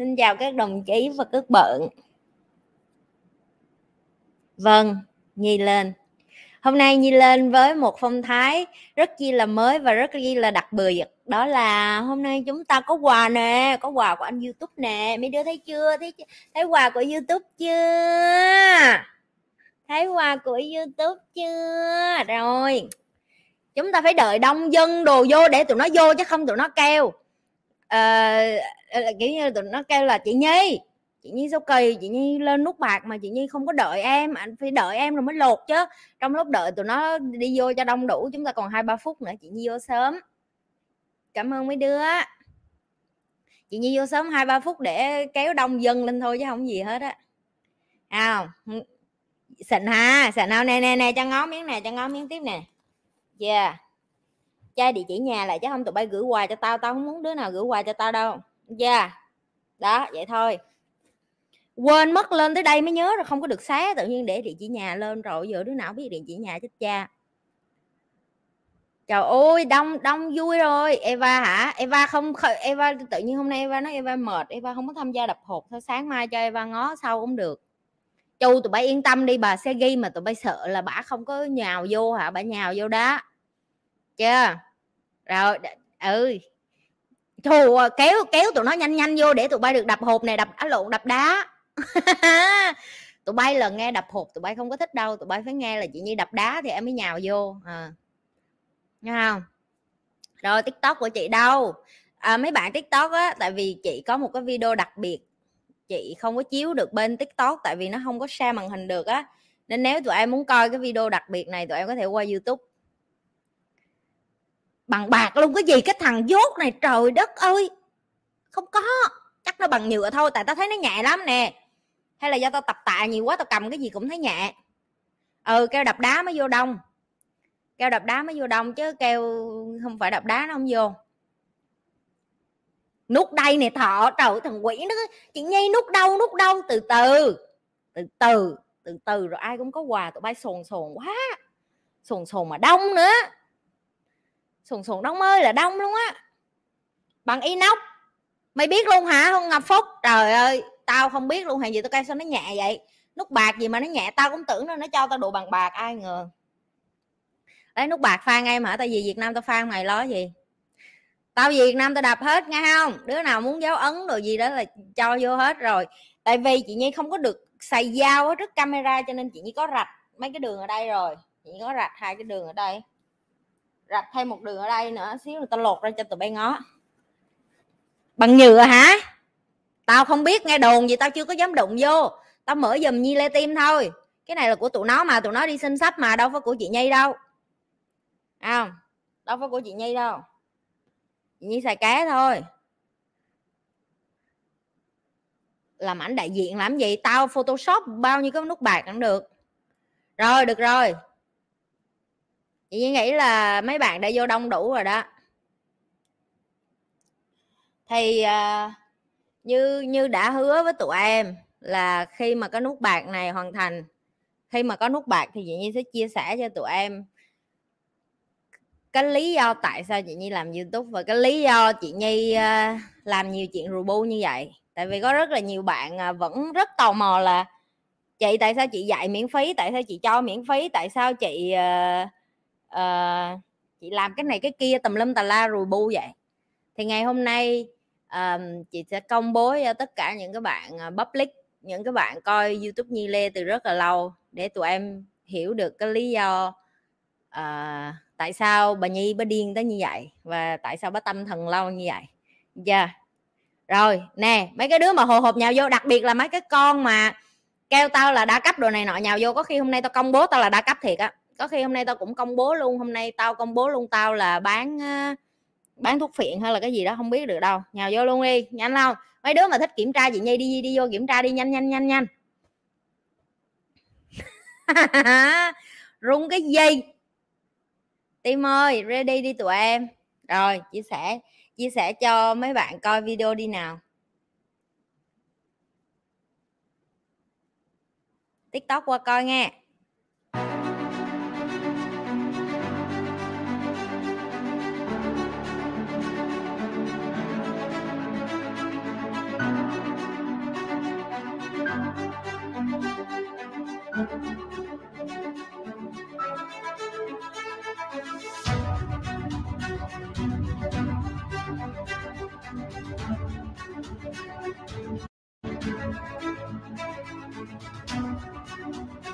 Xin chào các đồng chí và các bận vâng nhi lên. Hôm nay nhi lên với một phong thái rất chi là mới và rất chi là đặc biệt. Đó là hôm nay chúng ta có quà nè có quà của anh youtube nè. Mấy đứa thấy chưa? Thấy thấy quà của youtube chưa? Thấy quà của youtube chưa? Rồi chúng ta phải đợi đông dân đồ vô để tụi nó vô chứ không tụi nó kêu. Uh, Ờ, kiểu như tụi nó kêu là chị nhi chị nhi sao kỳ chị nhi lên nút bạc mà chị nhi không có đợi em anh phải đợi em rồi mới lột chứ. Trong lúc đợi tụi nó đi vô cho đông đủ chúng ta còn hai ba phút nữa chị nhi vô sớm. Cảm ơn mấy đứa. Chị nhi vô sớm hai ba phút để kéo đông dân lên thôi chứ không gì hết á. À, xịn ha xịn nào nè nè nè cho ngó miếng nè cho ngó miếng tiếp nè. Yeah. Cha địa chỉ nhà lại chứ không tụi bay gửi quà cho tao tao không muốn đứa nào gửi quà cho tao đâu yeah. đó, vậy thôi. Quên mất lên tới đây mới nhớ rồi, không có được xé, tự nhiên để địa chỉ nhà lên rồi giờ đứa nào biết địa chỉ nhà chết cha. Trời ơi, đông đông vui rồi. Eva hả? Eva không Eva tự nhiên hôm nay Eva nói Eva mệt, Eva không có tham gia đập hộp thôi sáng mai cho Eva ngó sau cũng được. Chu, tụi bay yên tâm đi, bà sẽ ghi mà tụi bay sợ là bà không có nhào vô hả? Bà nhào vô đó. Chưa? Rồi ừ thù ờ, kéo kéo tụi nó nhanh nhanh vô để tụi bay được đập hộp này đập á lộn đập đá. Tụi bay là nghe đập hộp tụi bay không có thích đâu tụi bay phải nghe là chị nhi đập đá thì em mới nhào vô à. nghe không? Rồi tiktok của chị đâu? À, mấy bạn tiktok á tại vì chị có một cái video đặc biệt chị không có chiếu được bên tiktok tại vì nó không có share màn hình được á. Nên nếu tụi em muốn coi cái video đặc biệt này tụi em có thể qua youtube bằng bạc luôn, cái gì cái thằng dốt này, trời đất ơi. Không có, chắc nó bằng nhựa thôi, tại tao thấy nó nhẹ lắm nè. Hay là do tao tập tạ nhiều quá, tao cầm cái gì cũng thấy nhẹ. Ừ keo đập đá mới vô đông. Keo đập đá mới vô đông chứ keo không phải đập đá nó không vô. Nút đây nè, thọ, trời thằng quỷ nó chị nhi nút đâu nút đâu? Từ từ từ từ từ từ, rồi ai cũng có quà, tụi bay sồn sồn quá. Sồn sồn mà đông nữa sùng sùng đông ơi là đông luôn á. Bằng inox. Mày biết luôn hả không ngọc phúc? Trời ơi, tao không biết luôn hàng gì tao cây sao nó nhẹ vậy? Nút bạc gì mà nó nhẹ, tao cũng tưởng nó nó cho tao đồ bằng bạc, ai ngờ. Đấy nút bạc phan em hả tao gì việt nam tao phan mày lo gì? Tao việt nam tao đập hết nghe không? Đứa nào muốn dấu ấn đồ gì đó là cho vô hết rồi. Tại vì chị nhi không có được xài dao ở trước camera cho nên chị nhi có rạch mấy cái đường ở đây rồi. Chị nhi có rạch hai cái đường ở đây rạch thêm một đường ở đây nữa xíu người ta lột ra cho tụi bay ngó. Bằng nhựa hả? Tao không biết nghe đồn gì tao chưa có dám đụng vô. Tao mở giùm nhi lê tim thôi. Cái này là của tụi nó mà tụi nó đi xin sách mà đâu phải của chị nhi đâu. À, đâu phải của chị nhi đâu. Chị nhi xài cá thôi. Làm ảnh đại diện làm gì? Tao photoshop bao nhiêu cái nút bạc cũng được. Rồi được rồi chị nghĩ là mấy bạn đã vô đông đủ rồi đó. Thì uh, như như đã hứa với tụi em là khi mà cái nút bạc này hoàn thành khi mà có nút bạc thì chị Nhi sẽ chia sẻ cho tụi em cái lý do tại sao chị Nhi làm YouTube và cái lý do chị Nhi uh, làm nhiều chuyện rù bu như vậy. Tại vì có rất là nhiều bạn uh, vẫn rất tò mò là chị tại sao chị dạy miễn phí tại sao chị cho miễn phí tại sao chị uh, uh, chị làm cái này cái kia tùm lum tà la rồi bu vậy. Thì ngày hôm nay um, chị sẽ công bố cho tất cả những cái bạn ờ, public những cái bạn coi youtube nhi lê từ rất là lâu để tụi em hiểu được cái lý do uh, tại sao bà nhi bà điên tới như vậy và tại sao bà tâm thần lâu như vậy. Chưa rồi nè mấy cái đứa mà hồ hộp nhào vô đặc biệt là mấy cái con mà kêu tao là đa cấp đồ này nọ nhào vô có khi hôm nay tao công bố tao là đa cấp thiệt á có khi hôm nay tao cũng công bố luôn, hôm nay tao công bố luôn, tao là bán ờ, bán thuốc phiện hay là cái gì đó, không biết được đâu. Nhào vô luôn đi, nhanh không? Mấy đứa mà thích kiểm tra chị nhi, đi đi vô kiểm tra đi, nhanh nhanh nhanh nhanh. Rung cái gì? Tim ơi, ready đi tụi em. Rồi chia sẻ chia sẻ cho mấy bạn coi video đi nào. Tiktok qua coi nghe.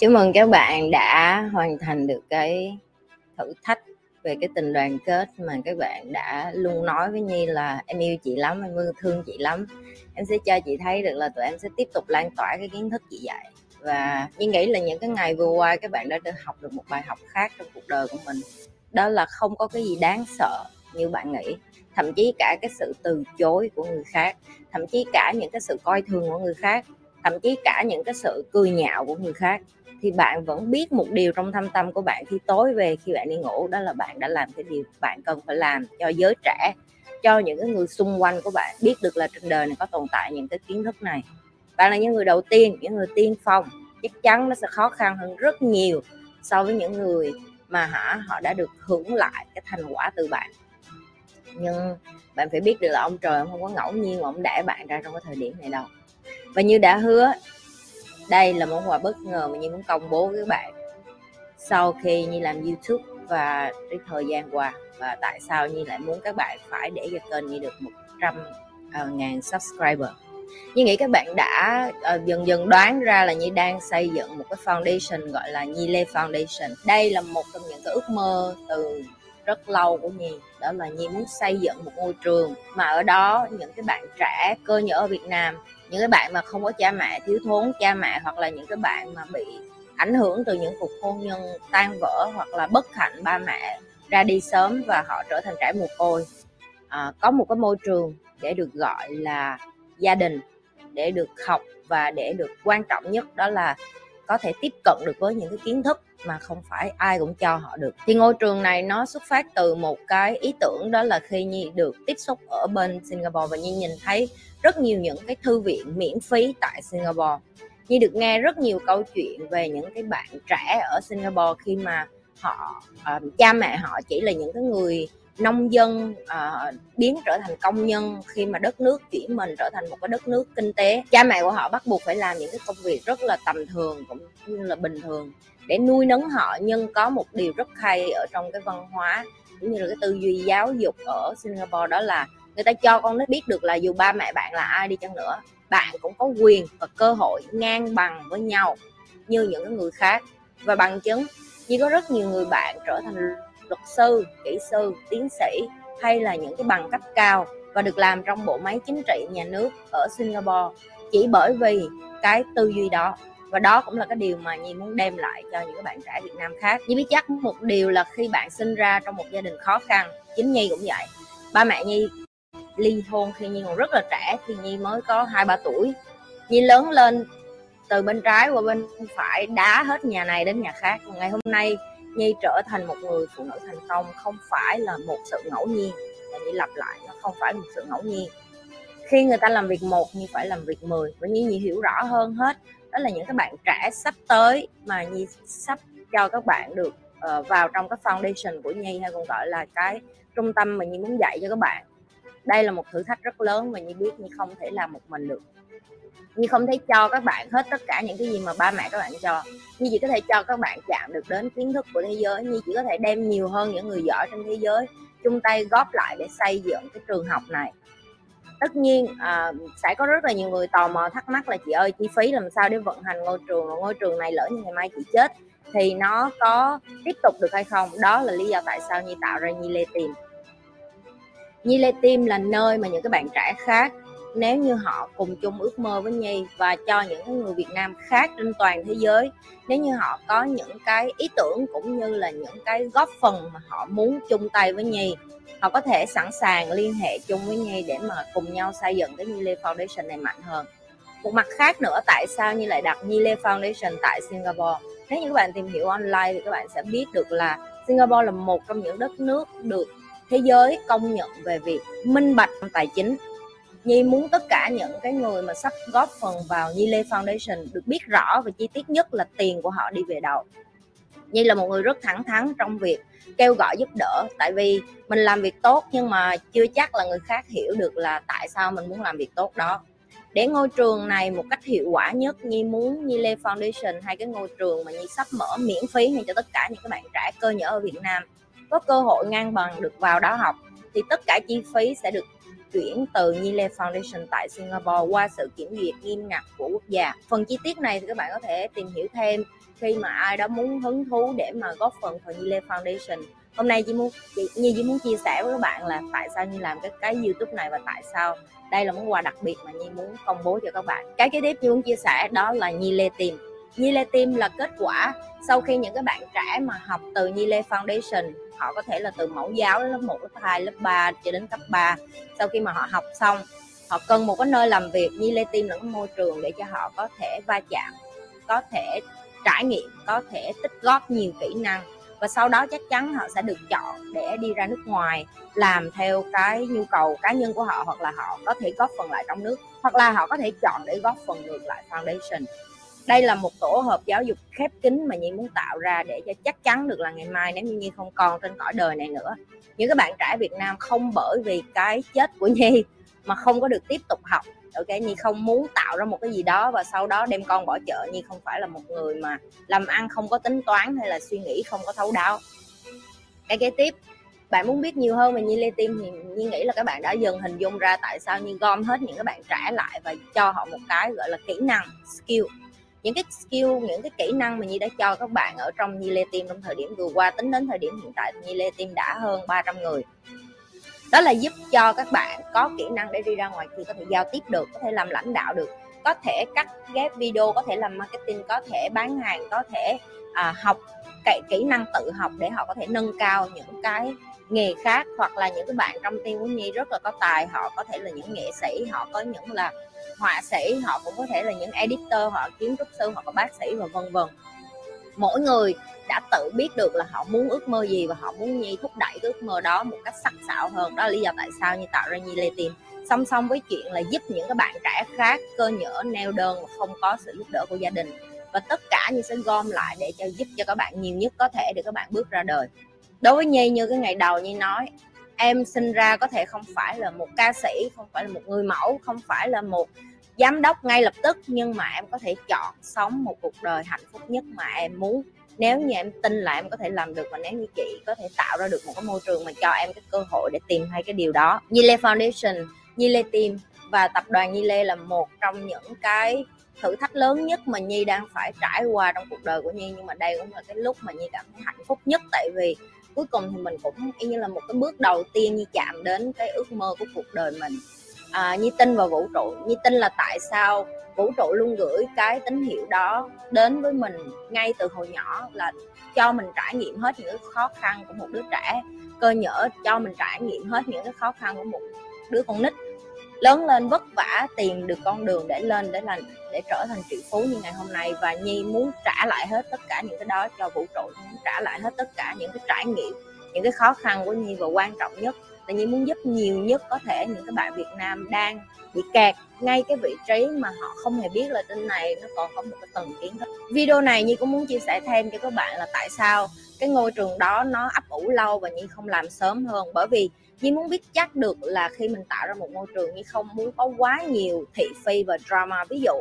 chúc mừng các bạn đã hoàn thành được cái thử thách về cái tình đoàn kết mà các bạn đã luôn nói với Nhi là em yêu chị lắm, em yêu, thương chị lắm. Em sẽ cho chị thấy được là tụi em sẽ tiếp tục lan tỏa cái kiến thức chị dạy. Và Nhi nghĩ là những cái ngày vừa qua các bạn đã được học được một bài học khác trong cuộc đời của mình. Đó là không có cái gì đáng sợ như bạn nghĩ. Thậm chí cả cái sự từ chối của người khác, thậm chí cả những cái sự coi thường của người khác thậm chí cả những cái sự cười nhạo của người khác. Thì bạn vẫn biết một điều trong thâm tâm của bạn khi tối về khi bạn đi ngủ, đó là bạn đã làm cái điều bạn cần phải làm cho giới trẻ, cho những cái người xung quanh của bạn biết được là trên đời này có tồn tại những cái kiến thức này. Bạn là những người đầu tiên, những người tiên phong, chắc chắn nó sẽ khó khăn hơn rất nhiều so với những người mà hả, họ đã được hưởng lại cái thành quả từ bạn. Nhưng bạn phải biết được là ông trời ông không có ngẫu nhiên mà ông để bạn ra trong cái thời điểm này đâu và như đã hứa đây là món quà bất ngờ mà Nhi muốn công bố với các bạn. Sau khi Nhi làm YouTube và cái thời gian qua và tại sao Nhi lại muốn các bạn phải để cho kênh Nhi được 100 uh, à, ngàn subscriber? Nhi nghĩ các bạn đã uh, dần dần đoán ra là Nhi đang xây dựng một cái foundation gọi là Nhi Lê Foundation. Đây là một trong những cái ước mơ từ rất lâu của Nhi. Đó là Nhi muốn xây dựng một ngôi trường mà ở đó những cái bạn trẻ cơ nhở ở Việt Nam những cái bạn mà không có cha mẹ thiếu thốn cha mẹ hoặc là những cái bạn mà bị ảnh hưởng từ những cuộc hôn nhân tan vỡ hoặc là bất hạnh ba mẹ ra đi sớm và họ trở thành trẻ mồ côi. À, có một cái môi trường để được gọi là gia đình để được học và để được quan trọng nhất đó là có thể tiếp cận được với những cái kiến thức mà không phải ai cũng cho họ được. Thì ngôi trường này nó xuất phát từ một cái ý tưởng đó là khi nhi được tiếp xúc ở bên singapore và nhi nhìn thấy rất nhiều những cái thư viện miễn phí tại singapore. Nhi được nghe rất nhiều câu chuyện về những cái bạn trẻ ở singapore khi mà họ uh, cha mẹ họ chỉ là những cái người nông dân uh, biến trở thành công nhân khi mà đất nước chuyển mình trở thành một cái đất nước kinh tế. Cha mẹ của họ bắt buộc phải làm những cái công việc rất là tầm thường cũng như là bình thường để nuôi nấng họ nhưng có một điều rất hay ở trong cái văn hóa cũng như là cái tư duy giáo dục ở Singapore đó là người ta cho con nó biết được là dù ba mẹ bạn là ai đi chăng nữa bạn cũng có quyền và cơ hội ngang bằng với nhau như những người khác. Và bằng chứng như có rất nhiều người bạn trở thành luật sư, kỹ sư, tiến sĩ hay là những cái bằng cấp cao và được làm trong bộ máy chính trị nhà nước ở Singapore. Chỉ bởi vì cái tư duy đó. Và đó cũng là cái điều mà nhi muốn đem lại cho những bạn trẻ việt nam khác. Nhi biết chắc một điều là khi bạn sinh ra trong một gia đình khó khăn, chính nhi cũng vậy. Ba mẹ nhi ly hôn khi nhi còn rất là trẻ khi nhi mới có hai, ba tuổi. Nhi lớn lên từ bên trái qua bên phải, đá hết nhà này đến nhà khác. Ngày hôm nay nhi trở thành một người phụ nữ thành công không phải là một sự ngẫu nhiên. Và Nhi lặp lại nó không phải một sự ngẫu nhiên. Khi người ta làm việc một Nhi phải làm việc 10 và Nhi, Nhi hiểu rõ hơn hết đó là những các bạn trẻ sắp tới mà Nhi sắp cho các bạn được uh, vào trong cái foundation của Nhi hay còn gọi là cái trung tâm mà Nhi muốn dạy cho các bạn. Đây là một thử thách rất lớn và Nhi biết Nhi không thể làm một mình được. Nhi không thể cho các bạn hết tất cả những cái gì mà ba mẹ các bạn cho. Nhi chỉ có thể cho các bạn chạm được đến kiến thức của thế giới Nhi chỉ có thể đem nhiều hơn những người giỏi trên thế giới chung tay góp lại để xây dựng cái trường học này. Tất nhiên à, sẽ có rất là nhiều người tò mò thắc mắc là chị ơi chi phí làm sao để vận hành ngôi trường ngôi trường này lỡ như ngày mai chị chết? Thì nó có tiếp tục được hay không? Đó là lý do tại sao nhi tạo ra nhi lê tìm. Nhi lê tim là nơi mà những cái bạn trẻ khác nếu như họ cùng chung ước mơ với Nhi và cho những người Việt Nam khác trên toàn thế giới, nếu như họ có những cái ý tưởng cũng như là những cái góp phần mà họ muốn chung tay với Nhi, họ có thể sẵn sàng liên hệ chung với Nhi để mà cùng nhau xây dựng cái Nhi Lê Foundation này mạnh hơn. Một mặt khác nữa, tại sao Nhi lại đặt Nhi Lê Foundation tại Singapore? Nếu như các bạn tìm hiểu online thì các bạn sẽ biết được là Singapore là một trong những đất nước được thế giới công nhận về việc minh bạch tài chính. Nhi muốn tất cả những cái người mà sắp góp phần vào Nhi Lê Foundation được biết rõ và chi tiết nhất là tiền của họ đi về đâu. Nhi là một người rất thẳng thắn trong việc kêu gọi giúp đỡ, tại vì mình làm việc tốt nhưng mà chưa chắc là người khác hiểu được là tại sao mình muốn làm việc tốt đó để ngôi trường này một cách hiệu quả nhất, Nhi muốn Nhi Lê Foundation hay cái ngôi trường mà Nhi sắp mở miễn phí ngay cho tất cả những các bạn trẻ cơ nhở ở Việt Nam, có cơ hội ngang bằng được vào đó học, thì tất cả chi phí sẽ được chuyển từ Nhi Lê Foundation tại Singapore qua sự kiểm duyệt nghiêm ngặt của quốc gia. Phần chi tiết này thì các bạn có thể tìm hiểu thêm khi mà ai đó muốn hứng thú để mà góp phần vào Nhi Lê Foundation. Hôm nay chị muốn chị, Nhi chỉ muốn chia sẻ với các bạn là tại sao Nhi làm cái cái YouTube này và tại sao đây là món quà đặc biệt mà Nhi muốn công bố cho các bạn. Cái kế tiếp Nhi muốn chia sẻ đó là Nhi Lê tìm Nhi Lê tìm là kết quả sau khi những cái bạn trẻ mà học từ Nhi Lê Foundation họ có thể là từ mẫu giáo đến lớp 1, lớp 2, lớp 3 cho đến cấp 3 sau khi mà họ học xong họ cần một cái nơi làm việc như Lê Tim là cái môi trường để cho họ có thể va chạm có thể trải nghiệm có thể tích góp nhiều kỹ năng. Và sau đó chắc chắn họ sẽ được chọn để đi ra nước ngoài làm theo cái nhu cầu cá nhân của họ hoặc là họ có thể góp phần lại trong nước. Hoặc là họ có thể chọn để góp phần ngược lại foundation đây là một tổ hợp giáo dục khép kín mà nhi muốn tạo ra để cho chắc chắn được là ngày mai nếu như nhi không còn trên cõi đời này nữa. Những các bạn trẻ việt nam không bởi vì cái chết của nhi mà không có được tiếp tục học. Ok, nhi không muốn tạo ra một cái gì đó và sau đó đem con bỏ chợ. Nhi không phải là một người mà làm ăn không có tính toán hay là suy nghĩ không có thấu đáo. Cái kế tiếp, bạn muốn biết nhiều hơn về Nhi Lê Tim thì Nhi nghĩ là các bạn đã dần hình dung ra tại sao Nhi gom hết những các bạn trẻ lại và cho họ một cái gọi là kỹ năng, skill những cái skill những cái kỹ năng mà Nhi đã cho các bạn ở trong Nhi Lê Team trong thời điểm vừa qua tính đến thời điểm hiện tại Nhi Lê Team đã hơn 300 người. Đó là giúp cho các bạn có kỹ năng để đi ra ngoài thì có thể giao tiếp được có thể làm lãnh đạo được có thể cắt ghép video có thể làm marketing có thể bán hàng có thể à, học cái kỹ năng tự học để họ có thể nâng cao những cái nghề khác hoặc là những cái bạn trong team của Nhi rất là có tài, họ có thể là những nghệ sĩ, họ có những là họa sĩ, họ cũng có thể là những editor, họ kiến trúc sư hoặc là bác sĩ và vân vân. Mỗi người đã tự biết được là họ muốn ước mơ gì và họ muốn nhi thúc đẩy cái ước mơ đó một cách sắc sảo hơn. Đó là lý do tại sao nhi tạo ra nhi lê tìm. Song song với chuyện là giúp những cái bạn trẻ khác cơ nhở neo đơn và không có sự giúp đỡ của gia đình. Và tất cả như sẽ gom lại để cho giúp cho các bạn nhiều nhất có thể để các bạn bước ra đời đối với nhi, như cái ngày đầu nhi nói, em sinh ra có thể không phải là một ca sĩ, không phải là một người mẫu, không phải là một giám đốc ngay lập tức, nhưng mà em có thể chọn sống một cuộc đời hạnh phúc nhất mà em muốn. Nếu như em tin là em có thể làm được và nếu như chị có thể tạo ra được một cái môi trường mà cho em cái cơ hội để tìm thấy cái điều đó. Nhi Lê Foundation, Nhi Lê Team và tập đoàn Nhi Lê là một trong những cái thử thách lớn nhất mà Nhi đang phải trải qua trong cuộc đời của Nhi. Nhưng mà đây cũng là cái lúc mà Nhi cảm thấy hạnh phúc nhất, tại vì cuối cùng thì mình cũng y như là một cái bước đầu tiên như chạm đến cái ước mơ của cuộc đời mình. À, Nhi tin vào vũ trụ. Nhi tin là tại sao vũ trụ luôn gửi cái tín hiệu đó đến với mình ngay từ hồi nhỏ là cho mình trải nghiệm hết những khó khăn của một đứa trẻ cơ nhở cho mình trải nghiệm hết những cái khó khăn của một đứa con nít lớn lên vất vả, tìm được con đường để lên, để là để trở thành triệu phú như ngày hôm nay. Và nhi muốn trả lại hết tất cả những cái đó cho vũ trụ, muốn trả lại hết tất cả những cái trải nghiệm, những cái khó khăn của nhi và quan trọng nhất. Là Nhi muốn giúp nhiều nhất có thể những các bạn Việt Nam đang bị kẹt ngay cái vị trí mà họ không hề biết là trên này. Nó còn có một cái tầng kiến thức. Video này Nhi cũng muốn chia sẻ thêm cho các bạn là tại sao cái ngôi trường đó nó ấp ủ lâu và Nhi không làm sớm hơn. Bởi vì Nhi muốn biết chắc được là khi mình tạo ra một môi trường Nhi không muốn có quá nhiều thị phi và drama. Ví dụ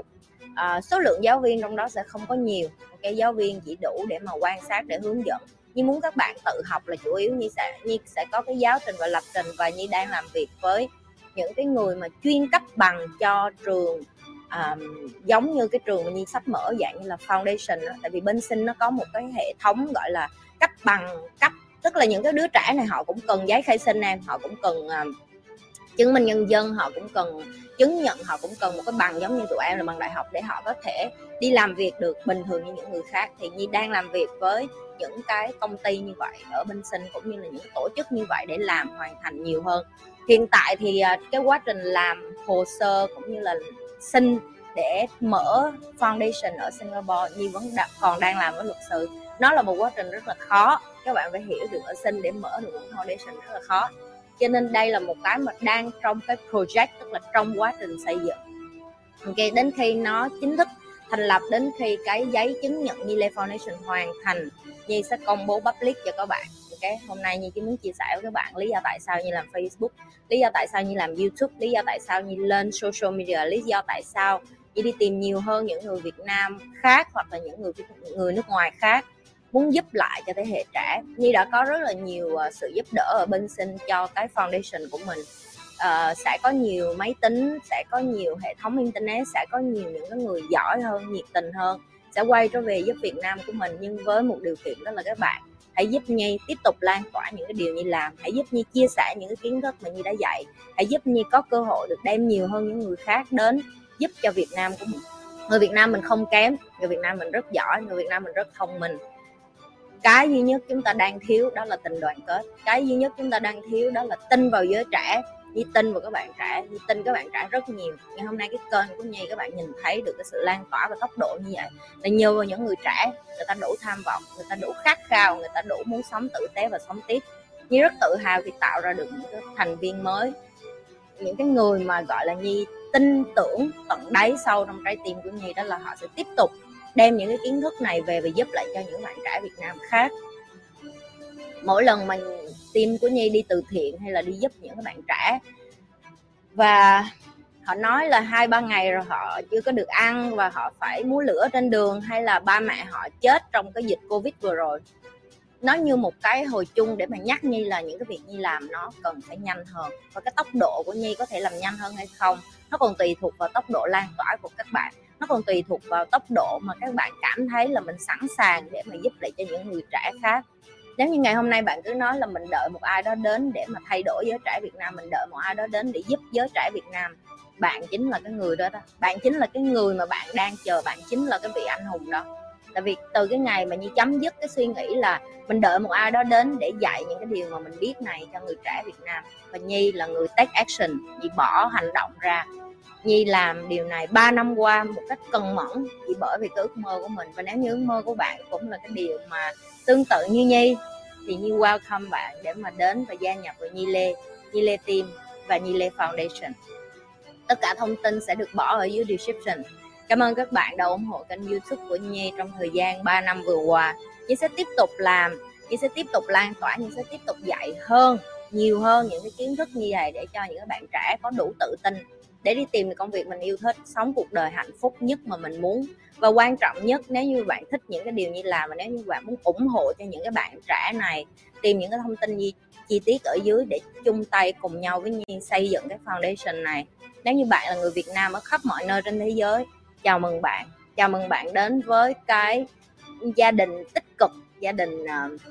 uh, số lượng giáo viên trong đó sẽ không có nhiều. Cái giáo viên chỉ đủ để mà quan sát để hướng dẫn. Nhi muốn các bạn tự học là chủ yếu Nhi sẽ Nhi sẽ có cái giáo trình và lập trình và Nhi đang làm việc với những cái người mà chuyên cấp bằng cho trường um, giống như cái trường mà Nhi sắp mở dạng như là foundation đó. tại vì bên sinh nó có một cái hệ thống gọi là cấp bằng cấp tức là những cái đứa trẻ này họ cũng cần giấy khai sinh em họ cũng cần uh, chứng minh nhân dân họ cũng cần chứng nhận họ cũng cần một cái bằng giống như tụi em là bằng đại học để họ có thể đi làm việc được bình thường như những người khác. Thì nhi đang làm việc với những cái công ty như vậy ở bên sinh cũng như là những tổ chức như vậy để làm hoàn thành nhiều hơn. Hiện tại thì à, cái quá trình làm hồ sơ cũng như là xin để mở foundation ở Singapore Nhi vẫn đã, còn đang làm với luật sư. Nó là một quá trình rất là khó các bạn phải hiểu được ở sinh để mở được một foundation rất là khó. Cho nên đây là một cái mà đang trong cái project, tức là trong quá trình xây dựng. Ok, đến khi nó chính thức thành lập, đến khi cái giấy chứng nhận như Lê Foundation hoàn thành, Nhi sẽ công bố public cho các bạn. Ok, hôm nay Nhi chỉ muốn chia sẻ với các bạn lý do tại sao như làm Facebook, lý do tại sao như làm YouTube, lý do tại sao như lên social media, lý do tại sao Nhi đi tìm nhiều hơn những người Việt Nam khác hoặc là những người người nước ngoài khác muốn giúp lại cho thế hệ trẻ. Nhi đã có rất là nhiều à, sự giúp đỡ ở bên sinh cho cái foundation của mình. Uh, sẽ có nhiều máy tính sẽ có nhiều hệ thống internet sẽ có nhiều những cái người giỏi hơn nhiệt tình hơn sẽ quay trở về giúp Việt Nam của mình. Nhưng với một điều kiện đó là các bạn hãy giúp Nhi tiếp tục lan tỏa những cái điều Nhi làm. Hãy giúp Nhi chia sẻ những cái kiến thức mà Nhi đã dạy. Hãy giúp Nhi có cơ hội được đem nhiều hơn những người khác đến giúp cho Việt Nam của mình. Người Việt Nam mình không kém người Việt Nam mình rất giỏi người Việt Nam mình rất thông minh cái duy nhất chúng ta đang thiếu đó là tình đoàn kết. Cái duy nhất chúng ta đang thiếu đó là tin vào giới trẻ. Nhi tin vào các bạn trẻ Nhi tin các bạn trẻ rất nhiều. Ngày hôm nay cái kênh của Nhi, các bạn nhìn thấy được cái sự lan tỏa và tốc độ như vậy là nhờ vào những người trẻ, người ta đủ tham vọng, người ta đủ khát khao, người ta đủ muốn sống tử tế và sống tiếp. Nhi rất tự hào khi tạo ra được những cái thành viên mới. Những cái người mà, gọi là Nhi, tin tưởng tận đáy sâu trong trái tim của Nhi đó là họ sẽ tiếp tục đem những cái kiến thức này về và giúp lại cho những bạn trẻ Việt Nam khác. Mỗi lần mình team của Nhi đi từ thiện hay là đi giúp những cái bạn trẻ, và họ nói là hai ba ngày rồi họ chưa có được ăn và họ phải múa lửa trên đường hay là ba mẹ họ chết trong cái dịch covid vừa rồi. Nó như một cái hồi chung để mà nhắc Nhi là những cái việc Nhi làm nó cần phải nhanh hơn và cái tốc độ của Nhi có thể làm nhanh hơn hay không, nó còn tùy thuộc vào tốc độ lan tỏa của các bạn nó còn tùy thuộc vào tốc độ mà các bạn cảm thấy là mình sẵn sàng để mà giúp lại cho những người trẻ khác. Nếu như ngày hôm nay bạn cứ nói là mình đợi một ai đó đến để mà thay đổi giới trẻ Việt Nam, mình đợi một ai đó đến để giúp giới trẻ Việt Nam. Bạn chính là cái người đó đó. Bạn chính là cái người mà bạn đang chờ, bạn chính là cái vị anh hùng đó. Tại vì từ cái ngày mà như chấm dứt cái suy nghĩ là mình đợi một ai đó đến để dạy những cái điều mà mình biết này cho người trẻ Việt Nam, và Nhi là người take action, Nhi bỏ hành động ra. Nhi làm điều này 3 năm qua một cách cần mẫn chỉ bởi vì cái ước mơ của mình. Và nếu như ước mơ của bạn cũng là cái điều mà tương tự như Nhi, thì Nhi welcome bạn để mà đến và gia nhập với Nhi Lê Nhi Lê Team và Nhi Lê Foundation. Tất cả thông tin sẽ được bỏ ở dưới description. Cảm ơn các bạn đã ủng hộ kênh youtube của Nhi trong thời gian 3 năm vừa qua. Nhi sẽ tiếp tục làm, Nhi sẽ tiếp tục lan tỏa, Nhi sẽ tiếp tục dạy hơn, nhiều hơn những cái kiến thức như vậy để cho những bạn trẻ có đủ tự tin để đi tìm được công việc mình yêu thích sống cuộc đời hạnh phúc nhất mà mình muốn. Và quan trọng nhất nếu như bạn thích những cái điều như làm và nếu như bạn muốn ủng hộ cho những cái bạn trẻ này tìm những cái thông tin gì chi tiết ở dưới để chung tay cùng nhau với nhiên xây dựng cái foundation này. Nếu như bạn là người Việt Nam ở khắp mọi nơi trên thế giới chào mừng bạn. Chào mừng bạn đến với cái gia đình tích cực gia đình uh,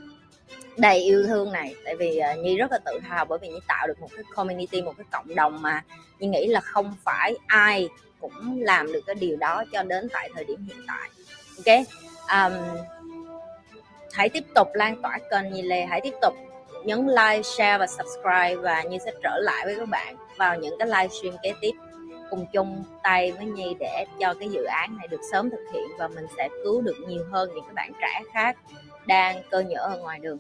đầy yêu thương này. Tại vì uh, nhi rất là tự hào bởi vì nhi tạo được một cái community một cái cộng đồng mà nhi nghĩ là không phải ai cũng làm được cái điều đó cho đến tại thời điểm hiện tại. Ok? Um, hãy tiếp tục lan tỏa kênh nhi lê. Hãy tiếp tục nhấn like share và subscribe và nhi sẽ trở lại với các bạn vào những cái livestream kế tiếp cùng chung tay với Nhi để cho cái dự án này được sớm thực hiện và mình sẽ cứu được nhiều hơn những cái bạn trẻ khác đang cơ nhở ở ngoài đường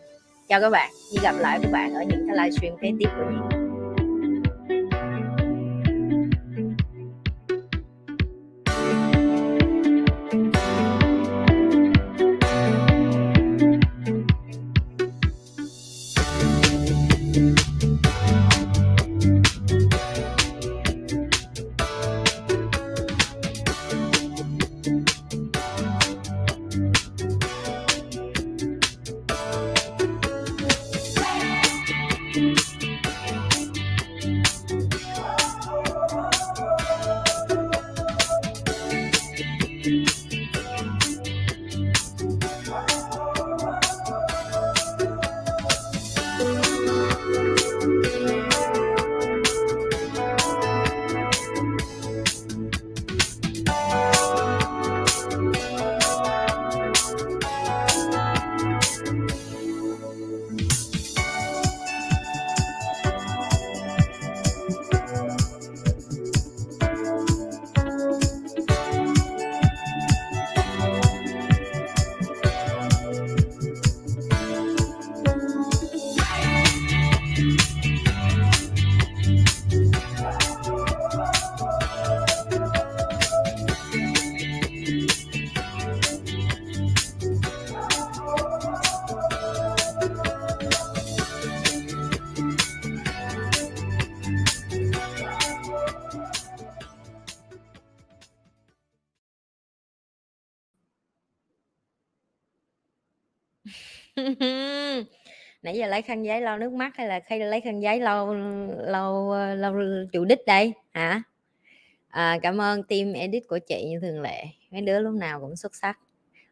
chào các bạn hẹn gặp lại các bạn ở những cái livestream kế tiếp của Nhi giờ lấy khăn giấy lau nước mắt hay là khi lấy khăn giấy lau lau lau chủ đích đây? Hả? À, cảm ơn team edit của chị như thường lệ. Mấy đứa lúc nào cũng xuất sắc.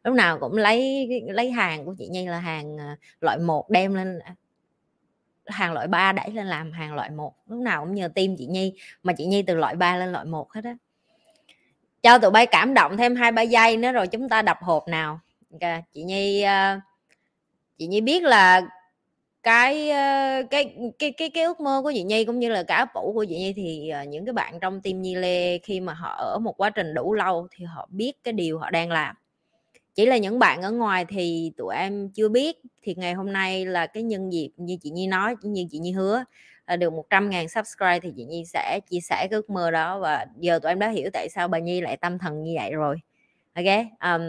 Lúc nào cũng lấy lấy hàng của chị Nhi là hàng à, loại một đem lên hàng loại 3 đẩy lên làm hàng loại một. Lúc nào cũng nhờ team chị Nhi mà chị Nhi từ loại 3 lên loại một hết á. Cho tụi bay cảm động thêm hai ba giây nữa rồi chúng ta đập hộp nào. Okay. chị Nhi uh, chị Nhi biết là cái ờ, cái cái cái cái ước mơ của chị Nhi cũng như là cả ấp ủ của chị Nhi thì ờ, những cái bạn trong team Nhi Lê khi mà họ ở một quá trình đủ lâu thì họ biết cái điều họ đang làm. Chỉ là những bạn ở ngoài thì tụi em chưa biết. Thì ngày hôm nay là cái nhân dịp như chị Nhi nói như chị Nhi hứa là được 100 ngàn subscribe thì chị Nhi sẽ chia sẻ cái ước mơ đó và giờ tụi em đã hiểu tại sao bà Nhi lại tâm thần như vậy rồi. Ok? Um,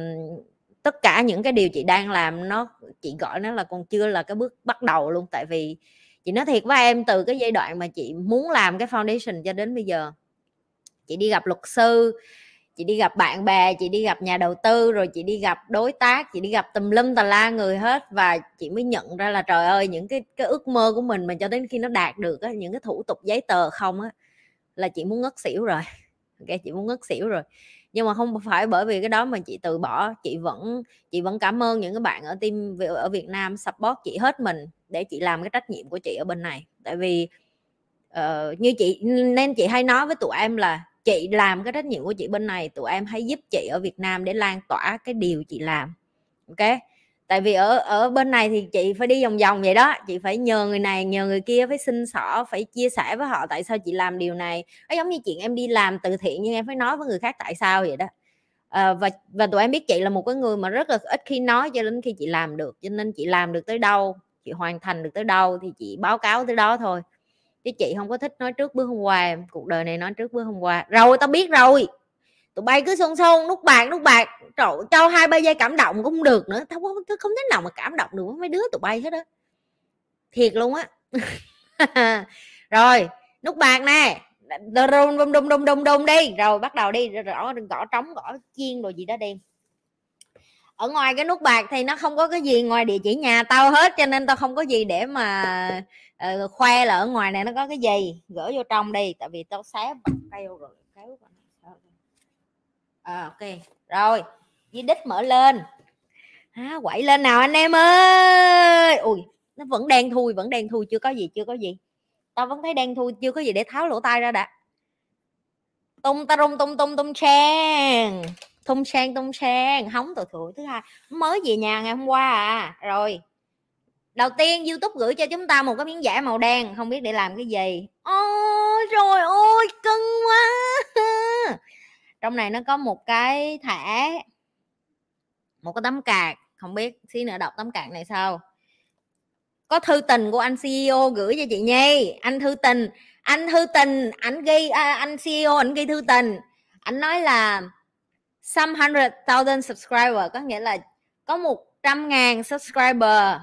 tất cả những cái điều chị đang làm nó chị gọi nó là còn chưa là cái bước bắt đầu luôn. Tại vì chị nói thiệt với em từ cái giai đoạn mà chị muốn làm cái foundation cho đến bây giờ chị đi gặp luật sư chị đi gặp bạn bè chị đi gặp nhà đầu tư rồi chị đi gặp đối tác chị đi gặp tùm lum tà la người hết. Và chị mới nhận ra là trời ơi những cái cái ước mơ của mình mà cho đến khi nó đạt được á, những cái thủ tục giấy tờ không á là chị muốn ngất xỉu rồi. Ok chị muốn ngất xỉu rồi nhưng mà không phải bởi vì cái đó mà chị từ bỏ chị vẫn chị vẫn cảm ơn những cái bạn ở team ở Việt Nam support chị hết mình để chị làm cái trách nhiệm của chị ở bên này. Tại vì uh, như chị nên chị hay nói với tụi em là chị làm cái trách nhiệm của chị bên này tụi em hãy giúp chị ở Việt Nam để lan tỏa cái điều chị làm. Ok? Tại vì ở ở bên này thì chị phải đi vòng vòng vậy đó. Chị phải nhờ người này nhờ người kia phải xin xỏ phải chia sẻ với họ tại sao chị làm điều này. Nó giống như chuyện em đi làm từ thiện nhưng em phải nói với người khác tại sao vậy đó. À, và và tụi em biết chị là một cái người mà rất là ít khi nói cho đến khi chị làm được. Cho nên chị làm được tới đâu chị hoàn thành được tới đâu thì chị báo cáo tới đó thôi. Chứ chị không có thích nói trước bữa hôm qua cuộc đời này nói trước bữa hôm qua. Rồi tao biết rồi tụi bay cứ xôn xôn nút bạc nút bạc trời cho hai ba giây cảm động cũng được nữa. Tao không, tao không thế nào mà cảm động được với mấy đứa tụi bay hết á. Thiệt luôn á. Rồi nút bạc nè. Đùng đùng đùng đùng đùng đùng đi. Rồi bắt đầu đi. Rõ gõ trống gõ chiên rồi gì đó đi. Ở ngoài cái nút bạc thì nó không có cái gì ngoài địa chỉ nhà tao hết cho nên tao không có gì để mà uh, khoe là ở ngoài này nó có cái gì. Gửi vô trong đi tại vì tao xé kêu rồi kéo à, ok. Rồi di đích mở lên. À, quậy lên nào anh em ơi. Ui nó vẫn đen thui vẫn đen thui chưa có gì chưa có gì. Tao vẫn thấy đen thui chưa có gì để tháo lỗ tai ra đã. Tung ta rung tung tung tung sang. Tung sang tung sang. Hóng tội thủi. Thứ hai mới về nhà ngày hôm qua à. Rồi đầu tiên youtube gửi cho chúng ta một cái miếng giả màu đen không biết để làm cái gì. Ôi rồi ôi cưng quá trong này nó có một cái thẻ một cái tấm cạc không biết xí nữa đọc tấm cạc này sao có thư tình của anh CEO gửi cho chị Nhi. Anh thư tình anh thư tình anh ghi à, anh CEO anh ghi thư tình. Anh nói là some hundred thousand subscriber có nghĩa là có một trăm ngàn subscriber.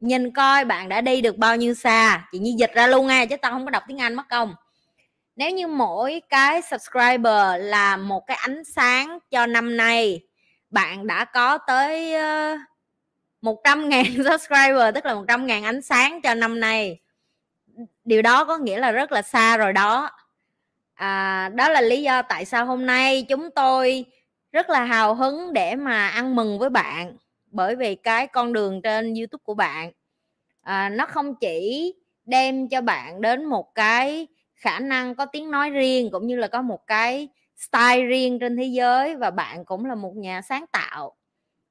Nhìn coi bạn đã đi được bao nhiêu xa. Chị Nhi dịch ra luôn nha chứ tao không có đọc tiếng Anh mất công nếu như mỗi cái subscriber là một cái ánh sáng cho năm nay bạn đã có tới 100 ngàn subscriber tức là 100 ngàn ánh sáng cho năm nay. Điều đó có nghĩa là rất là xa rồi đó. À, đó là lý do tại sao hôm nay chúng tôi rất là hào hứng để mà ăn mừng với bạn bởi vì cái con đường trên youtube của bạn à, nó không chỉ đem cho bạn đến một cái khả năng có tiếng nói riêng cũng như là có một cái style riêng trên thế giới và bạn cũng là một nhà sáng tạo.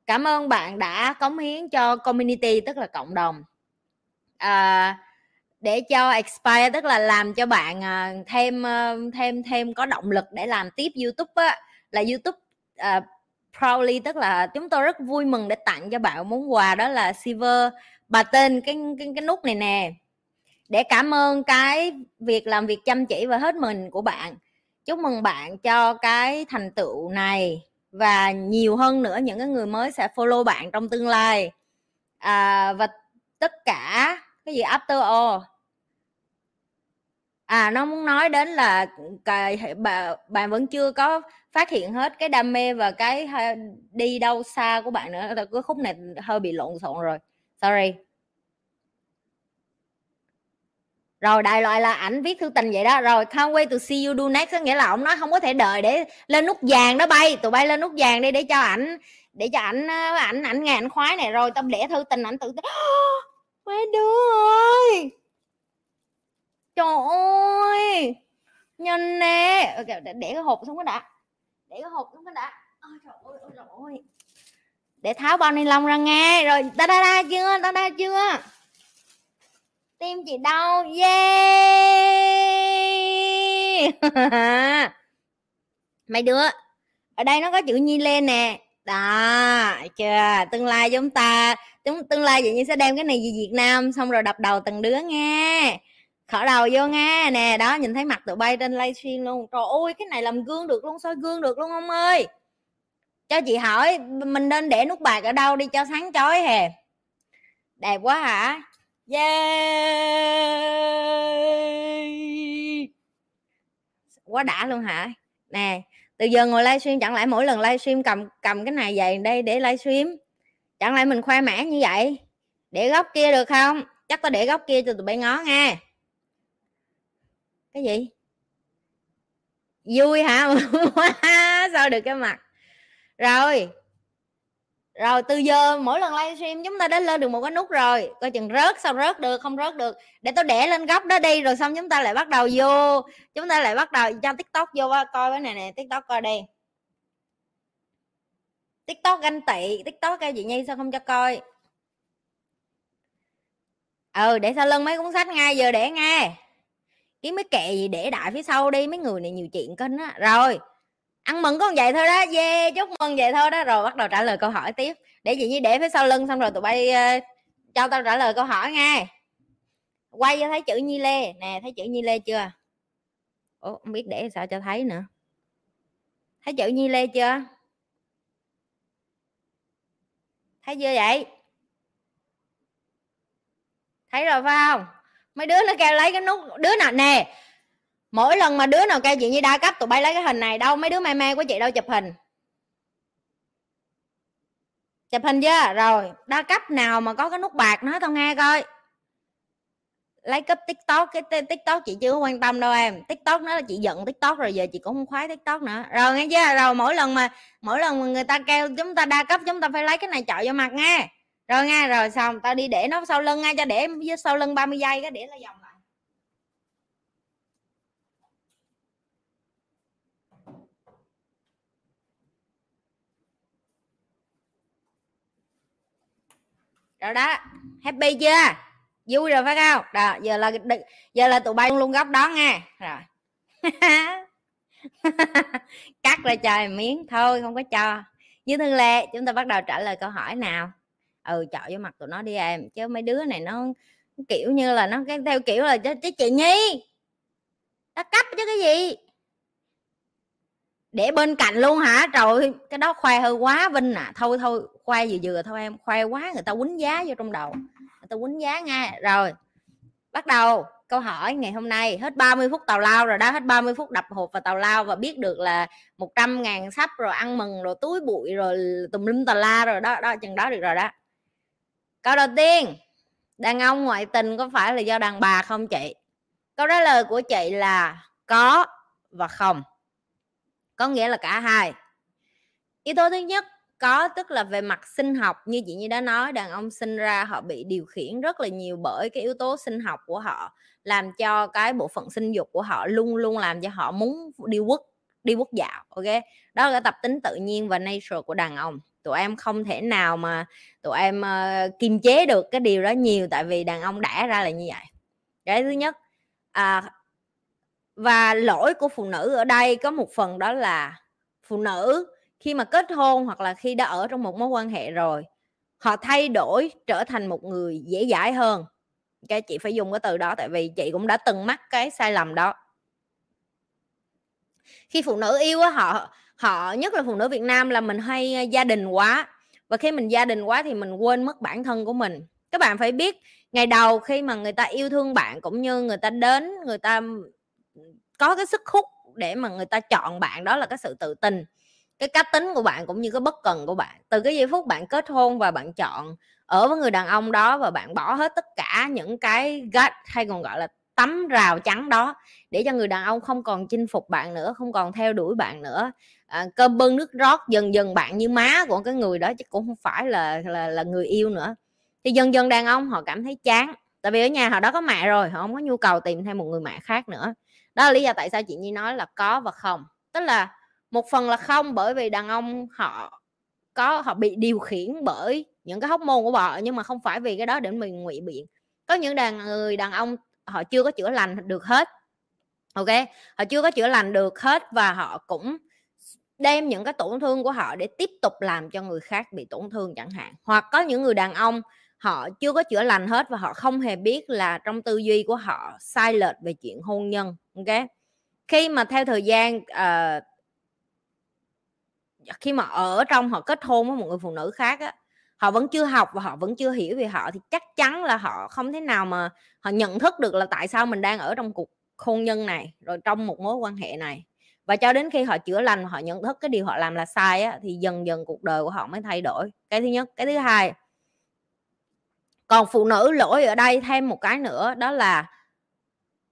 Cảm ơn bạn đã cống hiến cho community tức là cộng đồng. À, để cho expire tức là làm cho bạn à, thêm ờ, thêm thêm có động lực để làm tiếp youtube á, là youtube uh, proudly tức là chúng tôi rất vui mừng để tặng cho bạn món quà đó là silver bà tên cái cái cái nút này nè để cảm ơn cái việc làm việc chăm chỉ và hết mình của bạn. Chúc mừng bạn cho cái thành tựu này và nhiều hơn nữa những cái người mới sẽ follow bạn trong tương lai. À, và tất cả cái gì after all. À nó muốn nói đến là bà bạn vẫn chưa có phát hiện hết cái đam mê và cái đi đâu xa của bạn nữa. Cái khúc này hơi bị lộn xộn rồi. Sorry. Rồi đại loại là ảnh viết thư tình vậy đó. Rồi can't wait to see you do next có nghĩa là ông nói không có thể đợi để lên nút vàng đó bay. Tụi bay lên nút vàng đi để cho ảnh để cho ảnh ờ, ảnh ảnh nghe ảnh khoái này. Rồi tao để thư tình ảnh tự mấy đứa ơi! Trời ơi! Nhanh nè! Okay, để, để cái hộp xuống cái đã. Để cái hộp xuống cái đã. Ôi trời ơi ôi trời ơi. Để tháo bao ni lông ra nghe rồi ta da đa chưa? Ta da chưa? Tim chị đau. Yeah! Mấy đứa, ở đây nó có chữ nhi lên nè. Đó chưa? Tương lai chúng ta, chúng, tương lai vậy như sẽ đem cái này về Việt Nam, xong rồi đập đầu từng đứa nghe khởi đầu vô nghe nè, đó, nhìn thấy mặt tụi bay trên livestream luôn. Trời ơi, cái này làm gương được luôn, soi gương được luôn, ông ơi. Cho chị hỏi, mình nên để nút bạc ở đâu đi cho sáng chói hè? Đẹp quá hả? Yeah quá đã luôn hả? Nè, từ giờ ngồi livestream, chẳng lẽ mỗi lần livestream cầm cầm cái này vậy đây để livestream? Chẳng lẽ mình khoe mẽ như vậy? Để góc kia được không? Chắc tao để góc kia cho tụi bay ngó nghe. Cái gì? Vui hả? Sao được cái mặt? Rồi rồi, từ giờ mỗi lần livestream chúng ta đã lên được một cái nút rồi. Coi chừng rớt sao rớt được, không rớt được. Để tôi đẻ lên góc đó đi, rồi xong chúng ta lại bắt đầu vô. Chúng ta lại bắt đầu cho tiktok vô coi cái này nè, tiktok coi đi tiktok ganh tị, tiktok cái gì nhi, sao không cho coi? Ừ để sau lưng mấy cuốn sách ngay, giờ để nghe kiếm mấy kệ gì để đại phía sau đi, mấy người này nhiều chuyện kinh á. Rồi ăn mừng con vậy thôi đó. Yeah chúc mừng vậy thôi đó. Rồi bắt đầu trả lời câu hỏi tiếp. Để gì như để phía sau lưng xong rồi tụi bay uh, cho tao trả lời câu hỏi nghe quay cho thấy chữ nhi lê. Nè thấy chữ nhi lê chưa? Ủa không biết để sao cho thấy nữa. Thấy chữ nhi lê chưa? Thấy chưa vậy? Thấy rồi phải không? Mấy đứa nó kêu lấy cái nút đứa nào? Nè mỗi lần mà đứa nào kêu chuyện như đa cấp, tụi bay lấy cái hình này. Đâu, mấy đứa mê mê của chị đâu, chụp hình. Chụp hình chưa? Rồi, đa cấp nào mà có cái nút bạc, nói tao nghe coi. Lấy cấp tiktok, cái tiktok chị chưa có quan tâm đâu em. Tiktok nó là chị giận tiktok, rồi giờ chị cũng không khoái tiktok nữa. Rồi, nghe chưa? Rồi, mỗi lần mà, mỗi lần mà người ta kêu chúng ta đa cấp, chúng ta phải lấy cái này chọi vô mặt nghe. Rồi nghe, rồi xong, tao đi để nó sau lưng nghe, cho để với sau lưng 30 giây cái, để là dòng lại rồi đó. Happy chưa? Vui rồi phải không? Rồi giờ là giờ là tụi bay luôn góc đó nghe. Rồi. Cắt ra trời miếng. Thôi, không có cho. Như thường lệ, chúng ta bắt đầu trả lời câu hỏi nào? Ừ chọn vô mặt tụi nó đi em. Chứ mấy đứa này nó kiểu như là nó cái theo kiểu là chứ chị nhi ta cấp chứ cái gì? Để bên cạnh luôn hả? Trời cái đó khoe hơi quá vinh à. Thôi thôi khoai vừa vừa thôi em, khoai quá người ta quýnh giá vô trong đầu, người ta quýnh giá ngay. Rồi, bắt đầu câu hỏi ngày hôm nay, hết 30 phút tàu lao rồi đó, hết 30 phút đập hộp và tàu lao và biết được là 100 ngàn sắp rồi, ăn mừng rồi, túi bụi rồi, tùm lum tà la rồi, đó đó, chừng đó được rồi đó. Câu đầu tiên, đàn ông ngoại tình có phải là do đàn bà không chị? Câu trả lời của chị là có và không. Có nghĩa là cả hai. Yếu tố thứ nhất có tức là về mặt sinh học như chị như đã nói đàn ông sinh ra họ bị điều khiển rất là nhiều bởi cái yếu tố sinh học của họ làm cho cái bộ phận sinh dục của họ luôn luôn làm cho họ muốn đi quất đi quất dạo ok? Đó là cái tập tính tự nhiên và nature của đàn ông. Tụi em không thể nào mà tụi em uh, kiềm chế được cái điều đó nhiều tại vì đàn ông đã ra là như vậy. Cái thứ nhất à, và lỗi của phụ nữ ở đây có một phần đó là phụ nữ khi mà kết hôn hoặc là khi đã ở trong một mối quan hệ rồi, họ thay đổi trở thành một người dễ dãi hơn. Cái chị phải dùng cái từ đó tại vì chị cũng đã từng mắc cái sai lầm đó. Khi phụ nữ yêu á, họ họ, nhất là phụ nữ Việt Nam là mình hay gia đình quá. Và khi mình gia đình quá thì mình quên mất bản thân của mình. Các bạn phải biết, ngày đầu khi mà người ta yêu thương bạn cũng như người ta đến, người ta có cái sức hút để mà người ta chọn bạn, đó là cái sự tự tin cái cá tính của bạn cũng như cái bất cần của bạn. Từ cái giây phút bạn kết hôn và bạn chọn ở với người đàn ông đó và bạn bỏ hết tất cả những cái gắt hay còn gọi là tấm rào chắn đó để cho người đàn ông không còn chinh phục bạn nữa không còn theo đuổi bạn nữa. À, cơm bưng nước rót dần dần bạn như má của cái người đó chứ cũng không phải là là là người yêu nữa. Thì dần dần đàn ông họ cảm thấy chán tại vì ở nhà họ đó có mẹ rồi họ không có nhu cầu tìm thêm một người mẹ khác nữa. Đó là lý do tại sao chị nhi nói là có và không. Tức là một phần là không bởi vì đàn ông họ có họ bị điều khiển bởi những cái hóc môn của vợ nhưng mà không phải vì cái đó để mình ngụy biện. Có những đàn người đàn ông họ chưa có chữa lành được hết ok? Họ chưa có chữa lành được hết và họ cũng đem những cái tổn thương của họ để tiếp tục làm cho người khác bị tổn thương chẳng hạn. Hoặc có những người đàn ông họ chưa có chữa lành hết và họ không hề biết là trong tư duy của họ sai lệch về chuyện hôn nhân ok? Khi mà theo thời gian uh, khi mà ở trong họ kết hôn với một người phụ nữ khác á họ vẫn chưa học và họ vẫn chưa hiểu về họ thì chắc chắn là họ không thể nào mà họ nhận thức được là tại sao mình đang ở trong cuộc hôn nhân này rồi trong một mối quan hệ này. Và cho đến khi họ chữa lành họ nhận thức cái điều họ làm là sai á, thì dần dần cuộc đời của họ mới thay đổi. Cái thứ nhất. Cái thứ hai. Còn phụ nữ lỗi ở đây thêm một cái nữa đó là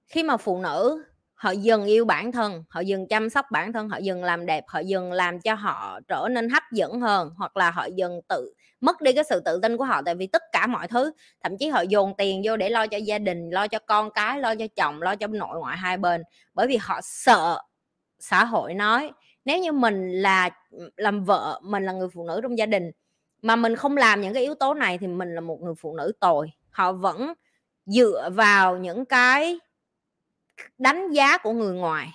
khi mà phụ nữ họ dần yêu bản thân, họ dần chăm sóc bản thân, họ dần làm đẹp, họ dần làm cho họ trở nên hấp dẫn hơn, hoặc là họ dần tự, mất đi cái sự tự tin của họ, tại vì tất cả mọi thứ, thậm chí họ dồn tiền vô để lo cho gia đình, lo cho con cái, lo cho chồng, lo cho nội ngoại hai bên. Bởi vì họ sợ xã hội nói, nếu như mình là, làm vợ, mình là người phụ nữ trong gia đình, mà mình không làm những cái yếu tố này thì mình là một người phụ nữ tồi. Họ vẫn dựa vào những cái đánh giá của người ngoài.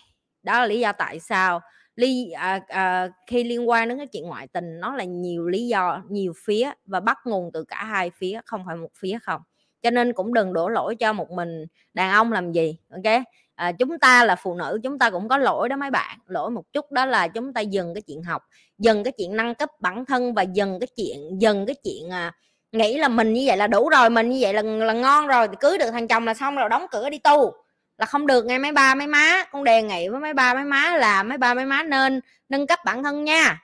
Đó là lý do tại sao ly à, à, khi liên quan đến cái chuyện ngoại tình nó là nhiều lý do nhiều phía và bắt nguồn từ cả hai phía không phải một phía không. Cho nên cũng đừng đổ lỗi cho một mình đàn ông làm gì ok? À, chúng ta là phụ nữ chúng ta cũng có lỗi đó mấy bạn. Lỗi một chút đó là chúng ta dừng cái chuyện học dừng cái chuyện nâng cấp bản thân và dừng cái chuyện dừng cái chuyện à, nghĩ là mình như vậy là đủ rồi mình như vậy là là ngon rồi thì cưới được thằng chồng là xong rồi đóng cửa đi tu là không được nghe mấy ba mấy má. Con đề nghị với mấy ba mấy má là mấy ba mấy má nên nâng cấp bản thân nha.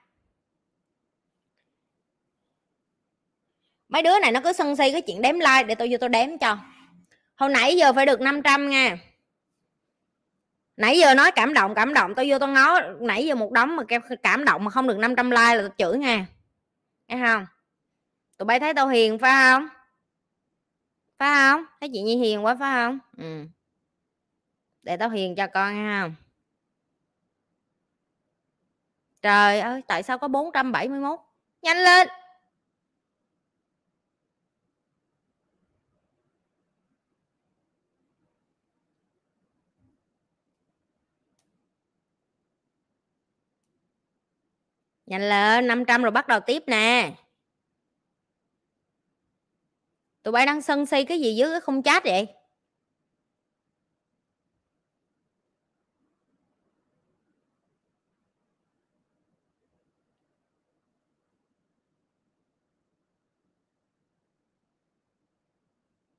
Mấy đứa này nó cứ sân si cái chuyện đếm like để tôi vô tôi đếm cho. Hồi nãy giờ phải được 500 nha. Nãy giờ nói cảm động cảm động, tôi vô tôi ngó. Nãy giờ một đống mà cảm động mà không được 500 like là tôi chửi nha. Thấy không? Tụi bay thấy tao hiền, phải không? Phải không? Thấy chị nhi hiền quá, phải không? Ừ để tao hiền cho con ha. Trời ơi, tại sao có 471 nhanh lên! Nhanh lên 500 rồi bắt đầu tiếp nè. Tụi bay đang sân si cái gì dưới cái không chat vậy?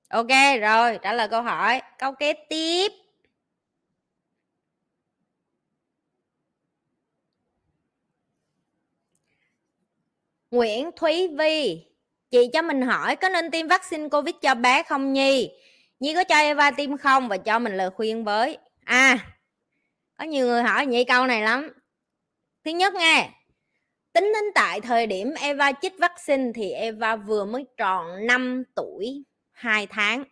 Ok, rồi, trả lời câu hỏi. Câu kế tiếp. Nguyễn Thúy Vi, chị cho mình hỏi có nên tiêm vaccine covid cho bé không nhi? Nhi có cho Eva tiêm không và cho mình lời khuyên với. À có nhiều người hỏi nhi câu này lắm. Thứ nhất nghe, tính đến tại thời điểm Eva chích vaccine thì Eva vừa mới tròn 5 tuổi. 2 tháng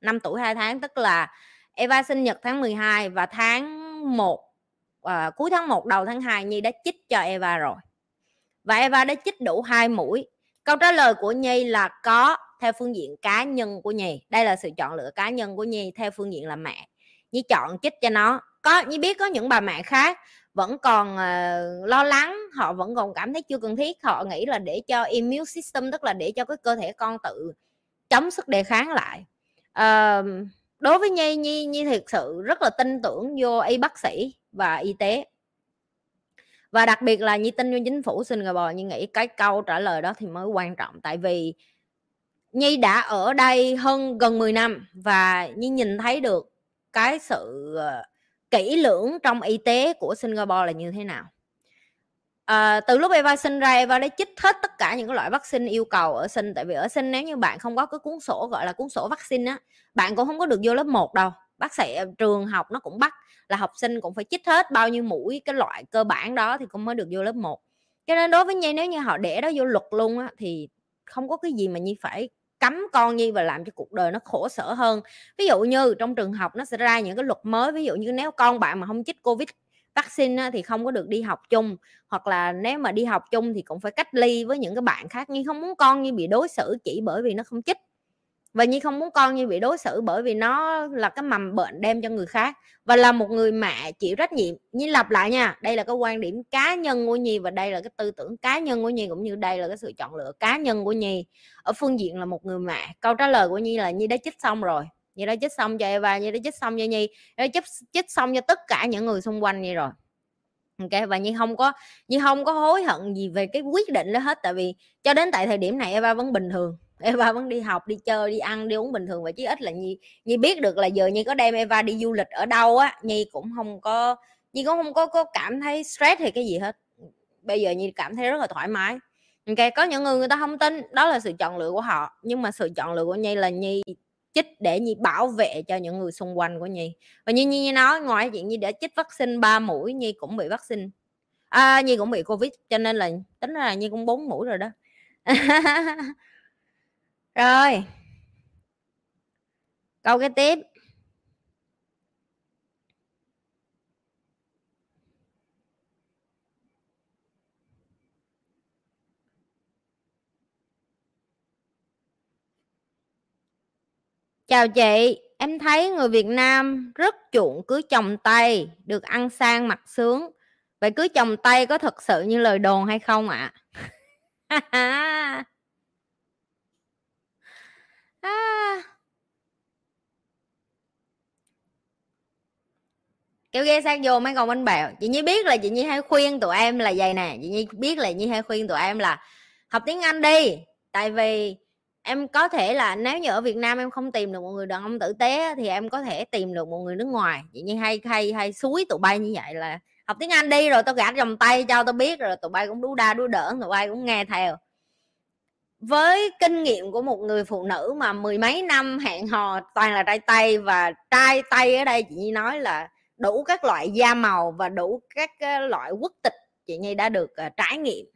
5 tuổi 2 tháng tức là Eva sinh nhật tháng 12 và tháng 1 à, ờ, cuối tháng 1 đầu tháng 2 Nhi đã chích cho Eva rồi. Và Eva đã chích đủ hai mũi. Câu trả lời của Nhi là có theo phương diện cá nhân của Nhi. Đây là sự chọn lựa cá nhân của Nhi theo phương diện là mẹ. Nhi chọn chích cho nó. Có Nhi biết có những bà mẹ khác vẫn còn uh, lo lắng họ vẫn còn cảm thấy chưa cần thiết. Họ nghĩ là để cho immune system tức là để cho cái cơ thể con tự chống sức đề kháng lại. À, đối với nhi nhi nhi thực sự rất là tin tưởng vô y bác sĩ và y tế. Và đặc biệt là nhi tin vô chính phủ Singapore nhi nghĩ cái câu trả lời đó thì mới quan trọng. Tại vì nhi đã ở đây hơn gần 10 năm và nhi nhìn thấy được cái sự ờ, kỹ lưỡng trong y tế của Singapore là như thế nào à, từ lúc Eva sinh ra Eva đã chích hết tất cả những cái loại vaccine yêu cầu ở sinh. Tại vì ở sinh nếu như bạn không có cái cuốn sổ gọi là cuốn sổ vaccine á bạn cũng không có được vô lớp 1 đâu. Bác sĩ ờ, trường học nó cũng bắt là học sinh cũng phải chích hết bao nhiêu mũi cái loại cơ bản đó thì cũng mới được vô lớp 1 cho nên đối với nhi nếu như họ để đó vô luật luôn á thì không có cái gì mà nhi phải cấm con nhi và làm cho cuộc đời nó khổ sở hơn. Ví dụ như trong trường học nó sẽ ra những cái luật mới ví dụ như nếu con bạn mà không chích covid vaccine thì không có được đi học chung. Hoặc là nếu mà đi học chung thì cũng phải cách ly với những cái bạn khác nhưng không muốn con như bị đối xử chỉ bởi vì nó không chích. Và nhi không muốn con như bị đối xử bởi vì nó là cái mầm bệnh đem cho người khác. Và là một người mẹ chịu trách nhiệm. Nhi lặp lại nha, đây là cái quan điểm cá nhân của nhi và đây là cái tư tưởng cá nhân của nhi, cũng như đây là cái sự chọn lựa cá nhân của nhi. Ở phương diện là một người mẹ, câu trả lời của nhi là nhi đã chích xong rồi như đã chích xong cho eva như đã chích xong cho nhi đã chích chích xong cho tất cả những người xung quanh vậy rồi. Ok và nhi không có nhi không có hối hận gì về cái quyết định đó hết tại vì cho đến tại thời điểm này eva vẫn bình thường. Eva vẫn đi học đi chơi đi ăn đi uống bình thường. Và chí ít là Nhi Nhi biết được là giờ Nhi có đem Eva đi du lịch ở đâu á Nhi cũng không có Nhi cũng không có, có cảm thấy stress hay cái gì hết. Bây giờ Nhi cảm thấy rất là thoải mái. Ok có những người người ta không tin đó là sự chọn lựa của họ. Nhưng mà sự chọn lựa của Nhi là Nhi chích để Nhi bảo vệ cho những người xung quanh của Nhi. Và như Nhi nói ngoài chuyện Nhi đã chích vaccine 3 mũi Nhi cũng bị vaccine. À, Nhi cũng bị Covid cho nên là tính là Nhi cũng bốn mũi rồi đó. Rồi. Câu cái tiếp. Chào chị, em thấy người việt nam rất chuộng cưới chồng tây, được ăn sang mặc sướng vậy cưới chồng tây có thật sự như lời đồn hay không ạ à? à. kêu ghe sang vô mấy con bánh bèo chị nhi biết là chị nhi hay khuyên tụi em là vậy nè chị nhi biết là nhi hay khuyên tụi em là học tiếng anh đi tại vì em có thể là nếu như ở việt nam em không tìm được một người đàn ông tử tế thì em có thể tìm được một người nước ngoài. Chị nhi hay hay hay suối tụi bay như vậy là học tiếng anh đi, rồi tao gạt vòng tay cho tao biết, rồi tụi bay cũng đu đa đu đỡ tụi bay cũng nghe theo. Với kinh nghiệm của một người phụ nữ mà mười mấy năm hẹn hò toàn là trai tây và trai tây ở đây, chị nhi nói là đủ các loại da màu và đủ các ờ, loại quốc tịch, chị nhi đã được ờ, trải nghiệm.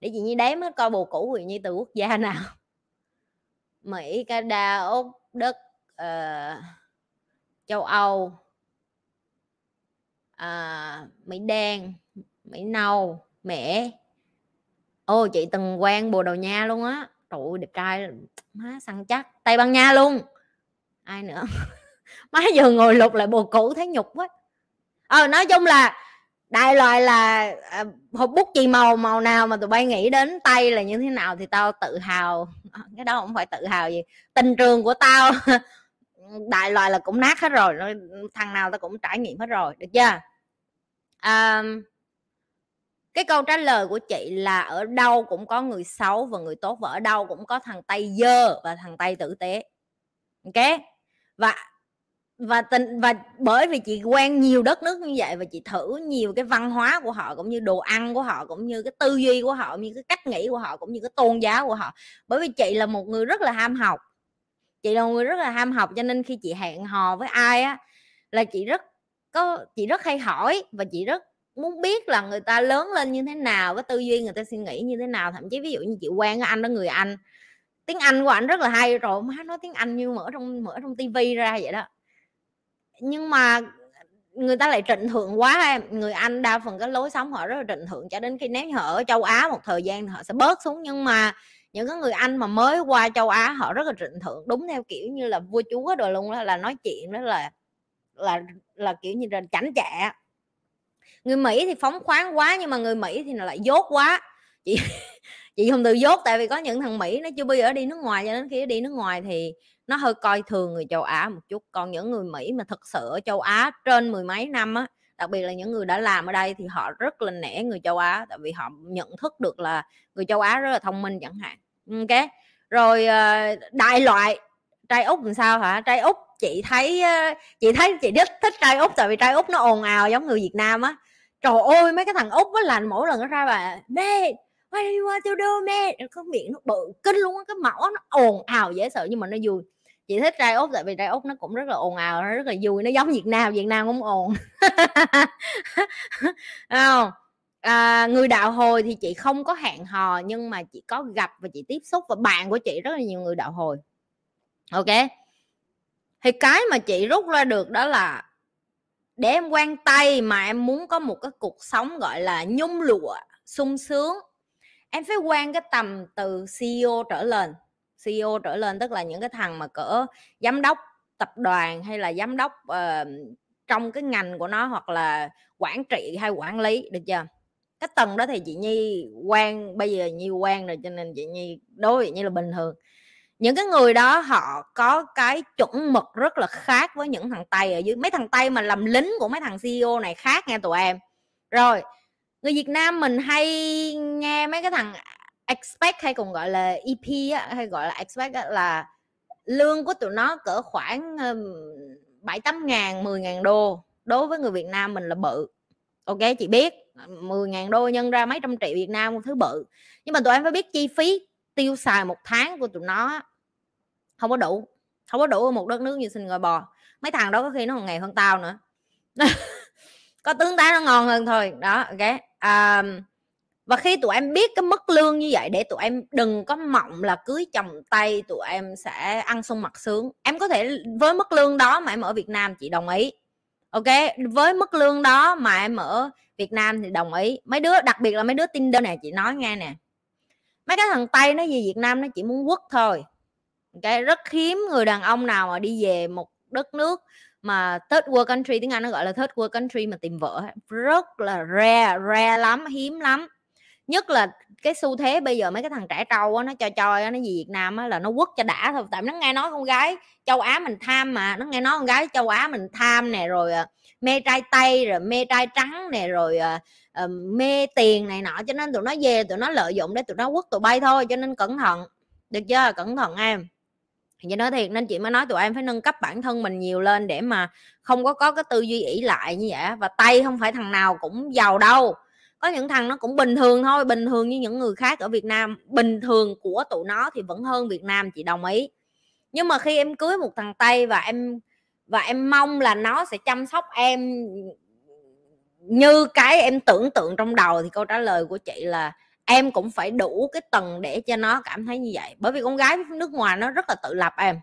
Để chị nhi đếm hết coi bồ cũ của chị nhi từ quốc gia nào mỹ canada úc đức uh, châu âu uh, mỹ đen mỹ nâu mẹ ô chị từng quen bồ đầu nha luôn á. Tụi đẹp trai má săn chắc. Tây ban nha luôn. Ai nữa? Má giờ ngồi lục lại bồ cũ thấy nhục quá. Ờ nói chung là đại loại là à, hộp bút chì màu màu nào mà tụi bay nghĩ đến tay là như thế nào thì tao tự hào. Cái đó không phải tự hào gì tình trường của tao đại loại là cũng nát hết rồi thằng nào tao cũng trải nghiệm hết rồi được chưa? À, cái câu trả lời của chị là ở đâu cũng có người xấu và người tốt và ở đâu cũng có thằng tây dơ và thằng tây tử tế. Ok? Và và tình, và bởi vì chị quen nhiều đất nước như vậy và chị thử nhiều cái văn hóa của họ cũng như đồ ăn của họ cũng như cái tư duy của họ, cũng như cái cách nghĩ của họ, cũng như cái tôn giáo của họ. Bởi vì chị là một người rất là ham học. Chị là một người rất là ham học cho nên khi chị hẹn hò với ai á là chị rất có, chị rất hay hỏi và chị rất muốn biết là người ta lớn lên như thế nào, cái tư duy người ta suy nghĩ như thế nào. Thậm chí ví dụ như chị quen với anh đó, người anh, tiếng anh của anh rất là hay rồi má nói tiếng anh như mở trong mở trong tivi ra vậy đó nhưng mà người ta lại trịnh thượng quá em người anh đa phần cái lối sống họ rất là trịnh thượng, cho đến khi nếu họ ở châu á một thời gian họ sẽ bớt xuống. Nhưng mà những cái người anh mà mới qua châu á họ rất là trịnh thượng, đúng theo kiểu như là vua chúa rồi luôn đó là nói chuyện đó là là là kiểu như là chảnh chạ. Người mỹ thì phóng khoáng quá nhưng mà người mỹ thì lại dốt quá. Chị chị không từ dốt, tại vì có những thằng mỹ nó chưa bao giờ đi nước ngoài, cho đến khi đi nước ngoài thì nó hơi coi thường người châu á một chút. Còn những người mỹ mà thật sự ở châu á trên mười mấy năm á, đặc biệt là những người đã làm ở đây thì họ rất là nể người châu á, tại vì họ nhận thức được là người châu á rất là thông minh chẳng hạn. Ok? Rồi ờ, đại loại, trai úc làm sao hả? Trai úc, chị thấy ờ, chị thấy chị thích thích trai úc, tại vì trai úc nó ồn ào giống người việt nam á. Trời ơi, mấy cái thằng út nó là mỗi lần nó ra bà mê what do you want to do mê có miệng nó bự kinh luôn á cái mỏ nó ồn ào dễ sợ nhưng mà nó vui. Chị thích trai út tại vì trai út nó cũng rất là ồn ào nó rất là vui nó giống việt nam việt nam cũng ồn. Không? À, người đạo hồi thì chị không có hẹn hò nhưng mà chị có gặp và chị tiếp xúc và bạn của chị rất là nhiều người đạo hồi. Ok? Thì cái mà chị rút ra được đó là để em quan tay mà em muốn có một cái cuộc sống gọi là nhung lụa sung sướng em phải quan cái tầm từ CEO trở lên. CEO trở lên tức là những cái thằng mà cỡ giám đốc tập đoàn hay là giám đốc uh, trong cái ngành của nó hoặc là quản trị hay quản lý được chưa? Cái tầng đó thì chị nhi quan bây giờ nhi quan rồi cho nên chị nhi đối với Nhi là bình thường. Những cái người đó họ có cái chuẩn mực rất là khác với những thằng tây ở dưới mấy thằng tây mà làm lính của mấy thằng ceo này khác nghe tụi em. Rồi người việt nam mình hay nghe mấy cái thằng expect hay còn gọi là ep á, hay gọi là expect á, là lương của tụi nó cỡ khoảng bảy tám ngàn mười ngàn đô. Đối với người việt nam mình là bự. Ok chị biết 10 ngàn đô nhân ra mấy trăm triệu Việt Nam một thứ bự. Nhưng mà tụi em phải biết chi phí tiêu xài một tháng của tụi nó không có đủ không có đủ ở một đất nước như Singapore. Bò mấy thằng đó có khi nó còn nghèo hơn tao nữa. có tướng tá nó ngon hơn thôi. Đó ok. À, và khi tụi em biết cái mức lương như vậy để tụi em đừng có mộng là cưới chồng tây tụi em sẽ ăn sung mặt sướng. Em có thể với mức lương đó mà em ở Việt Nam chị đồng ý. Ok? Với mức lương đó mà em ở Việt Nam thì đồng ý. Mấy đứa đặc biệt là mấy đứa Tinder này chị nói nghe nè. Mấy cái thằng Tây nó về Việt Nam nó chỉ muốn quất thôi. Cái rất hiếm người đàn ông nào mà đi về một đất nước mà third world country tiếng Anh nó gọi là third world country mà tìm vợ rất là rare rare lắm hiếm lắm. Nhất là cái xu thế bây giờ mấy cái thằng trẻ trâu á nó cho choi nó gì Việt Nam á là nó quất cho đã thôi. Tại nó nghe nói con gái châu Á mình tham mà nó nghe nói con gái châu Á mình tham nè rồi ờ, mê trai tây rồi mê trai trắng nè rồi uh, mê tiền này nọ. Cho nên tụi nó về tụi nó lợi dụng để tụi nó quất tụi bay thôi cho nên cẩn thận. Được chưa? Cẩn thận em chị nói thiệt nên chị mới nói tụi em phải nâng cấp bản thân mình nhiều lên để mà không có có cái tư duy ỷ lại như vậy và tây không phải thằng nào cũng giàu đâu. Có những thằng nó cũng bình thường thôi, bình thường như những người khác ở Việt Nam. Bình thường của tụi nó thì vẫn hơn Việt Nam, chị đồng ý. Nhưng mà khi em cưới một thằng Tây và em và em mong là nó sẽ chăm sóc em như cái em tưởng tượng trong đầu thì câu trả lời của chị là em cũng phải đủ cái tầng để cho nó cảm thấy như vậy. Bởi vì con gái nước ngoài nó rất là tự lập em.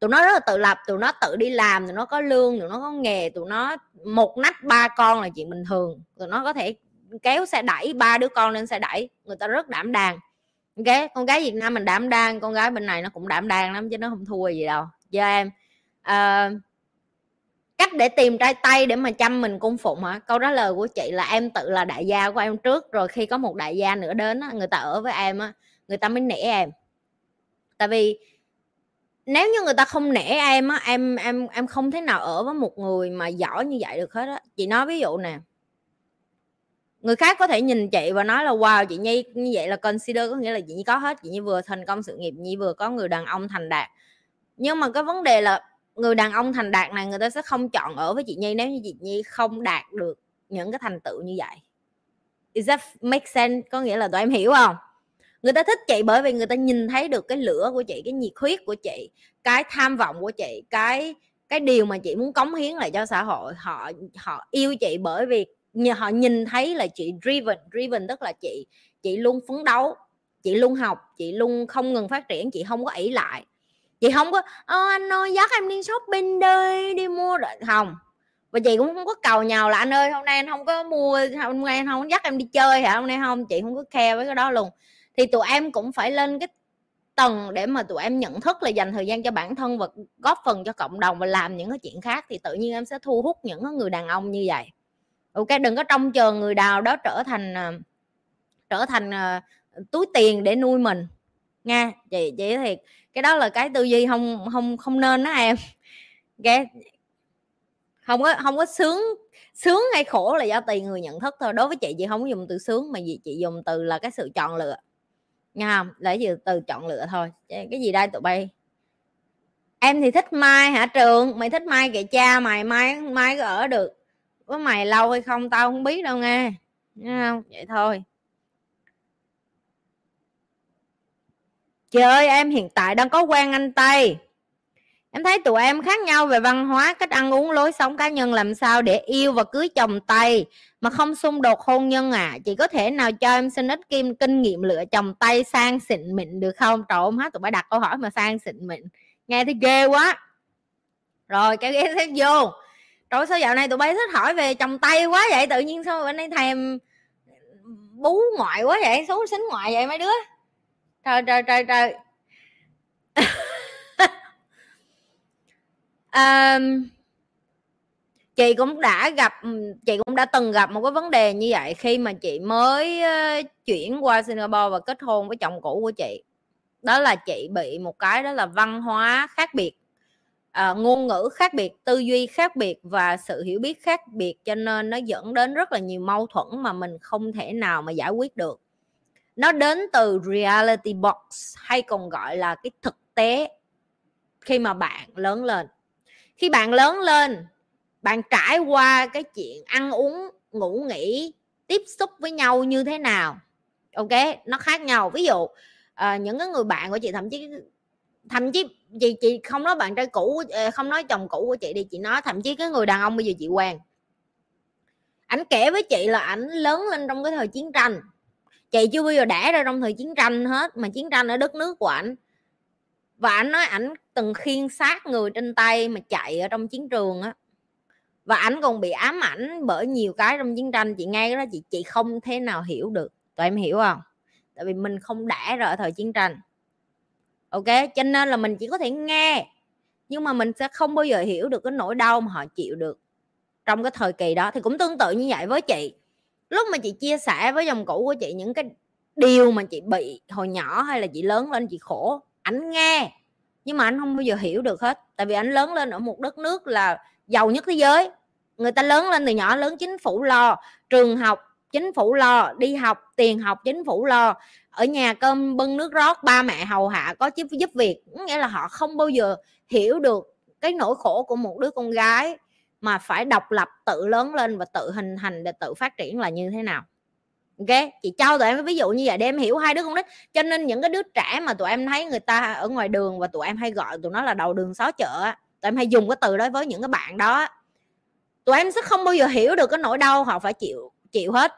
Tụi nó rất là tự lập tụi nó tự đi làm tụi nó có lương tụi nó có nghề tụi nó một nách ba con là chuyện bình thường. Tụi nó có thể kéo xe đẩy ba đứa con lên xe đẩy người ta rất đảm đang. Ok con gái việt nam mình đảm đang con gái bên này nó cũng đảm đang lắm chứ nó không thua gì đâu. Cho em. Uh, cách để tìm trai tay để mà chăm mình cung phụng hả? Câu trả lời của chị là em tự là đại gia của em trước, rồi khi có một đại gia nữa đến người ta ở với em á, người ta mới nể em. Tại vì nếu như người ta không nể em á, em em em không thể nào ở với một người mà giỏi như vậy được hết á. Chị nói ví dụ nè, người khác có thể nhìn chị và nói là, wow, chị nhi, như vậy là consider, có nghĩa là chị nhi có hết, chị nhi vừa thành công sự nghiệp nhi vừa có người đàn ông thành đạt. Nhưng mà cái vấn đề là người đàn ông thành đạt này người ta sẽ không chọn ở với chị nhi nếu như chị nhi không đạt được những cái thành tựu như vậy. Is that make sense? Có nghĩa là tụi em hiểu không? Người ta thích chị bởi vì người ta nhìn thấy được cái lửa của chị, cái nhiệt huyết của chị, cái tham vọng của chị, cái cái điều mà chị muốn cống hiến lại cho xã hội. Họ họ yêu chị bởi vì họ nhìn thấy là chị driven driven tức là chị chị luôn phấn đấu, chị luôn học, chị luôn không ngừng phát triển, chị không có ỷ lại chị không có anh ơi, dắt em đi shopping đi đi mua rồi không, và chị cũng không có cầu nhào là anh ơi, hôm nay anh không có mua, hôm nay anh không dắt em đi chơi hả? Hôm nay không chị không có khe với cái đó luôn. Thì tụi em cũng phải lên cái tầng để mà tụi em nhận thức là dành thời gian cho bản thân và góp phần cho cộng đồng và làm những cái chuyện khác thì tự nhiên em sẽ thu hút những người đàn ông như vậy. Ok, đừng có trông chờ người đào đó trở thành ờ, trở thành ờ, túi tiền để nuôi mình nha chị chị thiệt. Cái đó là cái tư duy không không không nên đó em. Cái không có không có sướng sướng hay khổ là do tùy người nhận thức thôi. Đối với chị chị không dùng từ sướng mà gì chị dùng từ là cái sự chọn lựa. Nha không? Để gì từ chọn lựa thôi. Cái gì đây, tụi bay? Em thì thích mai hả trường? Mày thích mai kệ cha mày, mai mai có ở được với mày lâu hay không tao không biết đâu nghe. Nghe không? Vậy thôi. Chị ơi em hiện tại đang có quen anh Tây Em thấy tụi em khác nhau về văn hóa, cách ăn uống, lối sống cá nhân làm sao để yêu và cưới chồng Tây mà không xung đột hôn nhân à. Chị có thể nào cho em xin ít kim kinh nghiệm lựa chồng Tây sang xịn mịn được không? Trời ơi, hát tụi bay đặt câu hỏi mà sang xịn mịn. Nghe thấy ghê quá. Rồi cái ghé xét vô. Trời sao dạo này tụi bay thích hỏi về chồng Tây quá vậy? Tự nhiên sao bên đây thèm bú ngoại quá vậy? Xuống xính ngoại vậy mấy đứa? Trời trời trời trời. À, chị cũng đã gặp chị cũng đã từng gặp một cái vấn đề như vậy khi mà chị mới chuyển qua Singapore và kết hôn với chồng cũ của chị. Đó là chị bị một cái đó là văn hóa khác biệt à, ngôn ngữ khác biệt tư duy khác biệt và sự hiểu biết khác biệt cho nên nó dẫn đến rất là nhiều mâu thuẫn mà mình không thể nào mà giải quyết được nó đến từ reality box hay còn gọi là cái thực tế khi mà bạn lớn lên. Khi bạn lớn lên bạn trải qua cái chuyện ăn uống ngủ nghỉ tiếp xúc với nhau như thế nào ok? Nó khác nhau. Ví dụ à, những cái người bạn của chị thậm chí thậm chí chị chị không nói bạn trai cũ ờ, không nói chồng cũ của chị đi chị nói thậm chí cái người đàn ông bây giờ chị quen. Ảnh kể với chị là ảnh lớn lên trong cái thời chiến tranh chị chưa bao giờ đẻ ra trong thời chiến tranh hết, mà chiến tranh ở đất nước của ảnh. Và ảnh nói ảnh từng khiên sát người trên tay mà chạy ở trong chiến trường á. Và ảnh còn bị ám ảnh bởi nhiều cái trong chiến tranh. Chị nghe đó, chị chị không thể nào hiểu được. Tụi em hiểu không? Tại vì mình không đã ra ở thời chiến tranh. Ok? Cho nên là mình chỉ có thể nghe. Nhưng mà mình sẽ không bao giờ hiểu được cái nỗi đau mà họ chịu được trong cái thời kỳ đó. Thì cũng tương tự như vậy với chị lúc mà chị chia sẻ với dòng cũ của chị những cái điều mà chị bị hồi nhỏ hay là chị lớn lên chị khổ, ảnh nghe. Nhưng mà anh không bao giờ hiểu được hết. Tại vì anh lớn lên ở một đất nước là giàu nhất thế giới. Người ta lớn lên từ nhỏ lớn chính phủ lo. Trường học, chính phủ lo. Đi học, tiền học, chính phủ lo. Ở nhà cơm bưng nước rót, ba mẹ hầu hạ, có giúp giúp việc. Nghĩa là họ không bao giờ hiểu được cái nỗi khổ của một đứa con gái mà phải độc lập tự lớn lên và tự hình thành để tự phát triển là như thế nào? Ok, chị cho tụi em ví dụ như vậy để em hiểu hai đứa con nít. Cho nên những cái đứa trẻ mà tụi em thấy người ta ở ngoài đường và tụi em hay gọi tụi nó là đầu đường xó chợ tụi em hay dùng cái từ đó với những cái bạn đó tụi em sẽ không bao giờ hiểu được cái nỗi đau họ phải chịu chịu hết.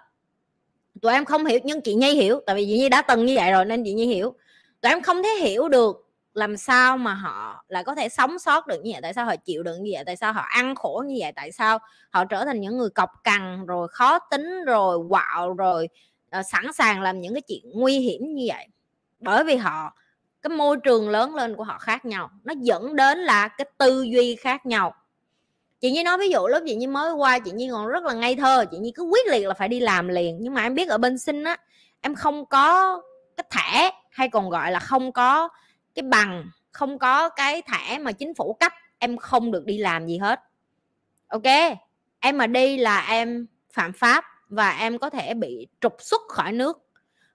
Tụi em không hiểu, nhưng chị nhi hiểu, tại vì chị nhi đã từng như vậy rồi nên chị nhi hiểu. Tụi em không thể hiểu được làm sao mà họ lại có thể sống sót được như vậy? Tại sao họ chịu đựng như vậy? Tại sao họ ăn khổ như vậy? Tại sao họ trở thành những người cọc cằn rồi khó tính rồi quạo rồi uh, sẵn sàng làm những cái chuyện nguy hiểm như vậy? Bởi vì họ cái môi trường lớn lên của họ khác nhau nó dẫn đến là cái tư duy khác nhau. Chị như nói ví dụ lúc chị như mới qua chị như còn rất là ngây thơ chị như cứ quyết liệt là phải đi làm liền. Nhưng mà em biết ở bên sinh á em không có cái thẻ hay còn gọi là không có cái bằng không có cái thẻ mà chính phủ cấp, em không được đi làm gì hết. Ok? Em mà đi là em phạm pháp và em có thể bị trục xuất khỏi nước.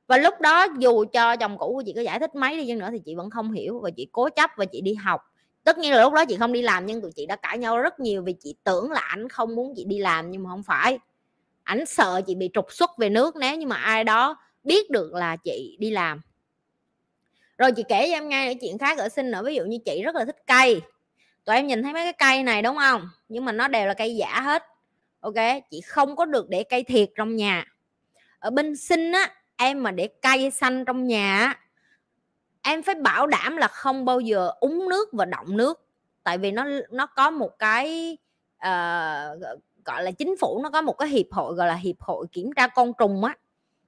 Và lúc đó dù cho chồng cũ của chị có giải thích mấy đi chăng nữa thì chị vẫn không hiểu và chị cố chấp và chị đi học. Tất nhiên là lúc đó chị không đi làm nhưng tụi chị đã cãi nhau rất nhiều vì chị tưởng là ảnh không muốn chị đi làm nhưng mà không phải. Ảnh sợ chị bị trục xuất về nước nếu như mà ai đó biết được là chị đi làm rồi chị kể cho em nghe những chuyện khác ở sinh nữa ví dụ như chị rất là thích cây. Tụi em nhìn thấy mấy cái cây này đúng không? Nhưng mà nó đều là cây giả hết. Ok chị không có được để cây thiệt trong nhà. Ở bên sinh á em mà để cây xanh trong nhà em phải bảo đảm là không bao giờ uống nước và động nước. Tại vì nó nó có một cái uh, gọi là chính phủ nó có một cái hiệp hội gọi là hiệp hội kiểm tra con trùng á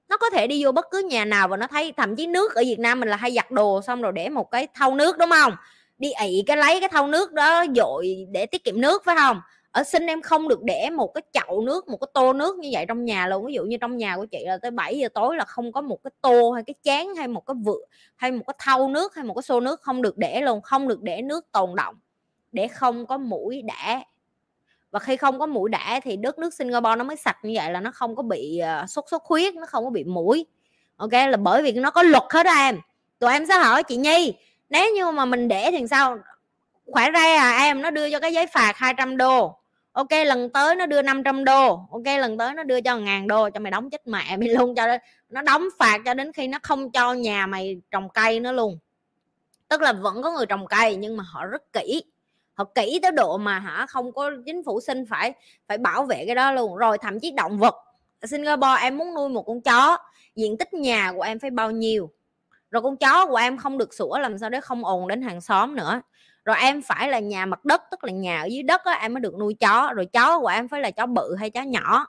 nó có thể đi vô bất cứ nhà nào và nó thấy, thậm chí nước ở Việt Nam mình là hay giặt đồ xong rồi để một cái thau nước, đúng không? Đi ị cái lấy cái thau nước đó dội để tiết kiệm nước, phải không? Ở sinh em không được để một cái chậu nước, một cái tô nước như vậy trong nhà luôn. Ví dụ như trong nhà của chị là tới 7 giờ tối là không có một cái tô hay cái chén hay một cái vựa hay một cái thau nước hay một cái xô nước không được để luôn, không được để nước tồn động để không có mũi đẻ và khi không có mũi đẻ thì đất nước Singapore nó mới sạch như vậy là nó không có bị uh, sốt xuất huyết nó không có bị mũi. Ok là bởi vì nó có luật hết đó em. Tụi em sẽ hỏi chị Nhi nếu như mà mình để thì sao? Khỏe ra à em nó đưa cho cái giấy phạt 200 đô. Ok lần tới nó đưa 500 đô. Ok lần tới nó đưa cho ngàn đô cho mày đóng chết mẹ mày luôn cho nó đóng phạt cho đến khi nó không cho nhà mày trồng cây nữa luôn. Tức là vẫn có người trồng cây nhưng mà họ rất kỹ họ kỹ tới độ mà hả không có chính phủ xin phải phải bảo vệ cái đó luôn. Rồi thậm chí động vật. Ở Singapore em muốn nuôi một con chó. Diện tích nhà của em phải bao nhiêu? Rồi con chó của em không được sủa làm sao để không ồn đến hàng xóm nữa? Rồi em phải là nhà mặt đất tức là nhà ở dưới đất á, em mới được nuôi chó. Rồi chó của em phải là chó bự hay chó nhỏ?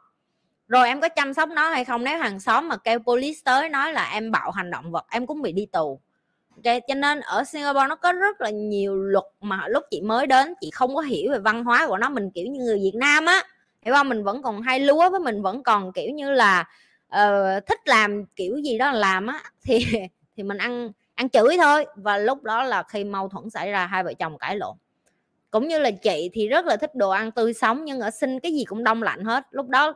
Rồi em có chăm sóc nó hay không? Nếu hàng xóm mà kêu police tới nói là em bạo hành động vật em cũng bị đi tù okay. cho nên ở Singapore nó có rất là nhiều luật mà lúc chị mới đến chị không có hiểu về văn hóa của nó mình kiểu như người Việt Nam á. Hiểu không? Mình vẫn còn hay lúa với mình vẫn còn kiểu như là uh, thích làm kiểu gì đó làm á. Thì thì mình ăn ăn chửi thôi. Và lúc đó là khi mâu thuẫn xảy ra hai vợ chồng cãi lộn. Cũng như là chị thì rất là thích đồ ăn tươi sống nhưng ở sinh cái gì cũng đông lạnh hết. Lúc đó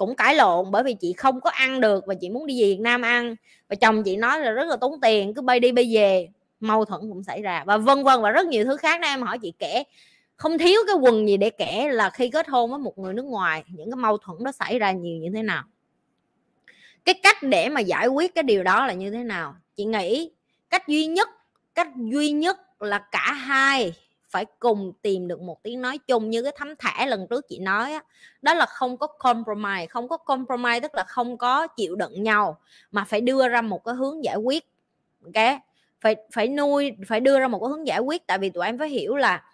cũng cãi lộn bởi vì chị không có ăn được và chị muốn đi về Việt Nam ăn. Và chồng chị nói là rất là tốn tiền, cứ bay đi bay về, mâu thuẫn cũng xảy ra và vân vân và rất nhiều thứ khác. Đó em hỏi chị kể, không thiếu cái quần gì để kể là khi kết hôn với một người nước ngoài, những cái mâu thuẫn đó xảy ra nhiều như thế nào? Cái cách để mà giải quyết cái điều đó là như thế nào? Chị nghĩ cách duy nhất, cách duy nhất là cả hai phải cùng tìm được một tiếng nói chung như cái thấm thẻ lần trước chị nói á, đó là không có compromise không có compromise tức là không có chịu đựng nhau mà phải đưa ra một cái hướng giải quyết ok? Phải phải nuôi phải đưa ra một cái hướng giải quyết tại vì tụi em phải hiểu là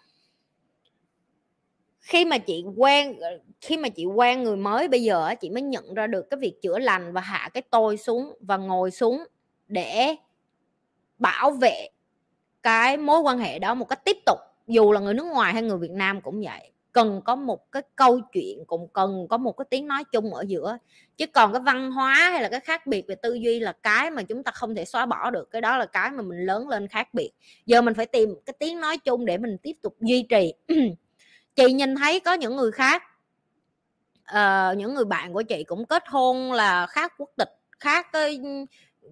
khi mà chị quen ờ, khi mà chị quen người mới bây giờ chị mới nhận ra được cái việc chữa lành và hạ cái tôi xuống và ngồi xuống để bảo vệ cái mối quan hệ đó một cách tiếp tục dù là người nước ngoài hay người Việt Nam cũng vậy cần có một cái câu chuyện cũng cần có một cái tiếng nói chung ở giữa. Chứ còn cái văn hóa hay là cái khác biệt về tư duy là cái mà chúng ta không thể xóa bỏ được cái đó là cái mà mình lớn lên khác biệt. Giờ mình phải tìm cái tiếng nói chung để mình tiếp tục duy trì. Chị nhìn thấy có những người khác uh, những người bạn của chị cũng kết hôn là khác quốc tịch khác cái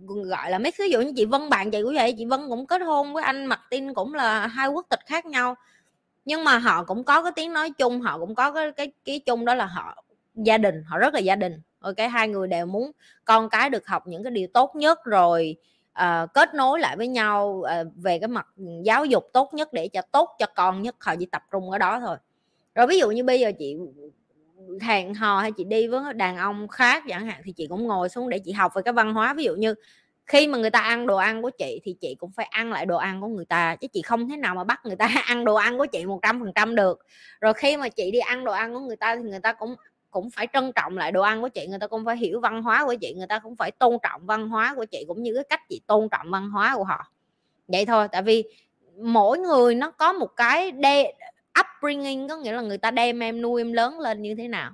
gọi là mấy ví dụ như chị Vân bạn chị của vậy chị Vân cũng kết hôn với anh Martin cũng là hai quốc tịch khác nhau. Nhưng mà họ cũng có cái tiếng nói chung họ cũng có cái cái cái chung đó là họ gia đình họ rất là gia đình. Ok hai người đều muốn con cái được học những cái điều tốt nhất rồi uh, kết nối lại với nhau uh, về cái mặt giáo dục tốt nhất để cho tốt cho con nhất họ chỉ tập trung ở đó thôi. Rồi ví dụ như bây giờ chị hẹn hò hay chị đi với đàn ông khác chẳng hạn thì chị cũng ngồi xuống để chị học về cái văn hóa. Ví dụ như khi mà người ta ăn đồ ăn của chị thì chị cũng phải ăn lại đồ ăn của người ta, chứ chị không thể nào mà bắt người ta ăn đồ ăn của chị một trăm phần trăm được. Rồi khi mà chị đi ăn đồ ăn của người ta thì người ta cũng cũng phải trân trọng lại đồ ăn của chị, người ta cũng phải hiểu văn hóa của chị, người ta cũng phải tôn trọng văn hóa của chị cũng như cái cách chị tôn trọng văn hóa của họ. Vậy thôi, tại vì mỗi người nó có một cái đe upbringing, có nghĩa là người ta đem em nuôi em lớn lên như thế nào.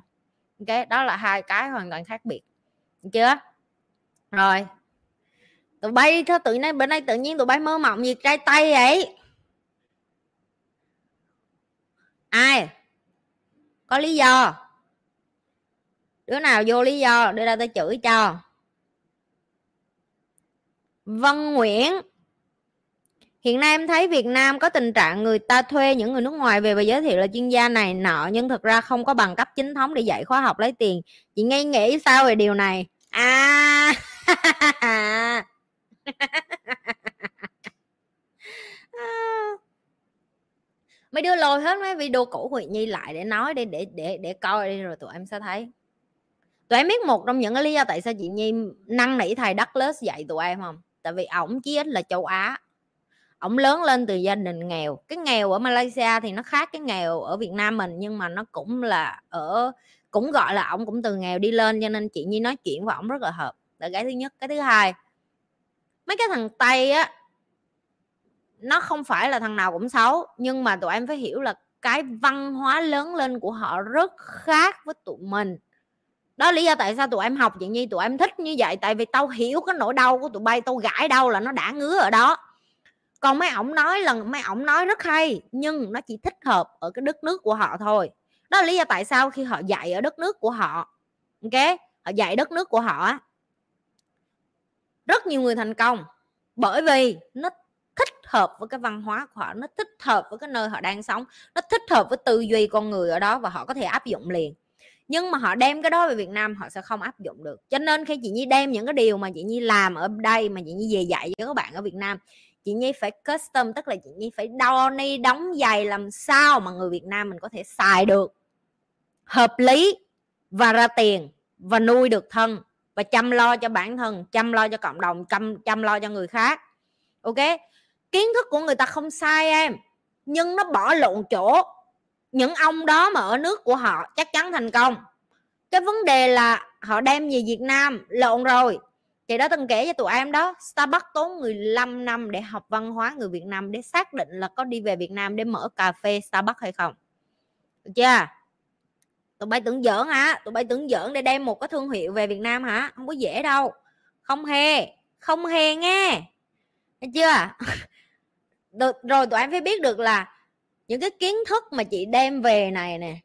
Ok, đó là hai cái hoàn toàn khác biệt. Được chưa? Rồi. Tụi bay thôi, tự nhiên, bữa nay tự nhiên tụi bay mơ mộng gì trai tay vậy? Ai? Có lý do? Đứa nào vô lý do, đưa ra tôi chửi cho. Vân Nguyễn. Hiện nay em thấy Việt Nam có tình trạng người ta thuê những người nước ngoài về và giới thiệu là chuyên gia này nọ, nhưng thực ra không có bằng cấp chính thống để dạy khóa học lấy tiền. Chị ngay nghĩ sao về điều này? À mấy đứa lôi hết mấy video cũ của Nhi lại để nói đi để để để coi đi, rồi tụi em sẽ thấy tụi em biết một trong những cái lý do tại sao chị Nhi năn nỉ thầy Douglas dạy tụi em không tại vì ổng chí ít là châu Á ổng lớn lên từ gia đình nghèo. Cái nghèo ở Malaysia thì nó khác cái nghèo ở Việt Nam mình, nhưng mà nó cũng là ở, cũng gọi là ổng cũng từ nghèo đi lên, cho nên chị Nhi nói chuyện với ổng rất là hợp. Là cái thứ nhất. Cái thứ hai, mấy cái thằng tây á, nó không phải là thằng nào cũng xấu, nhưng mà tụi em phải hiểu là cái văn hóa lớn lên của họ rất khác với tụi mình. Đó lý do tại sao tụi em học chị nhi. Tụi em thích như vậy, tại vì tao hiểu cái nỗi đau của tụi bay, tao gãi đau là nó đã ngứa ở đó còn mấy ổng nói lần mấy ổng nói rất hay, nhưng nó chỉ thích hợp ở cái đất nước của họ thôi. Đó là lý do tại sao khi họ dạy ở đất nước của họ, ok? Họ dạy đất nước của họ rất nhiều người thành công. Bởi vì nó thích hợp với cái văn hóa của họ, nó thích hợp với cái nơi họ đang sống, nó thích hợp với tư duy con người ở đó và họ có thể áp dụng liền. Nhưng mà họ đem cái đó về Việt Nam, họ sẽ không áp dụng được. Cho nên khi chị Nhi đem những cái điều mà chị Nhi làm ở đây, mà chị Nhi về dạy cho các bạn ở Việt Nam chị Nhi phải custom, tức là chị Nhi phải đo ni, đóng giày làm sao mà người Việt Nam mình có thể xài được. Hợp lý và ra tiền và nuôi được thân và chăm lo cho bản thân, chăm lo cho cộng đồng, chăm chăm lo cho người khác. Ok? Kiến thức của người ta không sai em, nhưng nó bỏ lộn chỗ. Những ông đó mà ở nước của họ chắc chắn thành công. Cái vấn đề là họ đem về Việt Nam lộn rồi chị đã từng kể cho tụi em đó Starbucks tốn 15 năm để học văn hóa người Việt Nam để xác định là có đi về Việt Nam để mở cà phê Starbucks hay không. Được chưa? Tụi bay tưởng giỡn hả? Tụi bay tưởng giỡn để đem một cái thương hiệu về Việt Nam hả? Không có dễ đâu. Không hề không hề nghe. Được chưa? Được, rồi tụi em phải biết được là những cái kiến thức mà chị đem về này nè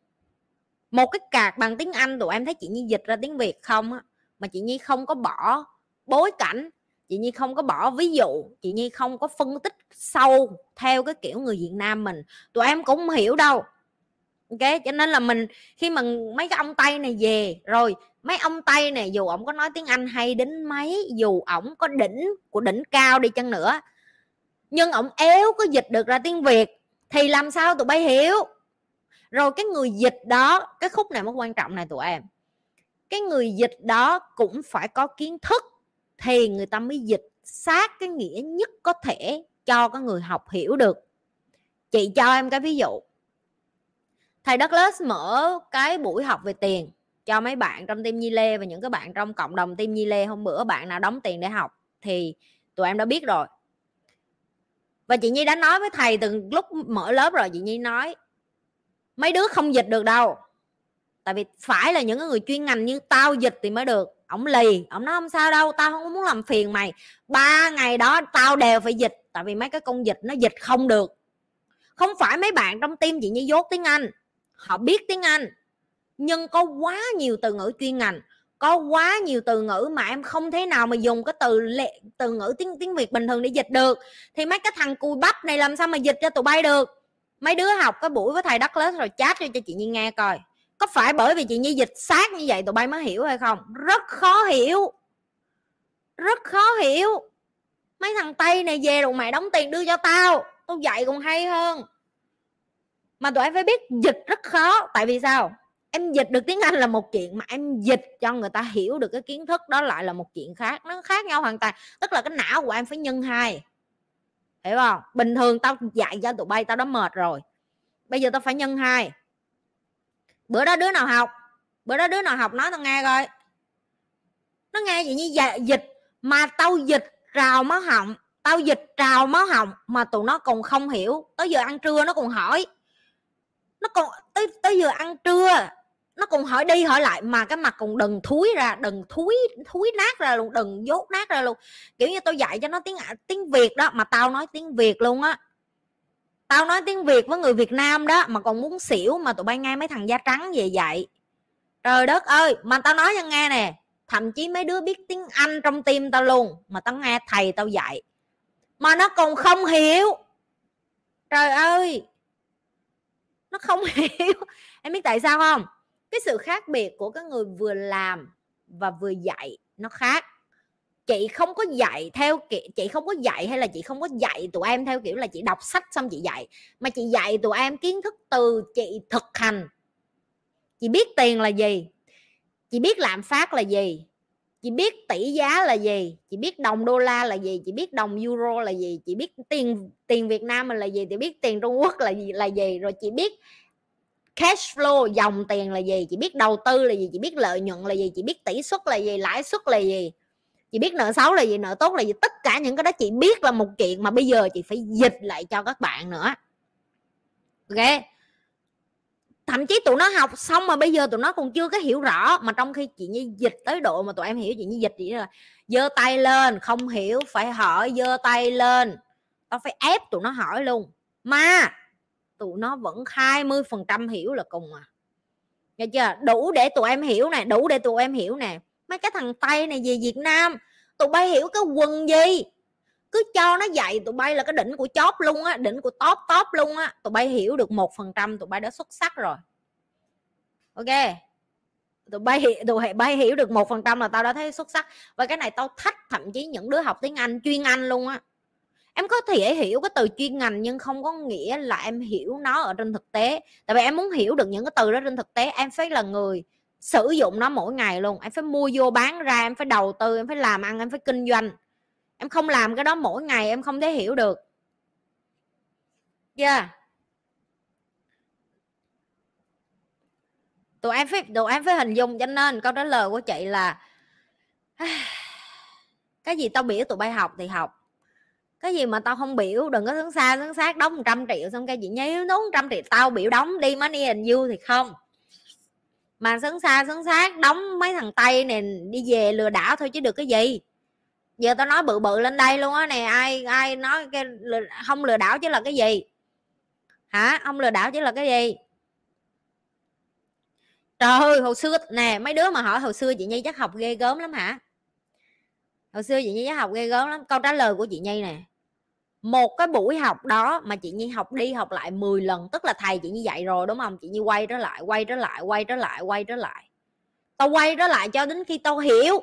một cái cạc bằng tiếng Anh tụi em thấy chị Nhi dịch ra tiếng Việt không á mà chị Nhi không có bỏ bối cảnh, chị Nhi không có bỏ ví dụ, chị Nhi không có phân tích sâu theo cái kiểu người Việt Nam mình. Tụi em cũng không hiểu đâu. Ok, cho nên là mình, khi mà mấy cái ông tây này về, rồi mấy ông tây này dù ổng có nói tiếng anh hay đến mấy, dù ổng có đỉnh, của đỉnh cao đi chăng nữa, nhưng ổng éo có dịch được ra tiếng việt, thì làm sao tụi bay hiểu? Rồi cái người dịch đó, cái khúc này mới quan trọng này tụi em. Cái người dịch đó cũng phải có kiến thức thì người ta mới dịch sát cái nghĩa nhất có thể cho cái người học hiểu được. Chị cho em cái ví dụ. Thầy Douglas mở cái buổi học về tiền cho mấy bạn trong team Nhi Lê và những cái bạn trong cộng đồng team Nhi Lê. Hôm bữa bạn nào đóng tiền để học thì tụi em đã biết rồi. Và chị Nhi đã nói với thầy từ lúc mở lớp rồi, chị Nhi nói, mấy đứa không dịch được đâu, tại vì phải là những người chuyên ngành như tao dịch thì mới được ổng lì, ổng nói, không sao đâu, tao không muốn làm phiền mày. Ba ngày đó tao đều phải dịch, tại vì mấy cái công dịch nó dịch không được. Không phải mấy bạn trong tim chị Nhi dốt tiếng Anh, họ biết tiếng anh, nhưng có quá nhiều từ ngữ chuyên ngành, có quá nhiều từ ngữ mà em không thể nào mà dùng cái từ lệ, từ ngữ tiếng tiếng việt bình thường để dịch được. Thì mấy cái thằng cùi bắp này làm sao mà dịch cho tụi bay được? Mấy đứa học cái buổi với thầy đất lớn rồi chat cho chị nhi nghe coi có phải bởi vì chị nhi dịch sát như vậy tụi bay mới hiểu hay không? Rất khó hiểu. Rất khó hiểu. Mấy thằng tây này về rồi mày đóng tiền đưa cho tao. Tao dạy còn hay hơn. Mà tụi em phải biết dịch rất khó. Tại vì sao? Em dịch được tiếng anh là một chuyện mà em dịch cho người ta hiểu được cái kiến thức đó lại là một chuyện khác. Nó khác nhau hoàn toàn. Tức là cái não của em phải nhân hai. Hiểu không? Bình thường tao dạy cho tụi bay, tao đã mệt rồi. Bây giờ tao phải nhân hai bữa đó đứa nào học? Bữa đó đứa nào học? Nói tao nghe coi. Nó nghe vậy như dạ, dịch mà tao dịch rào máu họng tao dịch trào máu họng mà tụi nó còn không hiểu. Tới giờ ăn trưa nó còn hỏi. Nó còn tới tới giờ ăn trưa nó còn hỏi đi hỏi lại mà cái mặt còn đừng thúi ra đừng thúi thúi nát ra luôn đừng dốt nát ra luôn. Kiểu như tôi dạy cho nó tiếng à, tiếng việt đó mà tao nói tiếng việt luôn á tao nói tiếng việt với người việt nam đó, mà còn muốn xỉu mà tụi bay nghe mấy thằng da trắng về dạy. Trời đất ơi, mà tao nói cho nghe nè, thậm chí mấy đứa biết tiếng anh trong tim tao luôn, mà tao nghe thầy tao dạy. Mà nó còn không hiểu. Trời ơi, nó không hiểu. Em biết tại sao không? Cái sự khác biệt của cái người vừa làm và vừa dạy nó khác chị không có dạy theo kiểu chị không có dạy hay là chị không có dạy tụi em theo kiểu là chị đọc sách xong chị dạy mà chị dạy tụi em kiến thức từ chị thực hành chị biết tiền là gì chị biết lạm phát là gì chị biết tỷ giá là gì chị biết đồng đô la là gì chị biết đồng euro là gì chị biết tiền tiền việt nam mình là gì chị biết tiền trung quốc là gì là gì rồi chị biết cash flow dòng tiền là gì chị biết đầu tư là gì chị biết lợi nhuận là gì chị biết tỷ suất là gì lãi suất là gì chị biết nợ xấu là gì, nợ tốt là gì, tất cả những cái đó chị biết là một chuyện mà bây giờ chị phải dịch lại cho các bạn nữa. Ok? Thậm chí tụi nó học xong mà bây giờ tụi nó còn chưa có hiểu rõ, mà trong khi chị như dịch tới độ mà tụi em hiểu, chị như dịch chị là giơ tay lên, không hiểu phải hỏi, giơ tay lên. Tao phải ép tụi nó hỏi luôn. Mà tụi nó vẫn 20 phần trăm hiểu là cùng à. Nghe chưa? Đủ để tụi em hiểu nè, đủ để tụi em hiểu nè mấy cái thằng tây này về việt nam tụi bay hiểu cái quần gì? Cứ cho nó dạy tụi bay là cái đỉnh của chóp luôn á đỉnh của top top luôn á. Tụi bay hiểu được một phần trăm tụi bay đã xuất sắc rồi. Ok? Tụi bay hiểu, tụi bay hiểu được một phần trăm là tao đã thấy xuất sắc. Và cái này tao thách thậm chí những đứa học tiếng anh chuyên anh luôn á. Em có thể hiểu cái từ chuyên ngành nhưng không có nghĩa là em hiểu nó ở trên thực tế. Tại vì em muốn hiểu được những cái từ đó trên thực tế em phải là người sử dụng nó mỗi ngày luôn. Em phải mua vô bán ra, em phải đầu tư, em phải làm ăn, em phải kinh doanh. Em không làm cái đó mỗi ngày em không thể hiểu được. Chưa yeah. tụi em phải, tụi em phải hình dung, cho nên câu trả lời của chị là, cái gì tao biểu tụi bay học thì học. Cái gì mà tao không biểu, đừng có hướng xa, hướng sát, đóng 100 triệu xong cái chị nhíu đúng trăm triệu, tao biểu đóng đi, money and you thì không mà sấn xa sấn sát, đóng mấy thằng tây này đi về lừa đảo thôi chứ được cái gì. Giờ tao nói bự bự lên đây luôn á nè, ai ai nói cái không lừa đảo chứ là cái gì? Hả? Không lừa đảo chứ là cái gì? Trời ơi, hồi xưa nè, mấy đứa mà hỏi hồi xưa chị nhi chắc học ghê gớm lắm hả? Hồi xưa chị nhi chắc học ghê gớm lắm. Câu trả lời của chị nhi nè một cái buổi học đó mà chị nhi học đi học lại 10 lần tức là thầy chị nhi dạy rồi đúng không chị nhi quay trở lại quay trở lại quay trở lại quay trở lại tao quay trở lại cho đến khi tao hiểu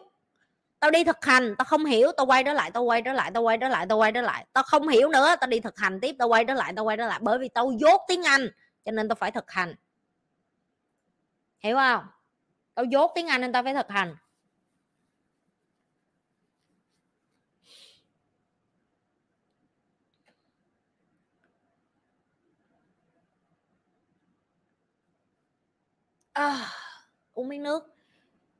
tao đi thực hành tao không hiểu tao quay trở lại tao quay trở lại tao quay trở lại tao quay trở lại tao không hiểu nữa tao đi thực hành tiếp tao quay trở lại tao quay trở lại bởi vì tao dốt tiếng anh cho nên tao phải thực hành hiểu không tao dốt tiếng anh nên tao phải thực hành à, uống miếng nước.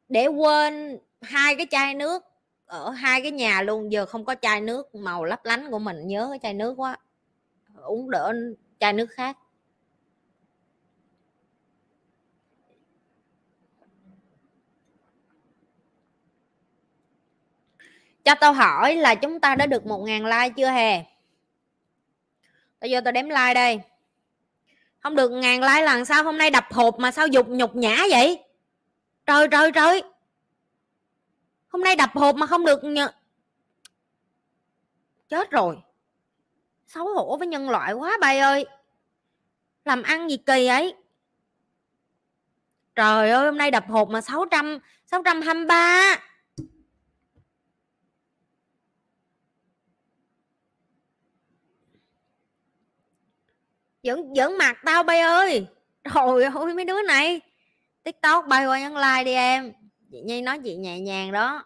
Để quên hai cái chai nước ở hai cái nhà luôn giờ không có chai nước màu lấp lánh của mình nhớ cái chai nước quá. Uống đỡ chai nước khác. Cho tao hỏi là chúng ta đã được một ngàn like chưa hè? Bây giờ tao đếm like đây không được ngàn like lần sao hôm nay đập hộp mà sao dục nhục nhã vậy? Trời trời trời. Hôm nay đập hộp mà không được nh... chết rồi. Xấu hổ với nhân loại quá bay ơi. Làm ăn gì kỳ ấy trời ơi, hôm nay đập hộp mà 600 623 giỡn giỡn mặt tao, bay ơi. Trời ơi, mấy đứa này. Tiktok, bay qua nhắn like đi em. Chị nhi nói chị nhẹ nhàng đó.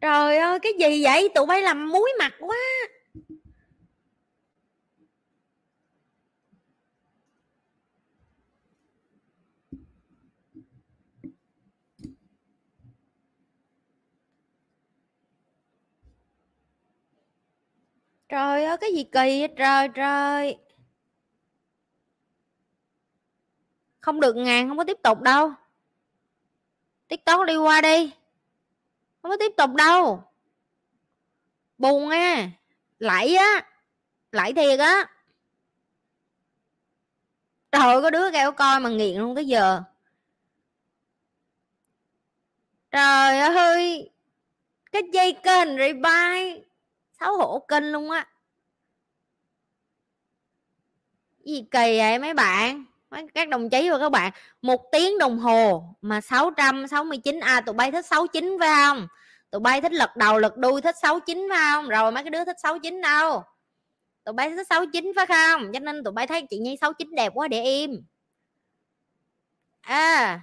Trời ơi, cái gì vậy? Tụi bay làm muối mặt quá. Trời ơi, cái gì kỳ vậy trời trời. Không được ngàn, không có tiếp tục đâu. TikTok đi qua đi. Không có tiếp tục đâu. Buồn à Lãi á. Lãi thiệt á. Trời ơi có đứa kêu coi mà nghiện luôn tới giờ. Trời ơi. Cái dây kênh rebuy xấu hổ kinh luôn á. Gì kỳ vậy mấy bạn? Mấy các đồng chí và các bạn một tiếng đồng hồ mà 669 a à, tụi bay thích 69 phải không? Tụi bay thích lật đầu lật đuôi thích 69 phải không? Rồi mấy cái đứa thích 69 đâu? Tụi bay thích 69 phải không? Cho nên tụi bay thấy chị Nhi 69 đẹp quá để im. À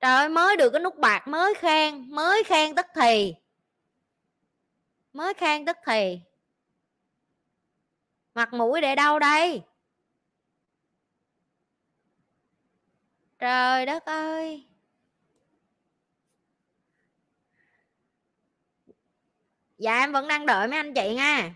trời ơi mới được cái nút bạc mới khen mới khen tức thì mới khen tức thì. Mặt mũi để đâu đây? Trời đất ơi! Dạ em vẫn đang đợi mấy anh chị nha.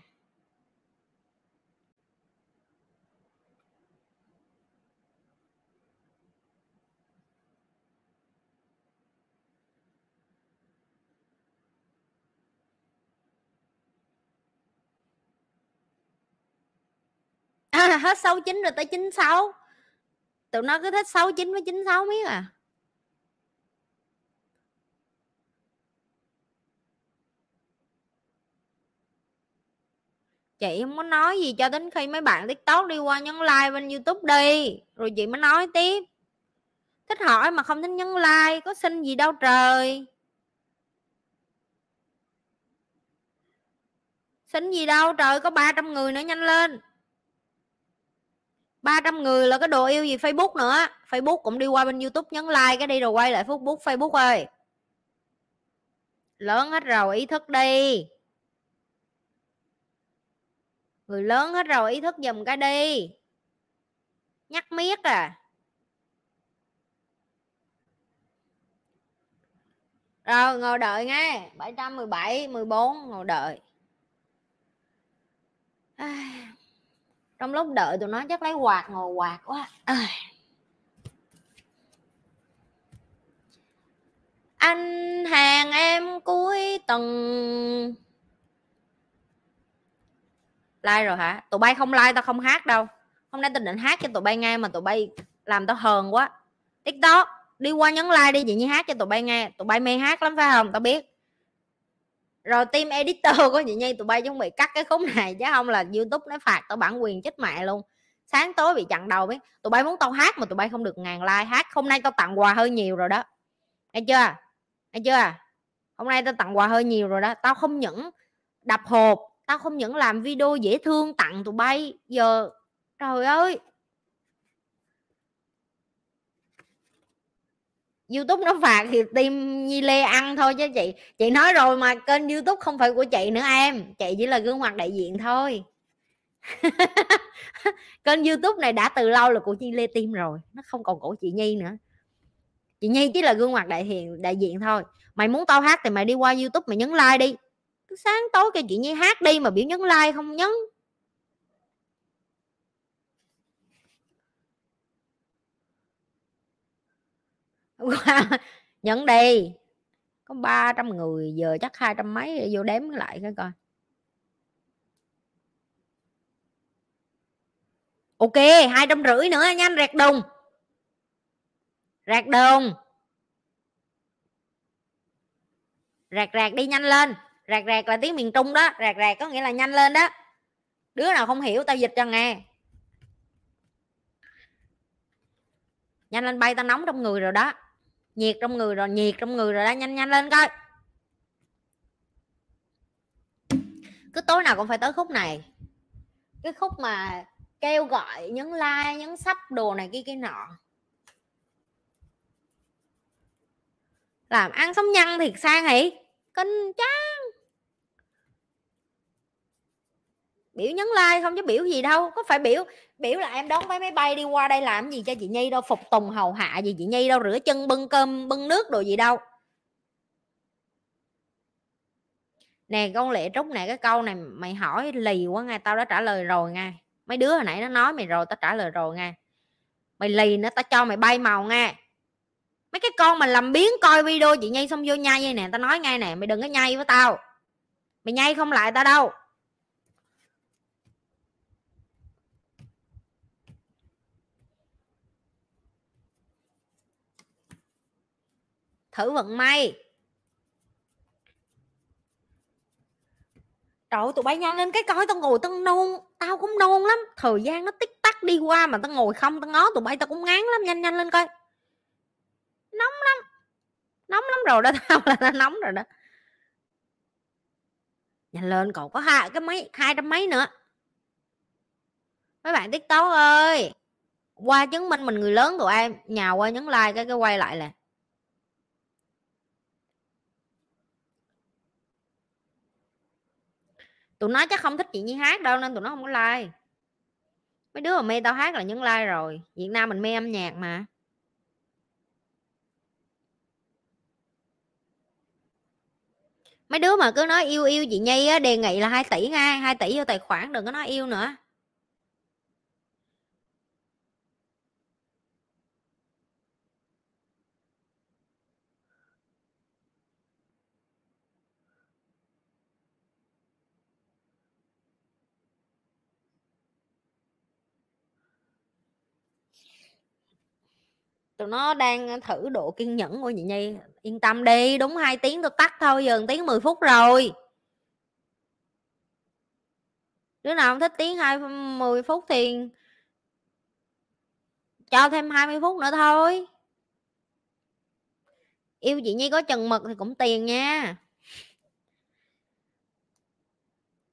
à, hết 69 rồi tới 96 tụi nó cứ thích 69 với 96 miếng à. Chị không có nói gì cho đến khi mấy bạn tiktok đi qua nhấn like bên youtube đi rồi chị mới nói tiếp. Thích hỏi mà không thích nhấn like có xin gì đâu trời. Xin gì đâu trời có 300 người nữa nhanh lên. 300 người là cái đồ yêu gì Facebook nữa. Facebook cũng đi qua bên YouTube nhấn like cái đi rồi quay lại Facebook. Facebook ơi. Lớn hết rồi ý thức đi. Người lớn hết rồi ý thức dùm cái đi. Nhắc miết à. Rồi ngồi đợi nghe. 717 14 ngồi đợi. À, trong lúc đợi tụi nó chắc lấy quạt, ngồi quạt quá. À. anh hàng em cuối tuần. Like rồi hả? Tụi bay không like tao không hát đâu. Hôm nay tao định hát cho tụi bay nghe mà tụi bay làm tao hờn quá. Tiktok, đi qua nhấn like đi chị như hát cho tụi bay nghe. Tụi bay mê hát lắm, phải không? Tao biết rồi team editor có chị nhi tụi bay chuẩn bị cắt cái khúc này chứ không là youtube nó phạt tao bản quyền chết mẹ luôn. Sáng tối bị chặn đầu biết, tụi bay muốn tao hát mà tụi bay không được ngàn like hát. Hôm nay tao tặng quà hơi nhiều rồi đó. Nghe chưa? Nghe chưa? Hôm nay tao tặng quà hơi nhiều rồi đó. Tao không những đập hộp, tao không những làm video dễ thương tặng tụi bay. Giờ, trời ơi! Youtube nó phạt thì tim nhi lê ăn thôi chứ chị. Chị nói rồi mà kênh youtube không phải của chị nữa em. Chị chỉ là gương mặt đại diện thôi. Kênh youtube này đã từ lâu là của chị lê tim rồi, nó không còn của chị nhi nữa. Chị nhi chỉ là gương mặt đại hiện đại diện thôi. Mày muốn tao hát thì mày đi qua youtube mày nhấn like đi. Cứ sáng tối kêu chị nhi hát đi mà biểu nhấn like không nhấn. nhận đi. Có 300 người, giờ chắc hai trăm mấy vô đếm lại cái coi. Ok, hai trăm rưỡi nữa, nhanh rẹt đùng rẹt đùng rạc rạc đi, nhanh lên. Rạc rạc là tiếng miền trung đó. Rạc rạc có nghĩa là nhanh lên đó. Đứa nào không hiểu tao dịch cho nghe. Nhanh lên bay tao nóng trong người rồi đó nhiệt trong người rồi, nhiệt trong người rồi đó, nhanh nhanh lên coi. Cứ tối nào cũng phải tới khúc này. Cái khúc mà kêu gọi nhấn like nhấn sắp đồ này kia kia nọ. Làm ăn sống nhăn thiệt sang hỉ? Kinh chán biểu nhấn like không chứ biểu gì đâu, có phải biểu biểu là em đón vé máy bay đi qua đây làm gì cho chị nhi đâu, phục tùng hầu hạ gì chị nhi đâu, rửa chân, bưng cơm, bưng nước đồ gì đâu. Nè, con lệ trúc nè, cái câu này mày hỏi lì quá nghe, tao đã trả lời rồi nghe. Mấy đứa hồi nãy nó nói mày rồi, tao trả lời rồi nghe. Mày lì nữa, tao cho mày bay màu nghe. Mấy cái con mà làm biến coi video chị nhi xong vô nhai vậy nè, tao nói ngay nè, mày đừng có nhai với tao. Mày nhai không lại tao đâu. Thử vận may. Trời tụi bay nhanh lên cái coi, tao ngồi tao nôn, tao cũng nôn lắm. Thời gian nó tích tắc đi qua mà tao ngồi không, tao ngó tụi bay, tao cũng ngán lắm. Nhanh nhanh lên coi. Nóng lắm. Nóng lắm rồi đó, tao là tao nóng rồi đó. Nhanh lên, còn có hai, cái mấy, hai trăm mấy nữa. Mấy bạn tiktok ơi, qua chứng minh mình người lớn tụi em nhà qua nhấn like cái cái quay lại là tụi nó chắc không thích chị Nhi hát đâu nên tụi nó không có like. Mấy đứa mà mê tao hát là nhấn like rồi. Việt Nam mình mê âm nhạc mà. Mấy đứa mà cứ nói yêu yêu chị Nhi á, đề nghị là 2 tỷ ngay 2 tỷ vô tài khoản đừng có nói yêu nữa. Tụi nó đang thử độ kiên nhẫn của chị Nhi. Yên tâm đi, đúng hai tiếng tôi tắt thôi, giờ tiếng 10 phút rồi. Đứa nào không thích tiếng hai, mười phút thì cho thêm 20 phút nữa thôi. Yêu chị nhi có chừng mực thì cũng tiền nha.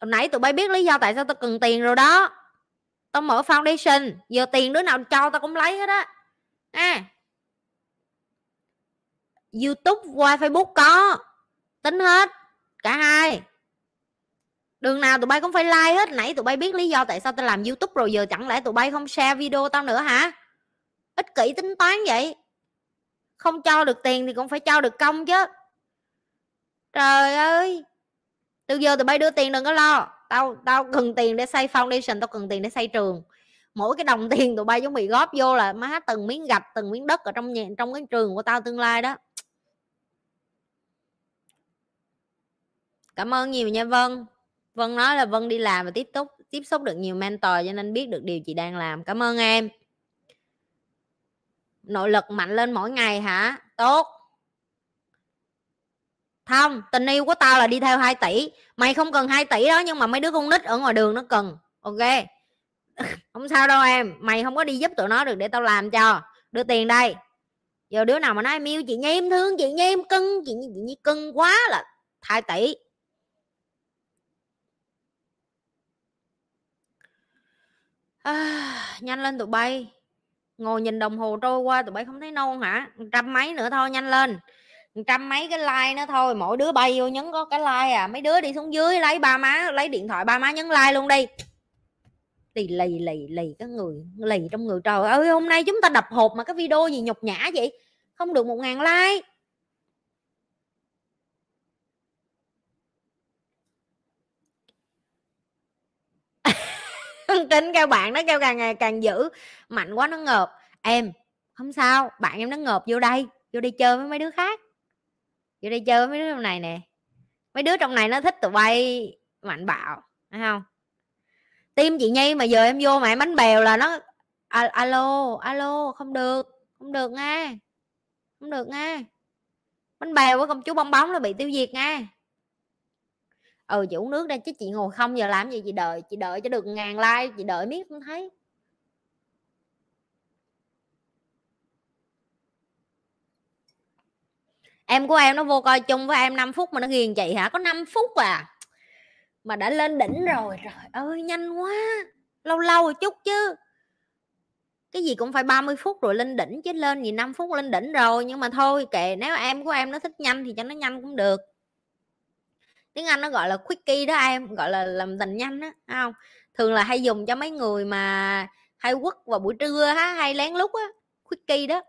Hồi nãy tụi bay biết lý do tại sao tao cần tiền rồi đó. Tao mở foundation, giờ tiền đứa nào cho tao cũng lấy hết á. À youtube, qua facebook có. Tính hết, cả hai. Đường nào tụi bay cũng phải like hết. Nãy tụi bay biết lý do tại sao tao làm youtube rồi, giờ chẳng lẽ tụi bay không share video tao nữa hả? Ích kỷ tính toán vậy. Không cho được tiền thì cũng phải cho được công chứ. Trời ơi. Từ giờ tụi bay đưa tiền đừng có lo. Tao tao cần tiền để xây foundation, tao cần tiền để xây trường. Mỗi cái đồng tiền tụi bay chuẩn bị góp vô là má, từng miếng gạch, từng miếng đất ở trong nhà, trong cái trường của tao tương lai đó. Cảm ơn nhiều nha vân. Vân nói là vân đi làm và tiếp tục tiếp xúc được nhiều mentor cho nên biết được điều chị đang làm. Cảm ơn em. Nội lực mạnh lên mỗi ngày hả? Tốt. Không tình yêu của tao là đi theo 2 tỷ. Mày không cần 2 tỷ đó nhưng mà mấy đứa con nít ở ngoài đường nó cần. Ok. Không sao đâu em. Mày không có đi giúp tụi nó được để tao làm cho. Đưa tiền đây. Giờ đứa nào mà nói em yêu chị nhi em thương chị nhi em cưng chị nhi, chị nhi cưng quá là 2 tỷ. À, nhanh lên tụi bay. Ngồi nhìn đồng hồ trôi qua tụi bay không thấy nôn hả? Trăm mấy nữa thôi nhanh lên. Trăm mấy cái like nữa thôi mỗi đứa bay vô nhấn có cái like à. Mấy đứa đi xuống dưới lấy ba má lấy điện thoại ba má nhấn like luôn đi. Lì lì lì lì cái người lì trong người. Trời ơi hôm nay chúng ta đập hộp mà cái video gì nhục nhã vậy? Không được một ngàn like. Tính kêu bạn nó kêu càng ngày càng dữ. Mạnh quá, nó ngợp. Em, không sao, bạn em nó ngợp vô đây, vô đi chơi với mấy đứa khác. Vô đi chơi với mấy đứa trong này nè. Mấy đứa trong này nó thích tụi bay, mạnh bạo phải không? Tim chị nhi mà giờ em vô mà em bánh bèo là nó alo alo, không được không được nghe không được nghe bánh bèo với công chúa bong bóng là bị tiêu diệt nghe ừ chị uống nước đây chứ chị ngồi không giờ làm gì, chị đợi chị đợi cho được ngàn like, chị đợi miết không thấy. Em của em nó vô coi chung với em 5 phút mà nó ghiền chị hả? Có 5 phút à? Mà đã lên đỉnh rồi, trời ơi, nhanh quá. Lâu lâu một chút chứ. Cái gì cũng phải 30 phút rồi lên đỉnh chứ, lên gì 5 phút lên đỉnh rồi. Nhưng mà thôi kệ, nếu em của em nó thích nhanh thì cho nó nhanh cũng được tiếng anh nó gọi là quickie đó em, gọi là làm tình nhanh á không thường là hay dùng cho mấy người mà hay quất vào buổi trưa ha hay lén lút á, quickie đó.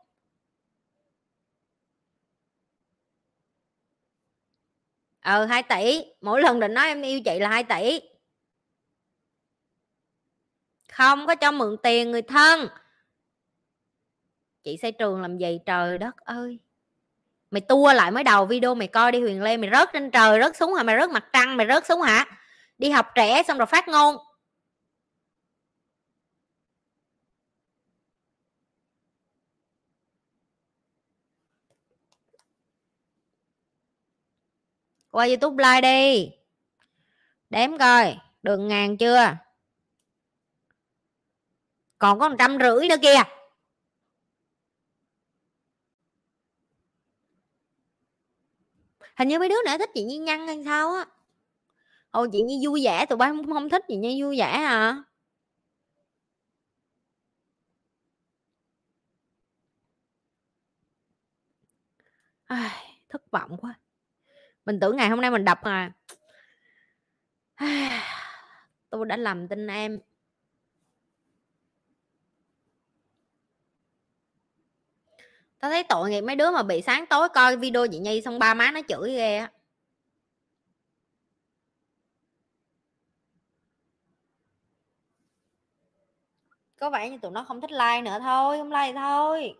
Ừ, ờ 2 tỷ, mỗi lần định nói em yêu chị là 2 tỷ. Không có cho mượn tiền người thân. Chị xây trường làm gì, trời đất ơi mày tua lại mới đầu video mày coi đi, huyền lê, mày rớt trên trời, rớt xuống hả? Mày rớt mặt trăng, mày rớt xuống hả? Đi học trẻ xong rồi phát ngôn. Qua youtube like đi. Đếm coi, được ngàn chưa? Còn có một trăm rưỡi nữa kìa. Hình như mấy đứa nãy thích chị nhi nhăn hay sao á. Ồ chị nhi vui vẻ tụi bay không, không thích chị nhi vui vẻ à. Ai, thất vọng quá. Mình tưởng ngày hôm nay mình đập mà tôi đã làm tin em. Tao thấy tội nghiệp mấy đứa mà bị sáng tối coi video chị nhi xong ba má nó chửi ghê á. Có vẻ như tụi nó không thích like nữa thôi, không like thôi.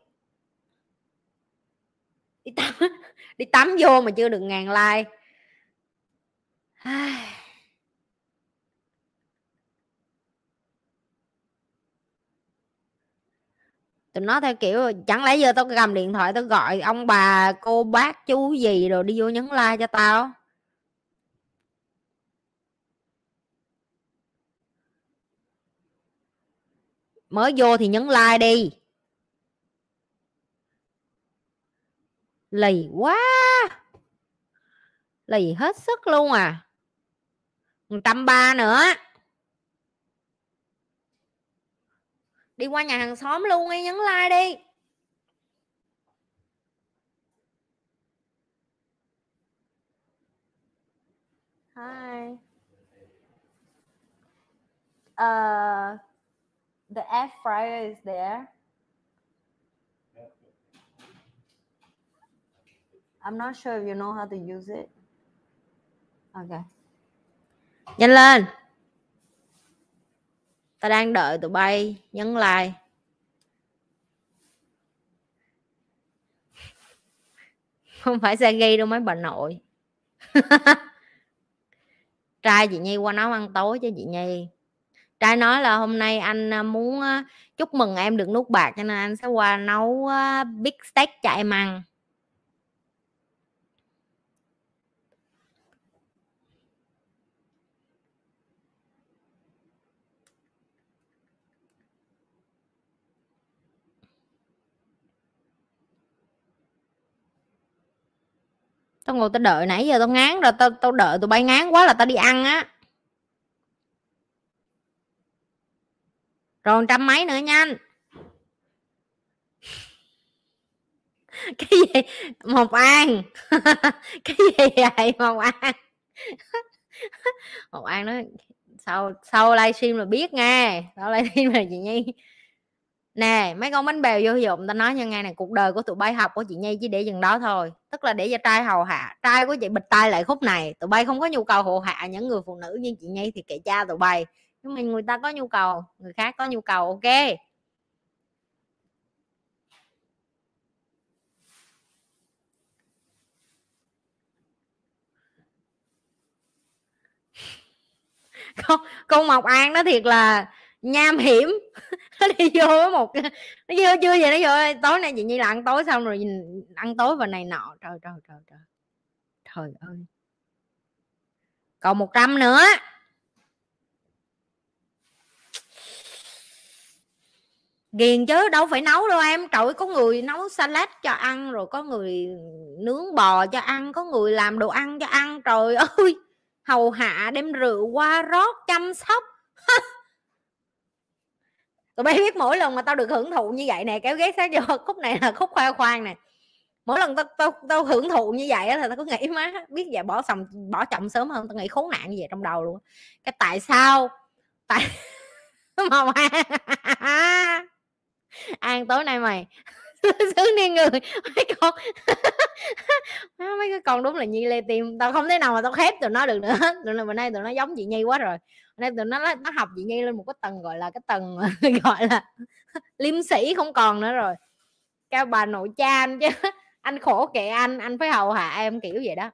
Đi tắm đi tắm vô mà chưa được ngàn like. Tụi nó theo kiểu, chẳng lẽ giờ tao cầm điện thoại tao gọi ông bà, cô bác, chú gì rồi đi vô nhấn like cho tao? Mới vô thì nhấn like đi. Lì quá! Lì hết sức luôn à. Một trăm ba nữa. Đi qua nhà hàng xóm luôn đi nhấn like đi hi uh the air fryer is there I'm not sure if you know how to use it. Okay. Nhanh lên. Ta đang đợi tụi bay, nhấn like. Không phải xe ghi đâu, mấy bà nội. Trai chị Nhi qua nấu ăn tối cho chị Nhi. Trai nói là hôm nay anh à, muốn à, chúc mừng em được nút bạc cho nên anh sẽ qua nấu à, big steak cho em ăn. Tao ngồi tao đợi nãy giờ tao ngán rồi, tao tao đợi tụi bay ngán quá là tao đi ăn á. Rồi trăm mấy nữa nhanh cái gì? Một an. Cái gì vậy? Một an. Một an nói, sau sau livestream là biết nghe. Sau livestream là chị nhi nè, mấy con bánh bèo vô dụng ta nói như ngay này cuộc đời của tụi bay học của chị nhi chỉ để dừng đó thôi. Tức là để cho trai hầu hạ, trai của chị bịch tay lại khúc này. Tụi bay không có nhu cầu hộ hạ những người phụ nữ như chị nhi thì kệ cha tụi bay. Nhưng mà người ta có nhu cầu, người khác có nhu cầu, ok? Con con mộc an nó thiệt là nham hiểm. Nó đi vô với một nó vô, chưa vậy nó vô, tối nay chị nhi là ăn tối xong rồi nhìn, ăn tối và này nọ. Trời trời trời trời. Trời ơi. Còn một trăm nữa. Ghiền chứ, đâu phải nấu đâu em. Trời có người nấu salad cho ăn, rồi có người nướng bò cho ăn, có người làm đồ ăn cho ăn. Trời ơi. Hầu hạ đem rượu qua rót chăm sóc. tụi bay biết mỗi lần mà tao được hưởng thụ như vậy nè, kéo ghét sát vô, khúc này là khúc khoa khoan nè. Mỗi lần tao tao tao hưởng thụ như vậy là tao cứ nghĩ má, biết vậy bỏ sòng, bỏ chậm sớm hơn, tao nghĩ khốn nạn như vậy trong đầu luôn cái tại sao, tại mà an ăn tối nay mày sướng đi người. Mấy con mấy cái con đúng là nhi lê tim. Tao không thể nào mà tao khép tụi nó được nữa. Tụi nó bữa nay tụi nó giống chị nhi quá rồi nên tụi nó nó học chị nhi lên một cái tầng, gọi là cái tầng gọi là liêm sĩ không còn nữa rồi. Cao bà nội cha anh chứ, anh khổ kệ anh anh phải hầu hạ em, kiểu vậy đó.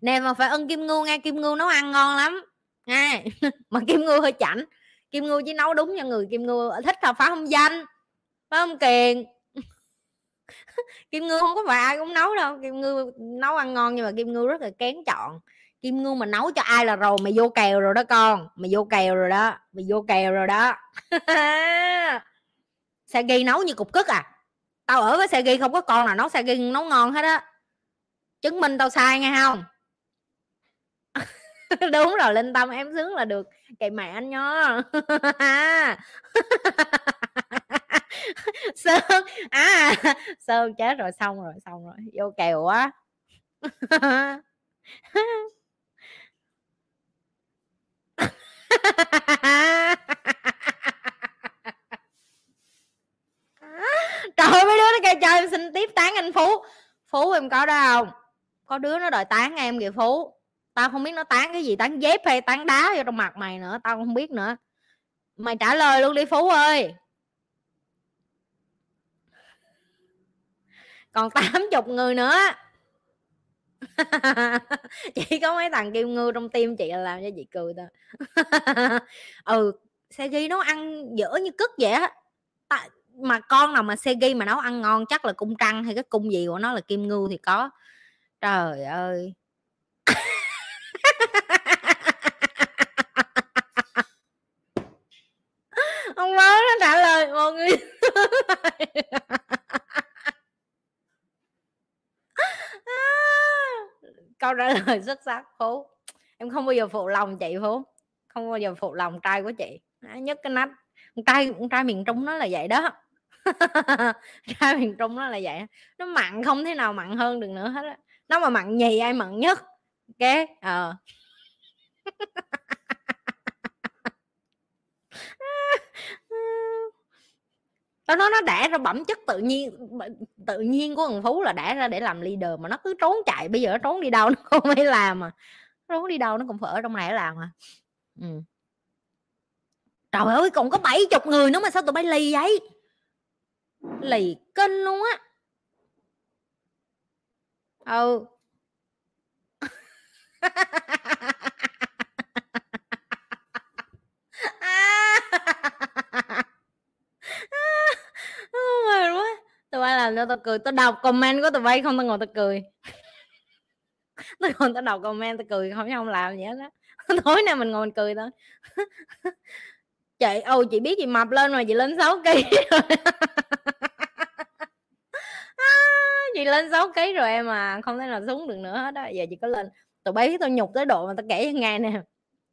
Nè, mà phải ân kim ngưu nghe, kim ngưu nấu ăn ngon lắm. Nghe. Mà kim ngưu hơi chảnh. Kim ngưu chỉ nấu đúng cho người, kim ngưu thích là phá không danh phá không kiền. Kim ngưu không có phải ai cũng nấu đâu. Kim ngưu nấu ăn ngon nhưng mà kim ngưu rất là kén chọn kim ngưu mà nấu cho ai là rồi? Mày vô kèo rồi đó con. Mày vô kèo rồi đó. Mày vô kèo rồi đó. Sagi nấu như cục cức à? Tao ở với Sagi không có con nào nấu Sagi nấu ngon hết á. Chứng minh tao sai nghe không? Đúng rồi linh tâm em sướng là được. Cậy mẹ anh nhá. Sơn à sơn chết rồi, xong rồi xong rồi. Vô kèo quá. trời ơi, mấy đứa nó kêu chơi em xin tiếp tán anh phú. Phú, em có đó không? Có đứa nó đòi tán em kìa, phú. Tao không biết nó tán cái gì, tán dép hay tán đá vô trong mặt mày nữa, tao không biết nữa. Mày trả lời luôn đi, phú ơi. Còn 80 người nữa. chỉ có mấy thằng kim ngưu trong tim chị là làm cho chị cười thôi. Ừ xe ghi nấu ăn dở như cứt vậy á. Mà con nào mà xe ghi mà nấu ăn ngon chắc là cung trăng hay cái cung gì của nó là kim ngưu thì có. Trời ơi. Ông con nó trả lời, mọi người câu trả lời xuất sắc, phú. Em không bao giờ phụ lòng chị, phú. Không bao giờ phụ lòng trai của chị. Nhất cái nách. Con trai con trai miền trung nó là vậy đó. Trai miền trung nó là vậy nó mặn không thế nào mặn hơn được nữa hết á. Nó mà mặn nhì ai mặn nhất? Ok ờ. uh. nó nó nó đẻ ra bẩm chất tự nhiên tự nhiên của thằng phú là đẻ ra để làm leader mà nó cứ trốn chạy, bây giờ nó trốn đi đâu nó không phải làm mà trốn đi đâu nó cũng phải ở trong này làm mà ừ. trời ơi, còn có bảy chục người nữa mà sao tụi bay lì vậy? Lì kinh luôn á. Ừ tụi bay làm cho tao cười. Tao đọc comment của tụi bay không tao ngồi tao cười. Tao còn tao đọc comment tao cười. Không không làm gì hết á. Tối nay mình ngồi mình cười thôi. Chị ồ chị biết chị mập lên rồi, chị lên 6 kg rồi. À, chị lên 6 kg rồi em mà không thể nào xuống được nữa hết á. Giờ chị có lên. Tụi bay biết tao nhục tới độ mà tao kể ngay nè.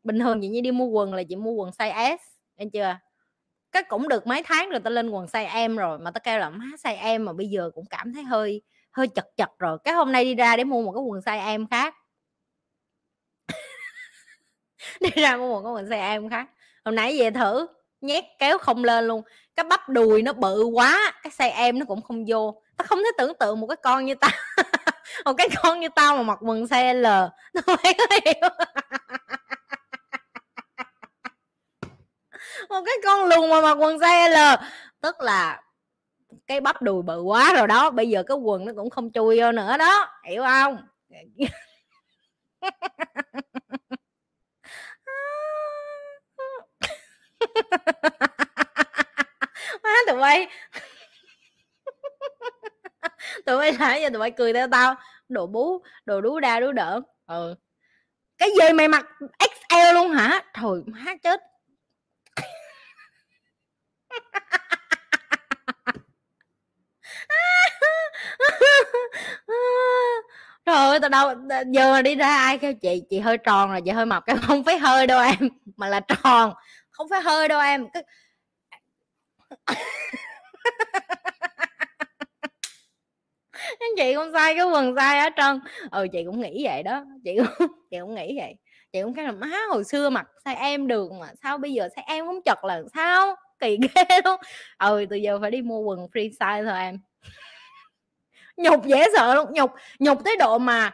Bình thường chị như đi mua quần là chị mua quần size S. Em chưa? Cái cũng được mấy tháng rồi tao lên quần size em rồi, mà tao kêu là má size em mà bây giờ cũng cảm thấy hơi hơi chật chật rồi. Cái hôm nay đi ra để mua một cái quần size em khác. Đi ra mua một cái quần size em khác. Hồi nãy về thử, nhét kéo không lên luôn. Cái bắp đùi nó bự quá, cái size em nó cũng không vô. Tao không thể tưởng tượng một cái con như tao, một cái con như tao mà mặc quần size L. Nó phải hiểu. Một cái con lùn mà mặc quần size L tức là cái bắp đùi bự quá rồi đó. Bây giờ cái quần nó cũng không chui vô nữa đó. Hiểu không? Má, tụi bay tụi bay nãy giờ tụi bay cười theo tao. Đồ bú, đồ đú đa đú đỡ. Ừ. Cái gì mày mặc XL luôn hả? Thôi má chết. trời ơi, tao đâu giờ mà đi ra ai kêu, chị chị hơi tròn rồi, chị hơi mập. Cái không phải hơi đâu em, mà là tròn. Không phải hơi đâu em. Cứ anh chị không sai, cái quần sai ở trơn ừ chị cũng nghĩ vậy đó. Chị cũng chị cũng nghĩ vậy. Chị cũng cái là má hồi xưa mặc sai em được mà, sao bây giờ sai em cũng chật là sao? Kỳ ghê luôn. Ừ từ giờ phải đi mua quần free size thôi em. Nhục dễ sợ luôn nhục nhục tới độ mà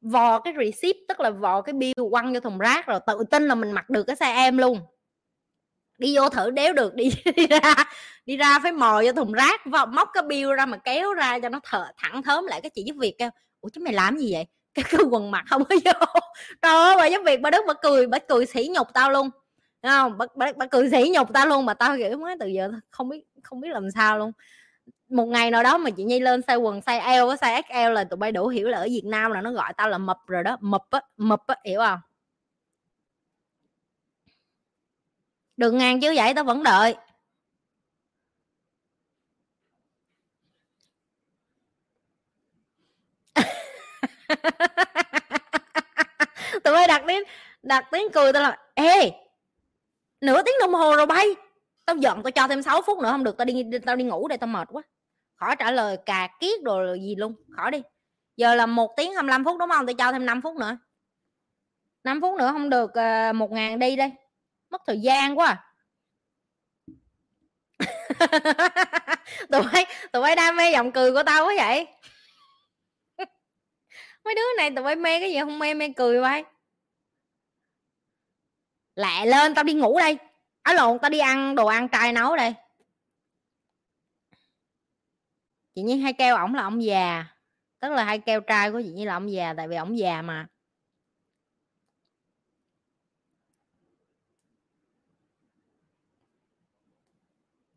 vò cái receipt tức là vò cái bill quăng vô thùng rác rồi tự tin là mình mặc được cái size em luôn. Đi vô thử đéo được đi, đi ra đi ra phải mò vô thùng rác và móc cái bill ra mà kéo ra cho nó thở thẳng thớm lại cái chị giúp việc kêu ủa chứ mày làm gì vậy? Cái, cái quần mặt không có vô. Trời ơi bà giúp việc bà đứng bà cười bà cười sỉ nhục tao luôn. Đúng không? Bà, bà, bà cười sỉ nhục tao luôn mà tao kiểu mới từ giờ không biết không biết làm sao luôn. Một ngày nào đó mà chị nhi lên size quần size L với size XL là tụi bay đủ hiểu là ở Việt Nam là nó gọi tao là mập rồi đó. Mập á mập á hiểu không? Đừng ngang chứ vậy tao vẫn đợi. Tụi bay đặt tiếng đặt tiếng cười tao là ê nửa tiếng đồng hồ rồi bay. Tao giận tao cho thêm 6 phút nữa không được tao đi tao đi ngủ đây tao mệt quá. Khỏi trả lời cà kiết rồi gì luôn khỏi đi. Giờ là một tiếng 25 phút đúng không? Tôi cho thêm 5 phút nữa. 5 phút nữa không được uh, một ngàn đi đây. Mất thời gian quá à. tụi bay tụi bay đam mê giọng cười của tao quá vậy. Mấy đứa này tụi bay mê cái gì không mê mê cười bay lẹ lên, tao đi ngủ đây. Á lộn, tao đi ăn đồ ăn trai nấu đây. Chị nhi hay kêu ổng là ông già. Tức là hay kêu trai của chị như là ông già, tại vì ổng già mà.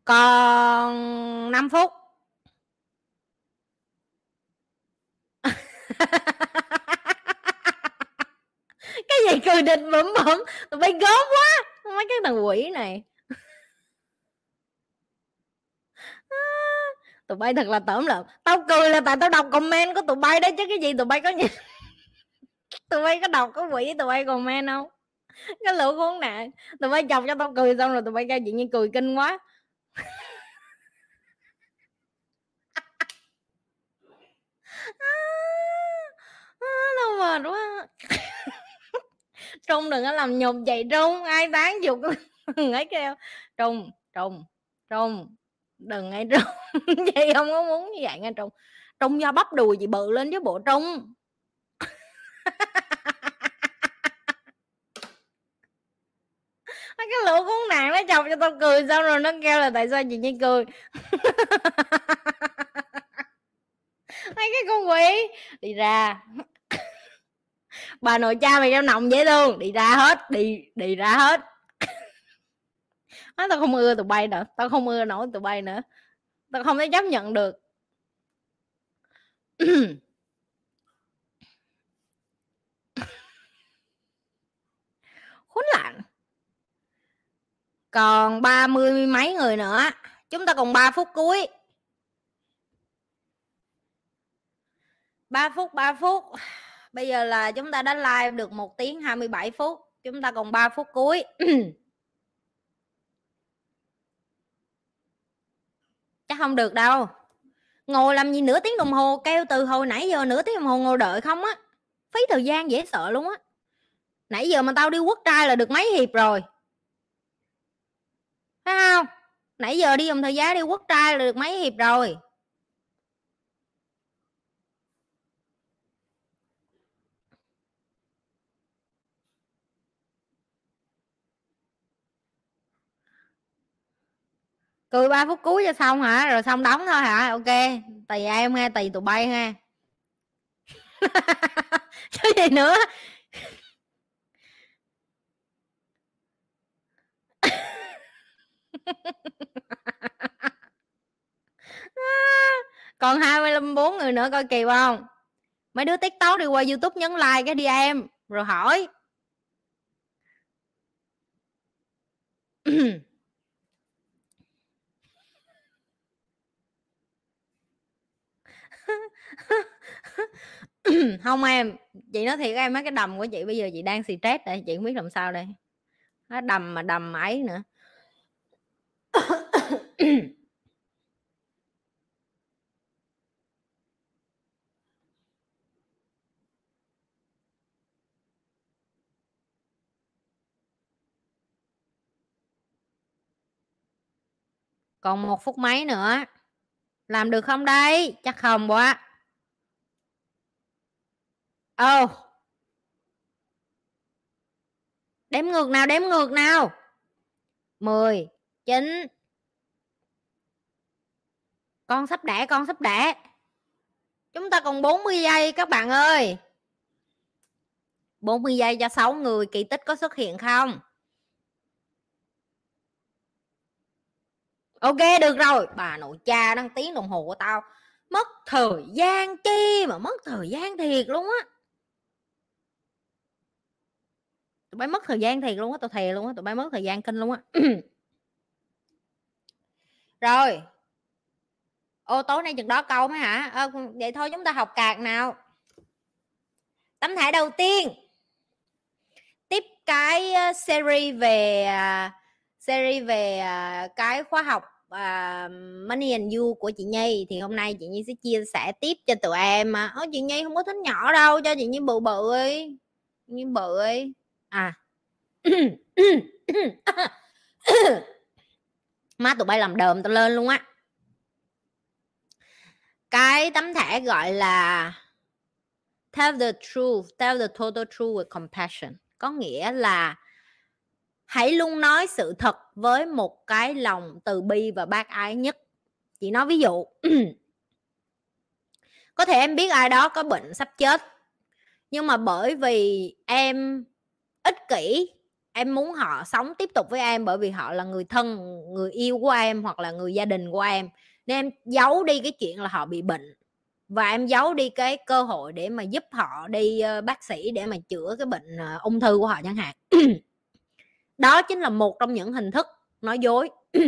Còn 5 phút. gì? Cười địch bẩm bẩm. Tụi bay gớm quá. Mấy cái thằng quỷ này. Tụi bay thật là tởm lợm. Tao cười là tại tao đọc comment của tụi bay đấy chứ cái gì tụi bay có nhìn? Tụi bay có đọc có quỷ, tụi bay comment không? Cái lũ khốn nạn. Tụi bay chọc cho tao cười xong rồi tụi bay kêu chuyện như cười kinh quá. Tao mệt quá trung đừng có làm nhục vậy, trung. Ai tán dục ấy kêu. Trung trung trung. Đừng ngay trung. Vậy không có muốn như vậy nghe trung. Trung do bắp đùi chị bự lên với bộ trung. Cái lũ khốn nạn nó chọc cho tao cười, xong rồi nó kêu là tại sao chị nhi cười? Mấy cái con quỷ. Đi ra bà nội cha mày trong nồng dễ thương. Đi ra hết, đi đi ra hết. Nói tao không ưa tụi bay nữa. Tao không ưa nổi tụi bay nữa. Tao không thể chấp nhận được. Khốn nạn còn ba mươi mấy người nữa. Chúng ta còn 3 phút cuối. 3 phút 3 phút bây giờ là chúng ta đã live được một tiếng 27 phút, chúng ta còn 3 phút cuối. Chắc không được đâu. Ngồi làm gì nửa tiếng đồng hồ, kêu từ hồi nãy giờ nửa tiếng đồng hồ ngồi đợi không á. Phí thời gian dễ sợ luôn á. Nãy giờ mà tao đi quốc trai là được mấy hiệp rồi. Phải không? Nãy giờ đi dùng thời gian đi quốc trai là được mấy hiệp rồi. Cười ba phút cuối cho xong hả? Rồi xong đóng thôi hả? Ok. Tùy em nghe tùy tụi bay nghe cái gì nữa? Còn hai mươi bốn người nữa coi kỳ không? Mấy đứa tiktok đi qua youtube nhấn like cái đi em. Rồi hỏi. không em, chị nói thiệt em, mấy cái đầm của chị bây giờ chị đang stress đây chị không biết làm sao đây. Nó đầm mà đầm ấy nữa. Còn một phút mấy nữa làm được không đây? Chắc không quá. Ồ. Oh. đếm ngược nào, đếm ngược nào. 10 9 con sắp đẻ, con sắp đẻ. Chúng ta còn 40 giây các bạn ơi. 40 giây cho 6 người kỳ tích có xuất hiện không? Ok được rồi. Bà nội cha đang tiếng đồng hồ của tao. Mất thời gian chi mà mất thời gian thiệt luôn á. Tụi bay mất thời gian thiệt luôn á tao thề luôn á tụi bay mất thời gian kinh luôn á. Rồi. Ô tối nay chừng đó câu mới hả? À, vậy thôi chúng ta học cạc nào. Tấm thẻ đầu tiên. Tiếp cái ờ, series về uh, series về uh, cái khóa học uh, Money and You của chị Nhi. Thì hôm nay chị Nhi sẽ chia sẻ tiếp cho tụi em mà chị Nhi không có thích nhỏ đâu cho chị Nhi bự bự ấy Nhi bự ấy à. Má tụi bay làm đờm tao lên luôn á. Cái tấm thẻ gọi là tell the truth tell the total truth with compassion. Có nghĩa là hãy luôn nói sự thật với một cái lòng từ bi và bác ái nhất. Chị nói ví dụ, có thể em biết ai đó có bệnh sắp chết, nhưng mà bởi vì em ích kỷ, em muốn họ sống tiếp tục với em bởi vì họ là người thân, người yêu của em hoặc là người gia đình của em, nên em giấu đi cái chuyện là họ bị bệnh. Và em giấu đi cái cơ hội để mà giúp họ đi ờ, bác sĩ để mà chữa cái bệnh ờ, ung thư của họ chẳng hạn. đó chính là một trong những hình thức nói dối.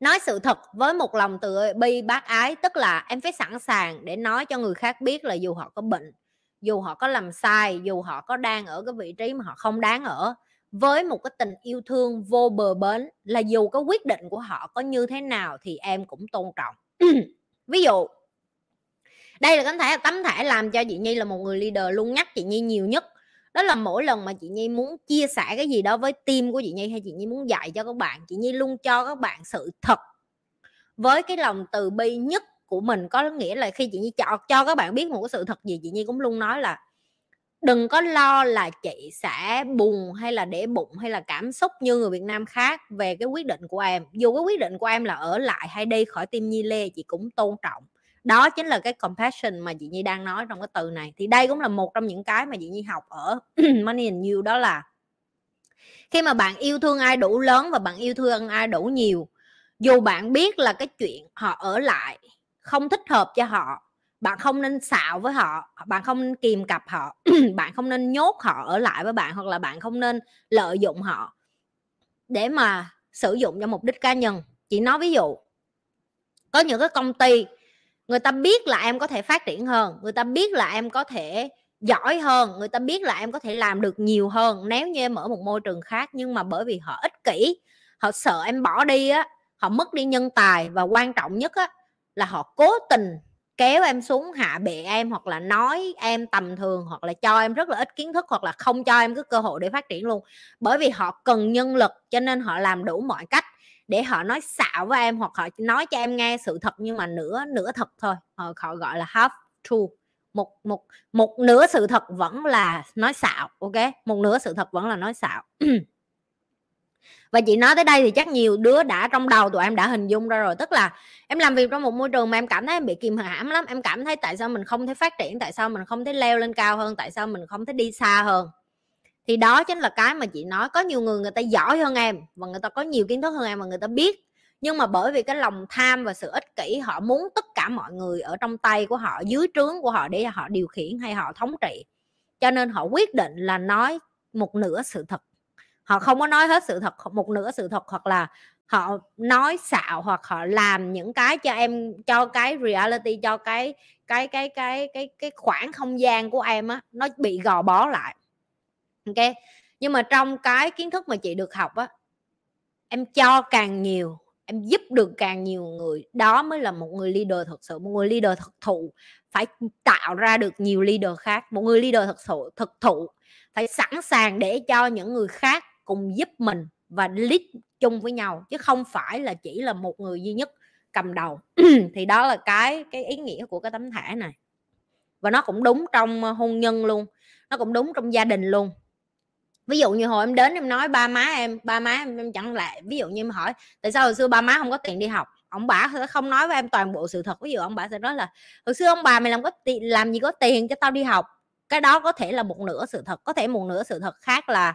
Nói sự thật với một lòng từ bi bác ái, tức là em phải sẵn sàng để nói cho người khác biết là dù họ có bệnh, dù họ có làm sai, dù họ có đang ở cái vị trí mà họ không đáng ở, với một cái tình yêu thương vô bờ bến là dù có quyết định của họ có như thế nào thì em cũng tôn trọng. Ví dụ, đây là tấm thẻ tấm thẻ làm cho chị nhi là một người leader luôn nhắc chị nhi nhiều nhất đó là mỗi lần mà chị nhi muốn chia sẻ cái gì đó với team của chị nhi hay chị nhi muốn dạy cho các bạn, chị nhi luôn cho các bạn sự thật với cái lòng từ bi nhất của mình. Có nghĩa là khi chị nhi cho cho các bạn biết một cái sự thật gì, chị nhi cũng luôn nói là đừng có lo là chị sẽ buồn hay là để bụng hay là cảm xúc như người Việt Nam khác về cái quyết định của em. Dù cái quyết định của em là ở lại hay đi khỏi tim Nhi Lê, chị cũng tôn trọng đó chính là cái compassion mà chị Nhi đang nói trong cái từ này. Thì đây cũng là một trong những cái mà chị Nhi học ở Money and You, đó là khi mà bạn yêu thương ai đủ lớn và bạn yêu thương ai đủ nhiều, dù bạn biết là cái chuyện họ ở lại không thích hợp cho họ, bạn không nên xạo với họ, bạn không nên kìm cặp họ, bạn không nên nhốt họ ở lại với bạn hoặc là bạn không nên lợi dụng họ để mà sử dụng cho mục đích cá nhân. Chị nói ví dụ, có những cái công ty người ta biết là em có thể phát triển hơn, người ta biết là em có thể giỏi hơn, người ta biết là em có thể làm được nhiều hơn nếu như em ở một môi trường khác. Nhưng mà bởi vì họ ích kỷ, họ sợ em bỏ đi á, họ mất đi nhân tài và quan trọng nhất á là họ cố tình kéo em xuống hạ bệ em hoặc là nói em tầm thường hoặc là cho em rất là ít kiến thức hoặc là không cho em cái cơ hội để phát triển luôn. Bởi vì họ cần nhân lực cho nên họ làm đủ mọi cách để họ nói xạo với em hoặc họ nói cho em nghe sự thật nhưng mà nửa nửa thật thôi. Họ, họ gọi là half true. Một một một nửa sự thật vẫn là nói xạo ok? Một nửa sự thật vẫn là nói xạo. Và chị nói tới đây thì chắc nhiều đứa đã trong đầu tụi em đã hình dung ra rồi. Tức là em làm việc trong một môi trường mà em cảm thấy em bị kìm hãm lắm. Em cảm thấy tại sao mình không thể phát triển tại sao mình không thể leo lên cao hơn tại sao mình không thể đi xa hơn thì đó chính là cái mà chị nói, có nhiều người người ta giỏi hơn em và người ta có nhiều kiến thức hơn em và người ta biết. Nhưng mà bởi vì cái lòng tham và sự ích kỷ, họ muốn tất cả mọi người ở trong tay của họ, dưới trướng của họ để họ điều khiển hay họ thống trị. Cho nên họ quyết định là nói một nửa sự thật. Họ không có nói hết sự thật một nửa sự thật hoặc là họ nói xạo hoặc họ làm những cái cho em, cho cái reality, cho cái cái cái cái cái cái khoảng không gian của em á, nó bị gò bó lại ok nhưng mà trong cái kiến thức mà chị được học á, em cho càng nhiều, em giúp được càng nhiều người, đó mới là một người leader thật sự, một người leader thực thụ. Phải tạo ra được nhiều leader khác, một người leader thật sự thực thụ. Phải sẵn sàng để cho những người khác cùng giúp mình và lead chung với nhau, chứ không phải là chỉ là một người duy nhất cầm đầu. Thì đó là cái cái ý nghĩa của cái tấm thẻ này. Và nó cũng đúng trong hôn nhân luôn, nó cũng đúng trong gia đình luôn ví dụ như hồi em đến em nói ba má em ba má em, em chẳng lẽ ví dụ như em hỏi tại sao hồi xưa ba má không có tiền đi học? Ông bà sẽ không nói với em toàn bộ sự thật. Ví dụ ông bà sẽ nói là hồi xưa ông bà mày làm có tiền làm gì có tiền cho tao đi học. Cái đó có thể là một nửa sự thật có thể một nửa sự thật khác là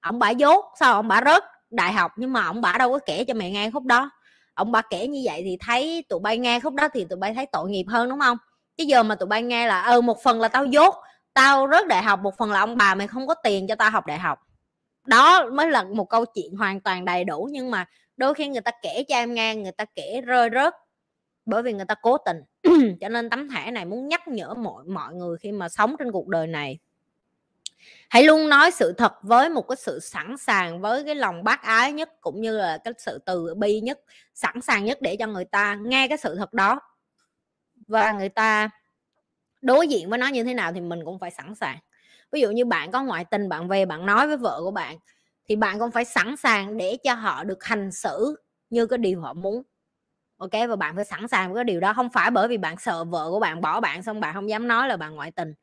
ông bà dốt sao ông bà rớt đại học nhưng mà ông bà đâu có kể cho mẹ nghe khúc đó. Ông bà kể như vậy thì thấy tụi bay nghe khúc đó thì tụi bay thấy tội nghiệp hơn đúng không? Chứ giờ mà tụi bay nghe là ừ một phần là tao dốt tao rớt đại học một phần là ông bà mày không có tiền cho tao học đại học. Đó mới là một câu chuyện hoàn toàn đầy đủ nhưng mà đôi khi người ta kể cho em nghe, người ta kể rơi rớt bởi vì người ta cố tình. Cho nên tấm thẻ này muốn nhắc nhở mọi mọi người khi mà sống trên cuộc đời này. Hãy luôn nói sự thật với một cái sự sẵn sàng, với cái lòng bác ái nhất cũng như là cái sự từ bi nhất, sẵn sàng nhất để cho người ta nghe cái sự thật đó. Và người ta đối diện với nó như thế nào thì mình cũng phải sẵn sàng. Ví dụ như bạn có ngoại tình, bạn về, bạn nói với vợ của bạn, thì bạn cũng phải sẵn sàng để cho họ được hành xử như cái điều họ muốn. Ok? Và bạn phải sẵn sàng với cái điều đó, không phải bởi vì bạn sợ vợ của bạn bỏ bạn xong bạn không dám nói là bạn ngoại tình.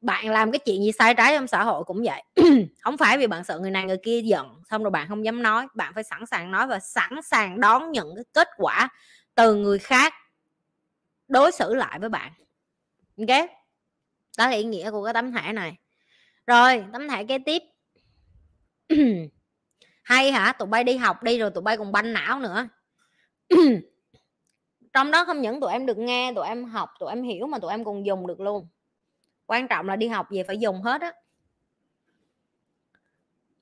Bạn làm cái chuyện gì sai trái trong xã hội cũng vậy. Không phải vì bạn sợ người này người kia giận xong rồi bạn không dám nói, bạn phải sẵn sàng nói và sẵn sàng đón nhận cái kết quả từ người khác đối xử lại với bạn ok đó là ý nghĩa của cái tấm thẻ này. Rồi, tấm thẻ kế tiếp. Hay hả? Tụi bay đi học đi rồi tụi bay còn banh não nữa. Trong đó không những tụi em được nghe, tụi em học, tụi em hiểu mà tụi em còn dùng được luôn. Quan trọng là đi học về phải dùng hết á.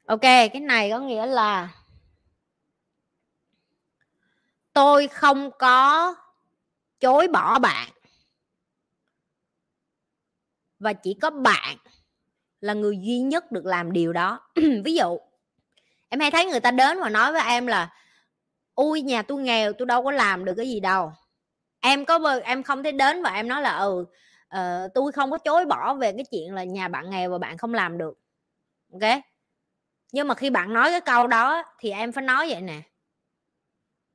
Ok, cái này có nghĩa là tôi không có chối bỏ bạn và chỉ có bạn là người duy nhất được làm điều đó. Ví dụ em hay thấy người ta đến và nói với em là ui nhà tôi nghèo tôi đâu có làm được cái gì đâu. Em có em không thấy đến và em nói là ừ uh, tôi không có chối bỏ về cái chuyện là nhà bạn nghèo và bạn không làm được. Ok? Nhưng mà khi bạn nói cái câu đó thì em phải nói vậy nè.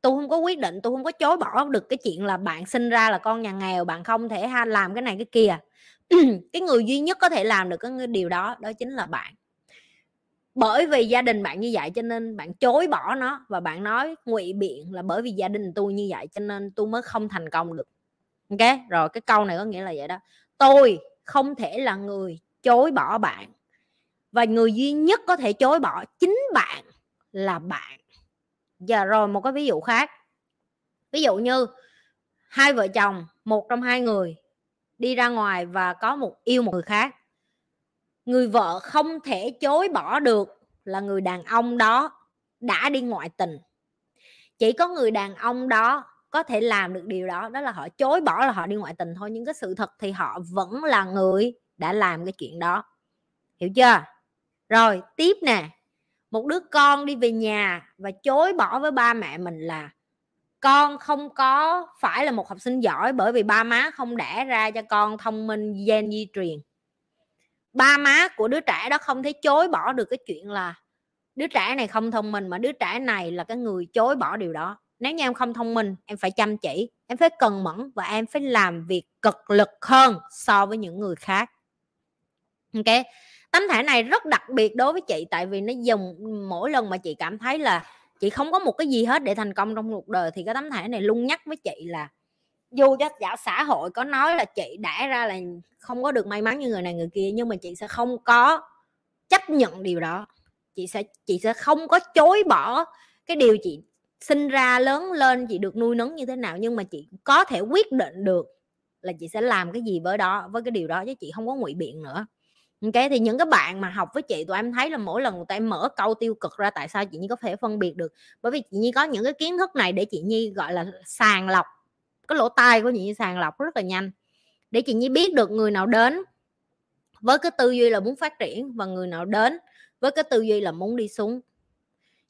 Tôi không có quyết định tôi không có chối bỏ được cái chuyện là bạn sinh ra là con nhà nghèo bạn không thể làm cái này cái kia. cái người duy nhất có thể làm được cái điều đó đó chính là bạn. Bởi vì gia đình bạn như vậy cho nên bạn chối bỏ nó và bạn nói ngụy biện là bởi vì gia đình tôi như vậy cho nên tôi mới không thành công được. Ok? Rồi cái câu này có nghĩa là vậy đó. Tôi không thể là người chối bỏ bạn và người duy nhất có thể chối bỏ chính bạn là bạn. Giờ rồi một cái ví dụ khác. Ví dụ như hai vợ chồng, một trong hai người đi ra ngoài và có một, yêu một người khác. Người vợ không thể chối bỏ được là người đàn ông đó đã đi ngoại tình. Chỉ có người đàn ông đó có thể làm được điều đó đó là họ chối bỏ là họ đi ngoại tình thôi, nhưng cái sự thật thì họ vẫn là người đã làm cái chuyện đó. Hiểu chưa? Rồi, tiếp nè. Một đứa con đi về nhà và chối bỏ với ba mẹ mình là con không có phải là một học sinh giỏi bởi vì ba má không đẻ ra cho con thông minh, gen di truyền. Ba má của đứa trẻ đó không thể chối bỏ được cái chuyện là đứa trẻ này không thông minh mà đứa trẻ này là cái người chối bỏ điều đó. Nếu như em không thông minh, em phải chăm chỉ, em phải cần mẫn và em phải làm việc cực lực hơn so với những người khác. Ok, tấm thẻ này rất đặc biệt đối với chị tại vì nó dùng, mỗi lần mà chị cảm thấy là chị không có một cái gì hết để thành công trong cuộc đời thì cái tấm thẻ này luôn nhắc với chị là dù cho giả xã hội có nói là chị đã ra là không có được may mắn như người này người kia, nhưng mà chị sẽ không có chấp nhận điều đó. Chị sẽ chị sẽ không có chối bỏ cái điều chị sinh ra, lớn lên, chị được nuôi nấng như thế nào, nhưng mà chị có thể quyết định được là chị sẽ làm cái gì với đó, với cái điều đó chứ chị không có ngụy biện nữa ok thì những cái bạn mà học với chị tụi em thấy là mỗi lần tụi em mở câu tiêu cực ra tại sao chị nhi có thể phân biệt được? Bởi vì chị nhi có những cái kiến thức này để chị nhi, gọi là, sàng lọc, cái lỗ tai của chị nhi sàng lọc rất là nhanh. Để chị nhi biết được người nào đến với cái tư duy là muốn phát triển và người nào đến với cái tư duy là muốn đi xuống.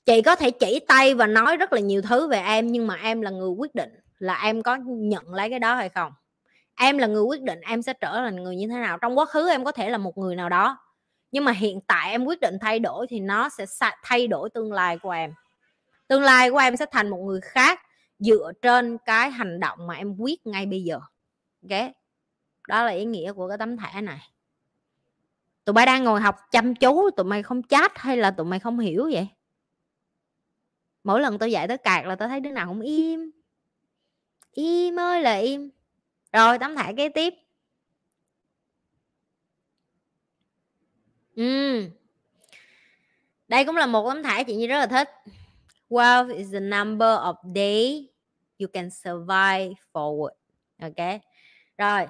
Chị có thể chỉ tay và nói rất là nhiều thứ về em nhưng mà em là người quyết định là em có nhận lấy cái đó hay không em là người quyết định em sẽ trở thành người như thế nào, trong quá khứ em có thể là một người nào đó, nhưng mà hiện tại em quyết định thay đổi thì nó sẽ thay đổi tương lai của em. Tương lai của em sẽ thành một người khác dựa trên cái hành động mà em quyết ngay bây giờ, ok? Đó là ý nghĩa của cái tấm thẻ này. Tụi bay đang ngồi học chăm chú, tụi mày không chat hay là tụi mày không hiểu vậy? Mỗi lần tôi dạy tới cạc là tôi thấy đứa nào cũng im. Im ơi là im rồi tấm thẻ kế tiếp. Ừ. đây cũng là một tấm thẻ chị như rất là thích. Wealth is the number of day you can survive forward. Ok. Rồi.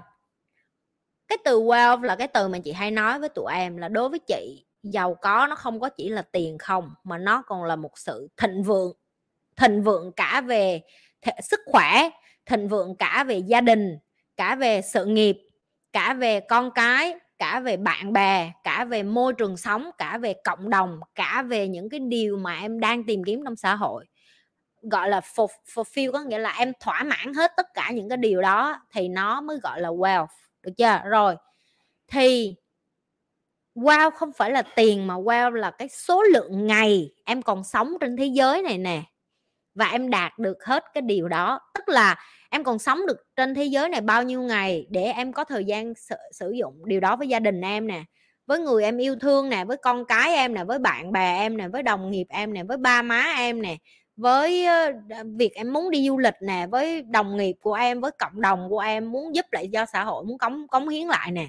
Cái từ wealth là cái từ mà chị hay nói với tụi em là đối với chị giàu có nó không có chỉ là tiền không mà nó còn là một sự thịnh vượng. Thịnh vượng cả về thể, sức khỏe thịnh vượng cả về gia đình cả về sự nghiệp, cả về con cái, cả về bạn bè, cả về môi trường sống, cả về cộng đồng, cả về những cái điều mà em đang tìm kiếm trong xã hội. Gọi là fulfill có nghĩa là em thỏa mãn hết tất cả những cái điều đó thì nó mới gọi là wealth, được chưa? Rồi, thì wow không phải là tiền mà wow là cái số lượng ngày em còn sống trên thế giới này nè. Và em đạt được hết cái điều đó, tức là em còn sống được trên thế giới này bao nhiêu ngày để em có thời gian sử, sử dụng điều đó với gia đình em nè với người em yêu thương nè với con cái em nè với bạn bè em nè với đồng nghiệp em nè với ba má em nè với việc em muốn đi du lịch nè với đồng nghiệp của em với cộng đồng của em muốn giúp lại cho xã hội muốn cống cống hiến lại nè.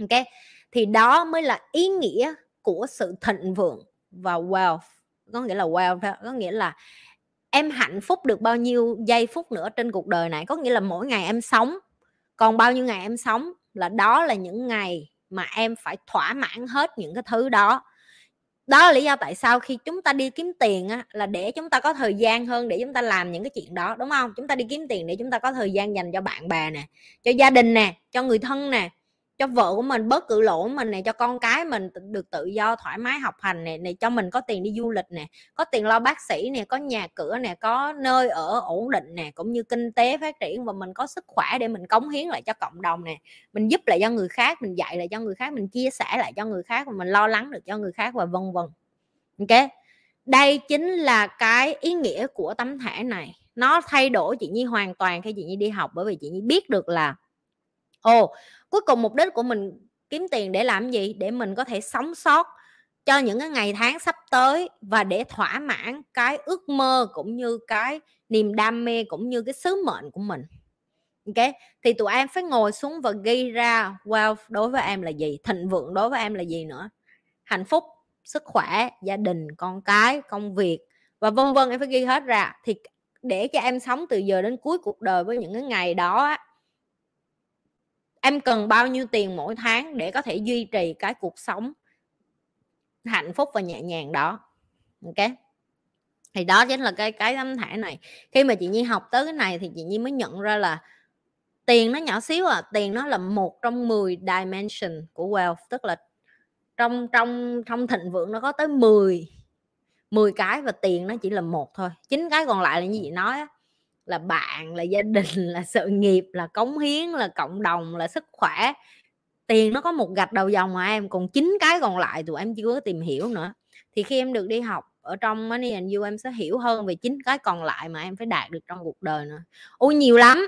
Ok thì đó mới là ý nghĩa của sự thịnh vượng và wealth có nghĩa là wealth có nghĩa là em hạnh phúc được bao nhiêu giây phút nữa trên cuộc đời này? Có nghĩa là mỗi ngày em sống còn bao nhiêu ngày em sống là đó là những ngày mà em phải thỏa mãn hết những cái thứ đó. Đó là lý do tại sao khi chúng ta đi kiếm tiền á, là để chúng ta có thời gian hơn để chúng ta làm những cái chuyện đó đúng không? Chúng ta đi kiếm tiền để chúng ta có thời gian dành cho bạn bè nè cho gia đình nè cho người thân nè cho vợ của mình bớt cự lỗ của mình này cho con cái mình được tự do, thoải mái học hành này này cho mình có tiền đi du lịch nè, có tiền lo bác sĩ nè, có nhà cửa nè, có nơi ở ổn định nè, cũng như kinh tế phát triển và mình có sức khỏe để mình cống hiến lại cho cộng đồng nè. Mình giúp lại cho người khác, mình dạy lại cho người khác, mình chia sẻ lại cho người khác và mình lo lắng được cho người khác và vân vân. Ok? Đây chính là cái ý nghĩa của tấm thẻ này. Nó thay đổi chị nhi hoàn toàn khi chị nhi đi học bởi vì chị nhi biết được là, ồ cuối cùng mục đích của mình kiếm tiền để làm gì? Để mình có thể sống sót cho những cái ngày tháng sắp tới và để thỏa mãn cái ước mơ cũng như cái niềm đam mê cũng như cái sứ mệnh của mình. Ok, thì tụi em phải ngồi xuống và ghi ra wealth đối với em là gì, thịnh vượng đối với em là gì nữa. Hạnh phúc, sức khỏe, gia đình, con cái, công việc và vân vân em phải ghi hết ra. Thì để cho em sống từ giờ đến cuối cuộc đời với những cái ngày đó em cần bao nhiêu tiền mỗi tháng để có thể duy trì cái cuộc sống hạnh phúc và nhẹ nhàng đó? Ok. Thì đó chính là cái cái tấm thẻ này. Khi mà chị nhi học tới cái này thì chị nhi mới nhận ra là tiền nó nhỏ xíu à tiền nó là một trong 10 dimension của wealth tức là trong trong trong thịnh vượng nó có tới 10 10 cái và tiền nó chỉ là một thôi. Chín cái còn lại là như chị nói á, là bạn, là gia đình, là sự nghiệp, là cống hiến, là cộng đồng, là sức khỏe. Tiền nó có một gạch đầu dòng mà em, còn chín cái còn lại tụi em chưa có tìm hiểu nữa. Thì khi em được đi học ở trong Money and You em sẽ hiểu hơn về chín cái còn lại mà em phải đạt được trong cuộc đời nữa. Ôi, nhiều lắm!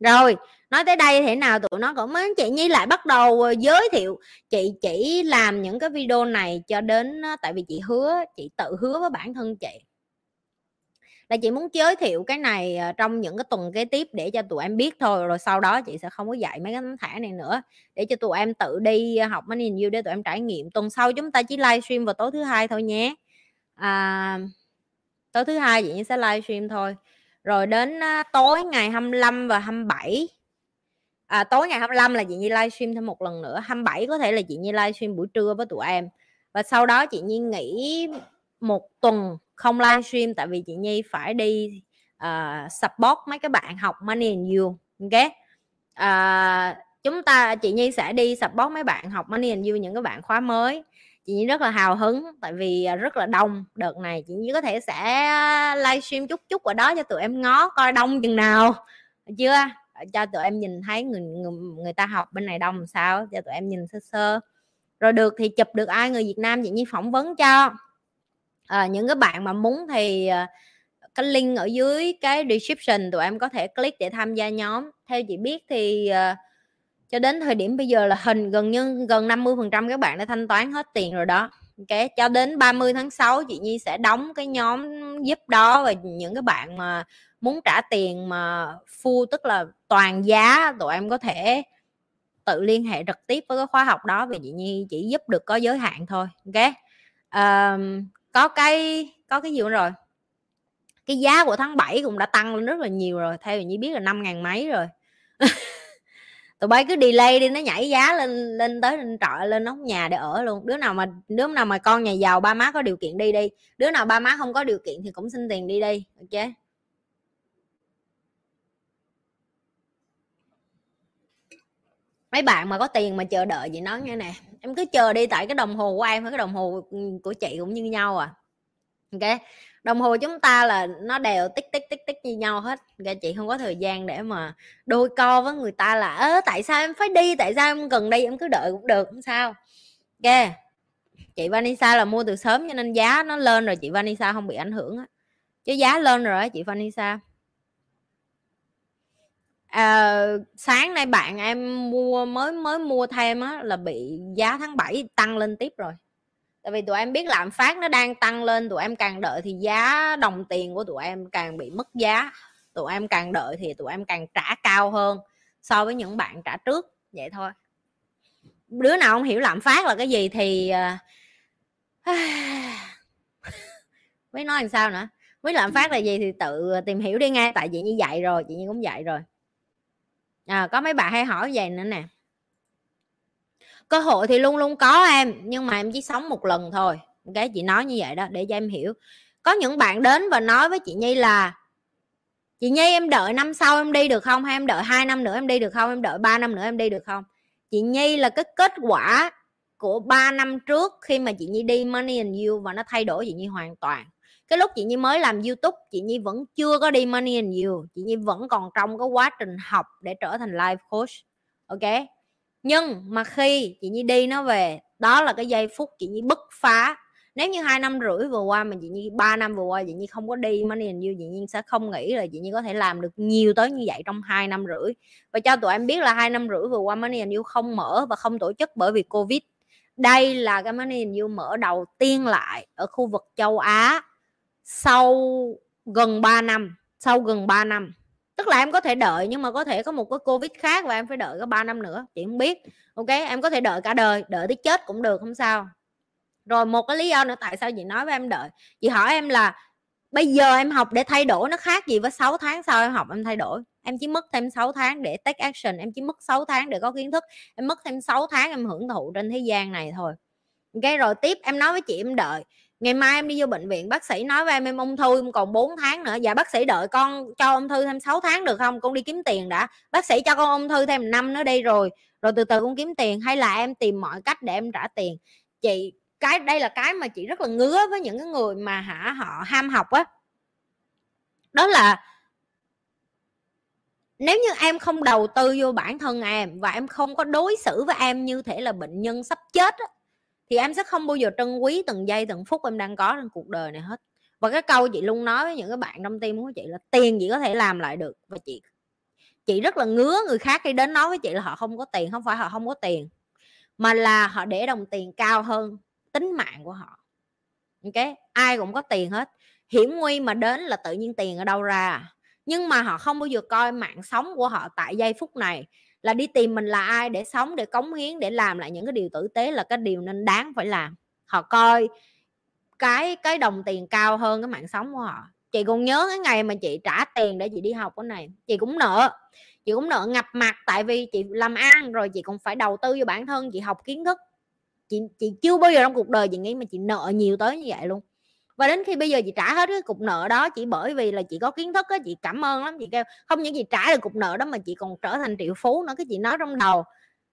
Rồi, nói tới đây thế nào tụi nó cũng mới chị nhi lại bắt đầu ờ, giới thiệu. Chị chỉ làm những cái video này cho đến tại vì chị hứa, chị tự hứa với bản thân chị là chị muốn giới thiệu cái này ờ, trong những cái tuần kế tiếp để cho tụi em biết thôi rồi sau đó chị sẽ không có dạy mấy cái tấm thẻ này nữa. Để cho tụi em tự đi ờ, học money you để tụi em trải nghiệm. Tuần sau chúng ta chỉ livestream vào tối thứ hai thôi nhé. À, tối thứ hai chị sẽ livestream thôi. Rồi đến ờ, tối ngày 25 và 27 à, tối ngày 25 là chị Nhi livestream thêm một lần nữa. 27 có thể là chị Nhi livestream buổi trưa với tụi em. Và sau đó chị Nhi nghỉ một tuần không livestream tại vì chị Nhi phải đi uh, support mấy cái bạn học Money and You ok? Uh, chúng ta chị Nhi sẽ đi support mấy bạn học Money and You những cái bạn khóa mới. Chị Nhi rất là hào hứng tại vì ờ, rất là đông. Đợt này chị Nhi có thể sẽ livestream chút chút ở đó cho tụi em ngó coi đông chừng nào. Chưa? Cho tụi em nhìn thấy người người, người ta học bên này đông làm sao? Cho tụi em nhìn sơ sơ. Rồi được thì chụp được ai người Việt Nam chị Nhi phỏng vấn cho à, những cái bạn mà muốn thì ờ, cái link ở dưới cái description tụi em có thể click để tham gia nhóm. Theo chị biết thì ờ, cho đến thời điểm bây giờ là hình gần như gần 50 phần trăm các bạn đã thanh toán hết tiền rồi đó. Ok cho đến 30 tháng 6 chị Nhi sẽ đóng cái nhóm giúp đó và những cái bạn mà muốn trả tiền mà full tức là toàn giá tụi em có thể tự liên hệ trực tiếp với cái khóa học đó vì chị Nhi chỉ giúp được có giới hạn thôi ok? Um, có cái có cái gì nữa rồi? Cái giá của tháng 7 cũng đã tăng lên rất là nhiều rồi, theo như biết là năm ngàn mấy rồi. Tụi bay cứ delay đi, nó nhảy giá lên lên tới lên trọ, lên nóc nhà để ở luôn. Đứa nào mà, đứa nào mà con nhà giàu ba má có điều kiện đi đi. Đứa nào ba má không có điều kiện thì cũng xin tiền đi đi, ok? Mấy bạn mà có tiền mà chờ đợi gì nói nghe nè em cứ chờ đi, tại cái đồng hồ của em với cái đồng hồ ừ, của chị cũng như nhau à. Ok, đồng hồ chúng ta là nó đều tích tích tích tích như nhau hết. Ok, chị không có thời gian để mà đôi co với người ta là ớ tại sao em phải đi? Tại sao em cần đi? Em cứ đợi cũng được, không sao. Ok, chị Vanessa là mua từ sớm cho nên giá nó lên rồi chị Vanessa không bị ảnh hưởng á. Chứ giá lên rồi chị Vanessa à, sáng nay bạn em mua mới mới mua thêm á là bị giá tháng 7 tăng lên tiếp rồi. Tại vì tụi em biết lạm phát nó đang tăng lên tụi em càng đợi thì giá đồng tiền của tụi em càng bị mất giá. Tụi em càng đợi thì tụi em càng trả cao hơn so với những bạn trả trước vậy thôi. Đứa nào không hiểu lạm phát là cái gì thì với ờ, mới nói làm sao nữa? Với lạm phát là gì thì tự tìm hiểu đi nghe tại chị như vậy rồi chị như cũng dạy rồi à, có mấy bạn hay hỏi vậy nữa nè. Cơ hội thì luôn luôn có em nhưng mà em chỉ sống một lần thôi. Cái chị nói như vậy đó để cho em hiểu. Có những bạn đến và nói với chị nhi là chị nhi em đợi năm sau em đi được không? Hay em đợi hai năm nữa em đi được không? Em đợi ba năm nữa em đi được không? Chị nhi là cái kết quả của 3 năm trước khi mà chị nhi đi money and you và nó thay đổi chị nhi hoàn toàn cái lúc chị nhi mới làm youtube, chị nhi vẫn chưa có đi money and you chị nhi vẫn còn trong cái quá trình học để trở thành life coach, ok? Nhưng mà khi chị nhi đi nó về, đó là cái giây phút chị nhi bứt phá. Nếu như hai năm rưỡi vừa qua mà chị nhi, ba năm vừa qua chị nhi không có đi money and you chị nhi sẽ không nghĩ là chị nhi có thể làm được nhiều tới như vậy trong hai năm rưỡi. Và cho tụi em biết là hai năm rưỡi vừa qua money and you không mở và không tổ chức bởi vì covid. Đây là cái money and you mở đầu tiên lại ở khu vực châu á sau gần 3 năm, sau gần 3 năm. Tức là em có thể đợi nhưng mà có thể có một cái covid khác và em phải đợi có 3 năm nữa, chị không biết. Ok, em có thể đợi cả đời, đợi tới chết cũng được, không sao. Rồi một cái lý do nữa tại sao chị nói với em đợi. Chị hỏi em là bây giờ em học để thay đổi nó khác gì với 6 tháng sau em học em thay đổi. Em chỉ mất thêm 6 tháng để take action, em chỉ mất 6 tháng để có kiến thức, em mất thêm 6 tháng em hưởng thụ trên thế gian này thôi. Ok, rồi tiếp em nói với chị em đợi ngày mai em đi vô bệnh viện bác sĩ nói với em em ung thư em còn 4 tháng nữa. Dạ bác sĩ đợi con cho ung thư thêm 6 tháng được không? Con đi kiếm tiền đã. Bác sĩ cho con ung thư thêm năm nữa đi rồi rồi từ từ con kiếm tiền hay là em tìm mọi cách để em trả tiền. Chị cái đây là cái mà chị rất là ngứa với những cái người mà hả họ ham học á. Đó là nếu như em không đầu tư vô bản thân em và em không có đối xử với em như thể là bệnh nhân sắp chết á, thì em sẽ không bao giờ trân quý từng giây, từng phút em đang có trong cuộc đời này hết. Và cái câu chị luôn nói với những cái bạn trong tim của chị là tiền chị có thể làm lại được. Và chị chị rất là ngứa người khác khi đến nói với chị là họ không có tiền, không phải họ không có tiền, mà là họ để đồng tiền cao hơn tính mạng của họ. Ok, ai cũng có tiền hết. Hiểm nguy mà đến là tự nhiên tiền ở đâu ra à? nhưng mà họ không bao giờ coi mạng sống của họ tại giây phút này là đi tìm mình là ai để sống, để cống hiến, để làm lại những cái điều tử tế là cái điều nên đáng phải làm. Họ coi cái cái đồng tiền cao hơn cái mạng sống của họ. Chị còn nhớ cái ngày mà chị trả tiền để chị đi học cái này, chị cũng nợ, chị cũng nợ ngập mặt tại vì chị làm ăn rồi chị còn phải đầu tư cho bản thân, chị học kiến thức. Chị chị chưa bao giờ trong cuộc đời chị nghĩ mà chị nợ nhiều tới như vậy luôn và đến khi bây giờ chị trả hết cái cục nợ đó, chỉ bởi vì là chị có kiến thức á, chị cảm ơn lắm, chị kêu không những chị trả được cục nợ đó mà chị còn trở thành triệu phú nữa, cái chị nói trong đầu.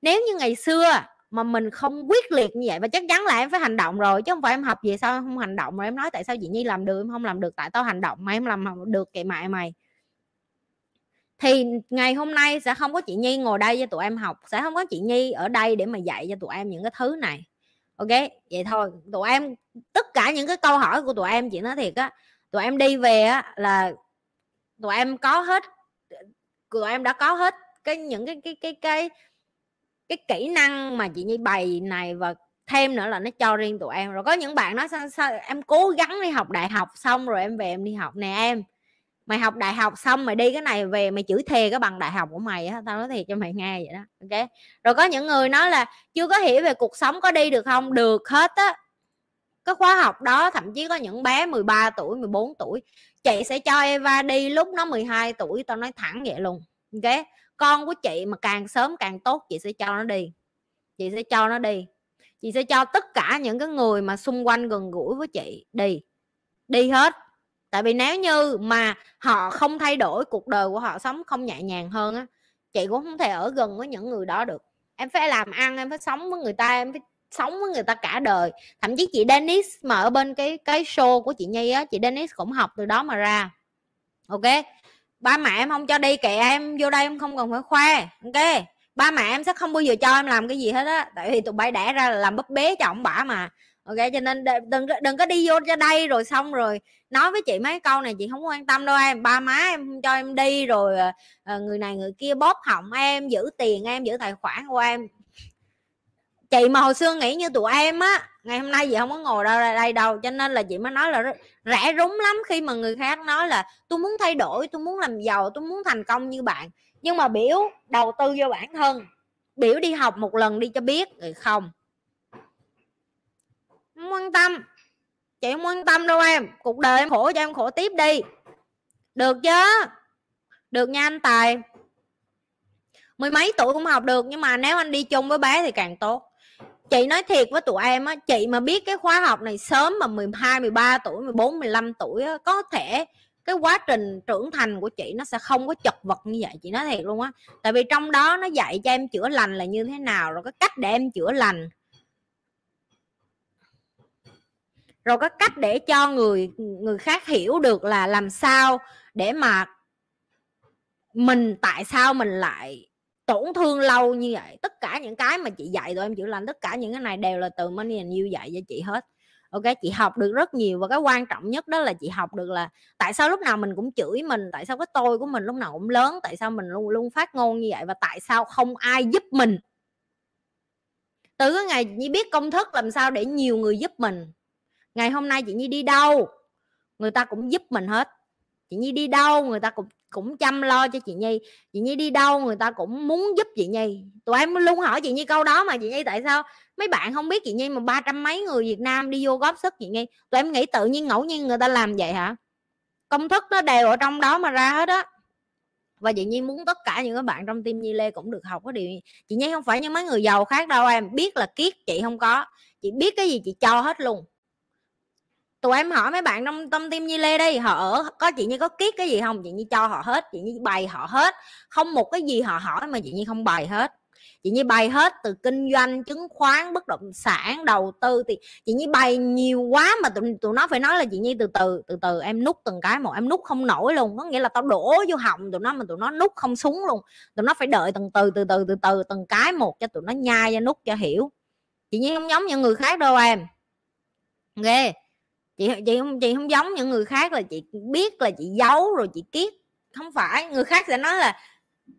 Nếu như ngày xưa mà mình không quyết liệt như vậy, và chắc chắn là em phải hành động rồi, chứ không phải em học về sao em không hành động mà em nói tại sao chị nhi làm được, em không làm được tại tao hành động mà em làm được kệ mại mày. Thì ngày hôm nay sẽ không có chị nhi ngồi đây cho tụi em học, sẽ không có chị nhi ở đây để mà dạy cho tụi em những cái thứ này ok vậy thôi. Tụi em tất cả những cái câu hỏi của tụi em chị nói thiệt á tụi em đi về á là tụi em có hết tụi em đã có hết cái những cái cái cái cái cái kỹ năng mà chị như bày này và thêm nữa là nó cho riêng tụi em. Rồi có những bạn nói sao, sao em cố gắng đi học đại học xong rồi em về em đi học nè em mày học đại học xong mày đi cái này về mày chửi thề cái bằng đại học của mày á, tao nói thiệt cho mày nghe vậy đó, ok? Rồi có những người nói là chưa có hiểu về cuộc sống có đi được không? Được hết á. Cái khóa học đó, thậm chí có những bé 13 tuổi 14 tuổi, chị sẽ cho Eva đi lúc nó 12 tuổi, tao nói thẳng vậy luôn, ok? Con của chị mà càng sớm càng tốt, chị sẽ cho nó đi, chị sẽ cho nó đi, chị sẽ cho tất cả những cái người mà xung quanh gần gũi với chị đi đi hết tại vì nếu như mà họ không thay đổi cuộc đời của họ sống không nhẹ nhàng hơn á, chị cũng không thể ở gần với những người đó được. Em phải làm ăn, em phải sống với người ta, em phải sống với người ta cả đời. Thậm chí chị Dennis mà ở bên cái cái show của chị Nhi á, chị Dennis cũng học từ đó mà ra. Ok? Ba mẹ em không cho đi, kệ em, vô đây em không cần phải khoe, ok? Ba mẹ em sẽ không bao giờ cho em làm cái gì hết á, tại vì tụi bay đẻ ra là làm búp bế cho ông bả mà ok cho nên đừng đừng có đi vô cho đây rồi xong rồi nói với chị mấy câu này chị không quan tâm đâu em. Ba má em không cho em đi rồi ờ, ờ, người này người kia bóp họng em, giữ tiền em, giữ tài khoản của em. Chị mà hồi xưa nghĩ như tụi em á, ngày hôm nay chị không có ngồi đâu, đây đâu, cho nên là chị mới nói là rẻ rúng lắm khi mà người khác nói là tôi muốn thay đổi, tôi muốn làm giàu, tôi muốn thành công như bạn. Nhưng mà biểu đầu tư vô bản thân, biểu đi học một lần đi cho biết, rồi không không quan tâm. Chị không quan tâm đâu em? Cuộc đời em khổ cho em khổ tiếp đi. Được chứ? Được nha anh tài. Mười mấy tuổi cũng học được nhưng mà nếu anh đi chung với bé thì càng tốt. Chị nói thiệt với tụi em á chị mà biết cái khóa học này sớm mà 12 13 tuổi 14 15 tuổi á, có thể cái quá trình trưởng thành của chị nó sẽ không có chật vật như vậy chị nói thiệt luôn á. Tại vì trong đó nó dạy cho em chữa lành là như thế nào rồi cái cách để em chữa lành. Rồi cái cách để cho người người khác hiểu được là làm sao để mà mình tại sao mình lại tổn thương lâu như vậy. Tất cả những cái mà chị dạy tụi em chữa lành, tất cả những cái này đều là từ money and you dạy cho chị hết. Ok, chị học được rất nhiều và cái quan trọng nhất đó là chị học được là tại sao lúc nào mình cũng chửi mình, tại sao cái tôi của mình lúc nào cũng lớn, tại sao mình luôn luôn phát ngôn như vậy và tại sao không ai giúp mình. Từ cái ngày chị biết công thức làm sao để nhiều người giúp mình ngày hôm nay chị nhi đi đâu? Người ta cũng giúp mình hết. Chị nhi đi đâu? Người ta cũng cũng chăm lo cho chị nhi. Chị nhi đi đâu? Người ta cũng muốn giúp chị nhi. Tụi em luôn hỏi chị nhi câu đó mà chị nhi, tại sao? Mấy bạn không biết chị nhi mà ba trăm mấy người việt nam đi vô góp sức chị nhi. Tụi em nghĩ tự nhiên ngẫu nhiên người ta làm vậy hả? Công thức nó đều ở trong đó mà ra hết á. Và chị nhi muốn tất cả những các bạn trong team nhi lê cũng được học cái điều chị nhi không phải như mấy người giàu khác đâu em. Biết là kiết chị không có. Chị biết cái gì chị cho hết luôn tụi em hỏi mấy bạn trong tâm tim nhi lê đây họ ở, có chị như có kiết cái gì không? Chị như cho họ hết, chị như bày họ hết. Không một cái gì họ hỏi mà chị như không bày hết. Chị như bày hết từ kinh doanh, chứng khoán, bất động sản, đầu tư thì chị như bày nhiều quá mà tụi tụi nó phải nói là chị như từ từ từ từ em nút từng cái một, em nút không nổi luôn. Có nghĩa là tao đổ vô họng tụi nó mà tụi nó nút không xuống luôn. Tụi nó phải đợi từng từ từ từ từ từ, từng cái một cho tụi nó nhai ra nút cho hiểu. Chị như không giống những người khác đâu em. Ghê okay chị chị không chị không giống những người khác là chị biết là chị giấu rồi chị kiết không phải, người khác sẽ nói là,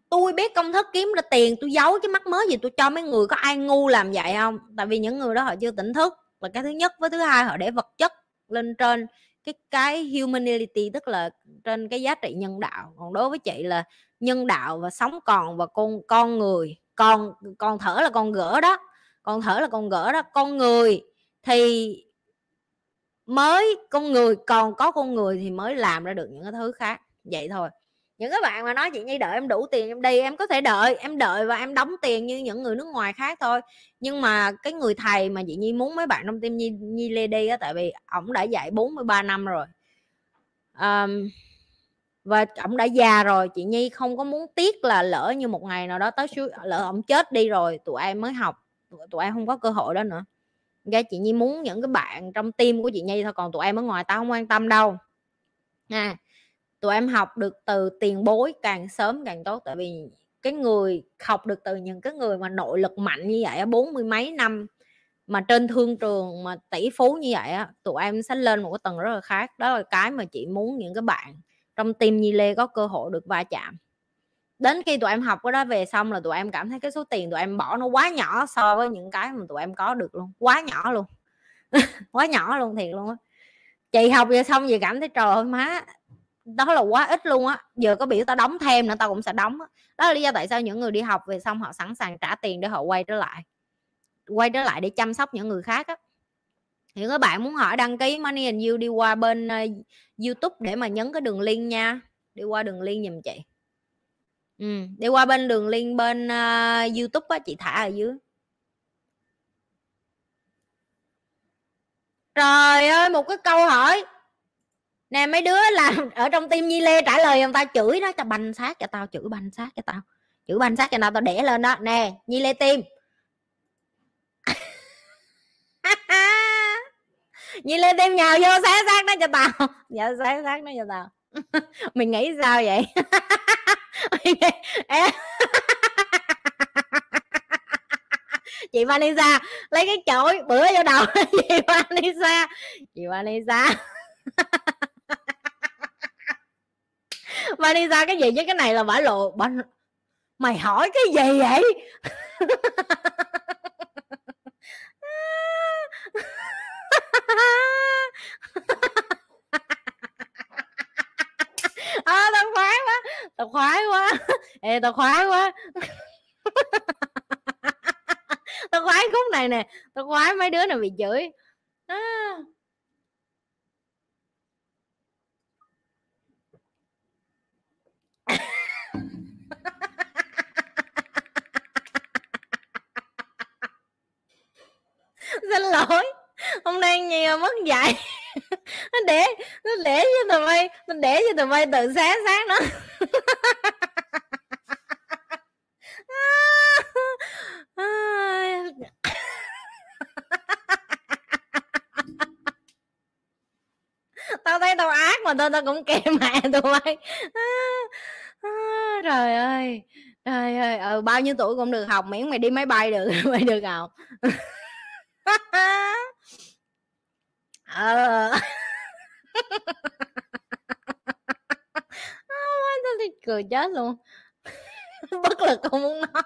tôi biết công thức kiếm ra tiền, tôi giấu chứ mắc mới gì tôi cho mấy người, có ai ngu làm vậy không? Tại vì những người đó họ chưa tỉnh thức. Là cái thứ nhất với thứ hai, họ để vật chất lên trên cái cái humanity, tức là trên cái giá trị nhân đạo. Còn đối với chị là nhân đạo và sống còn và con con người, con con thở là con gỡ đó, con thở là con gỡ đó. Con người thì mới con người còn có con người thì mới làm ra được những cái thứ khác. Vậy thôi. Những các bạn mà nói chị nhi đợi em đủ tiền em đi em có thể đợi em đợi và em đóng tiền như những người nước ngoài khác thôi. Nhưng mà cái người thầy mà chị nhi muốn mấy bạn trong team nhi nhi lê đi á tại vì ổng đã dạy 43 năm rồi. Um, và ổng đã già rồi chị nhi không có muốn tiếc là lỡ như một ngày nào đó tới lỡ ổng chết đi rồi tụi em mới học tụi em không có cơ hội đó nữa okay, chị nhi muốn những cái bạn trong tim của chị nhi thôi còn tụi em ở ngoài tao không quan tâm đâu. Nha tụi em học được từ tiền bối càng sớm càng tốt tại vì cái người học được từ những cái người mà nội lực mạnh như vậy bốn mươi mấy năm mà trên thương trường mà tỷ phú như vậy á tụi em sẽ lên một cái tầng rất là khác. Đó là cái mà chị muốn những cái bạn trong tim nhi lê có cơ hội được va chạm đến khi tụi em học cái đó về xong là tụi em cảm thấy cái số tiền tụi em bỏ nó quá nhỏ so với những cái mà tụi em có được luôn quá nhỏ luôn. Quá nhỏ luôn thiệt luôn á. Chị học về xong về cảm thấy trời ơi má đó là quá ít luôn á. Giờ có biểu tao đóng thêm nữa tao cũng sẽ đóng đó. đó là lý do tại sao những người đi học về xong họ sẵn sàng trả tiền để họ quay trở lại quay trở lại để chăm sóc những người khác á. Thì các bạn muốn hỏi đăng ký Money and You đi qua bên uh, YouTube để mà nhấn cái đường link nha. Đi qua đường link giùm chị ừ, đi qua bên đường link bên uh, youtube á chị thả ở dưới. Trời ơi một cái câu hỏi. Nè mấy đứa làm ở trong tim nhi lê trả lời người ta chửi đó cho banh sát cho tao chửi banh sát cho tao chửi banh sát cho tao tao đẻ lên đó. Nè nhi lê tim nhi lê tim nhào vô xé xác nó cho tao. Dạ xé xác nó cho tao. Mình nghĩ sao vậy? Chị Vanessa, lấy cái chổi, bữa vô đầu chị Vanessa. Chị Vanessa. Vanessa, cái gì với cái này là bả lộ, bả mày hỏi cái gì vậy? à, tao khoái quá tao khoái quá. Ê tao khoái quá. Tao khoái khúc này nè tao khoái mấy đứa nào bị chửi. À. xin lỗi hôm nay nhiều mất dạy nó để nó để cho tụi bay nó để cho tụi bay tự sáng sáng nó tao thấy tao ác mà tao tao cũng kèm mẹ tụi bay. À, à, trời ơi trời ơi ừ, bao nhiêu tuổi cũng được học miễn mày đi máy bay được mày được học. ờ. Tao thì cười chết luôn. Bất lực không muốn nói.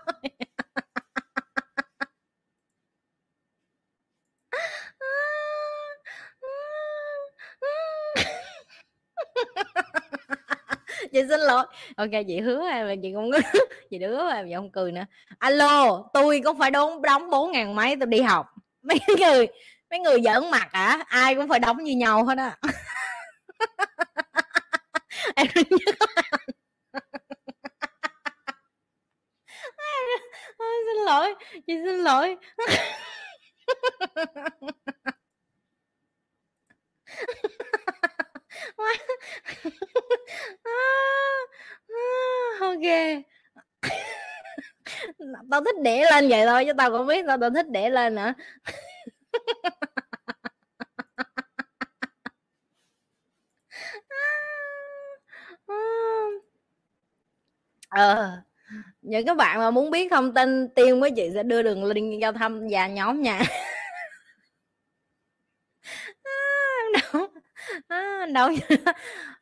Chị xin lỗi. Ok chị hứa em là chị không có chị đứa em chị không cười nữa. Alo, tôi có phải đóng đóng bốn ngàn mấy tôi đi học. Mấy người mấy người giỡn mặt à ai cũng phải đóng như nhau hết á. Em nhớ xin lỗi, chị xin lỗi. Ok. Tao thích để lên vậy thôi, chứ tao cũng biết tao tao thích để lên nữa. À. ờ. Những các bạn mà muốn biết thông tin tiêm với chị sẽ đưa đường link giao thăm và nhóm nha. À, đâu. À, đâu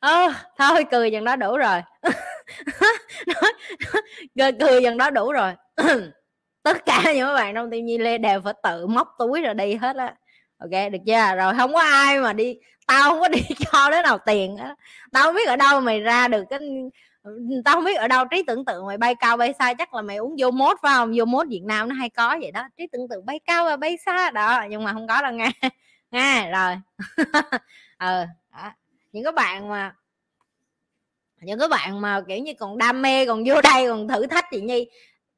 à, thôi cười dần đó đủ rồi. Nói cười dần đó đủ rồi. tất cả những bạn trong team nhi lê đều phải tự móc túi rồi đi hết á. Ok, được chưa? Rồi không có ai mà đi, tao không có đi cho đứa nào tiền á. Tao không biết ở đâu mày ra được cái, tao không biết ở đâu, trí tưởng tượng mày bay cao bay xa, chắc là mày uống vô mốt, phải không? Vô mốt việt nam nó hay có vậy đó. Trí tưởng tượng bay cao và bay xa, đó, nhưng mà không có đâu nghe nghe rồi. Ờ đó. những cái bạn mà, những cái bạn mà kiểu như còn đam mê, còn vô đây còn thử thách chị nhi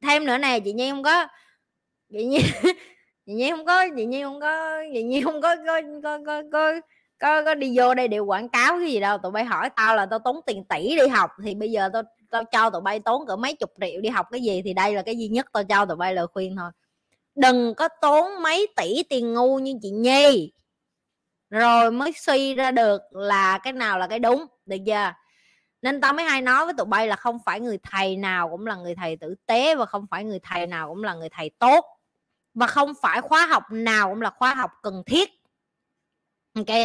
thêm nữa nè chị nhi không có chị nhi chị nhi không có chị nhi không có chị nhi không có có có có, có có có đi vô đây đều quảng cáo cái gì đâu. Tụi bay hỏi tao là tao tốn tiền tỷ đi học thì bây giờ tao tao cho tụi bay tốn cỡ mấy chục triệu đi học cái gì thì đây là cái duy nhất tao cho tụi bay lời khuyên thôi. Đừng có tốn mấy tỷ tiền ngu như chị nhi. Rồi mới suy ra được là cái nào là cái đúng được chưa? Nên tao mới hay nói với tụi bay là không phải người thầy nào cũng là người thầy tử tế và không phải người thầy nào cũng là người thầy tốt. Và không phải khóa học nào cũng là khóa học cần thiết. Ok,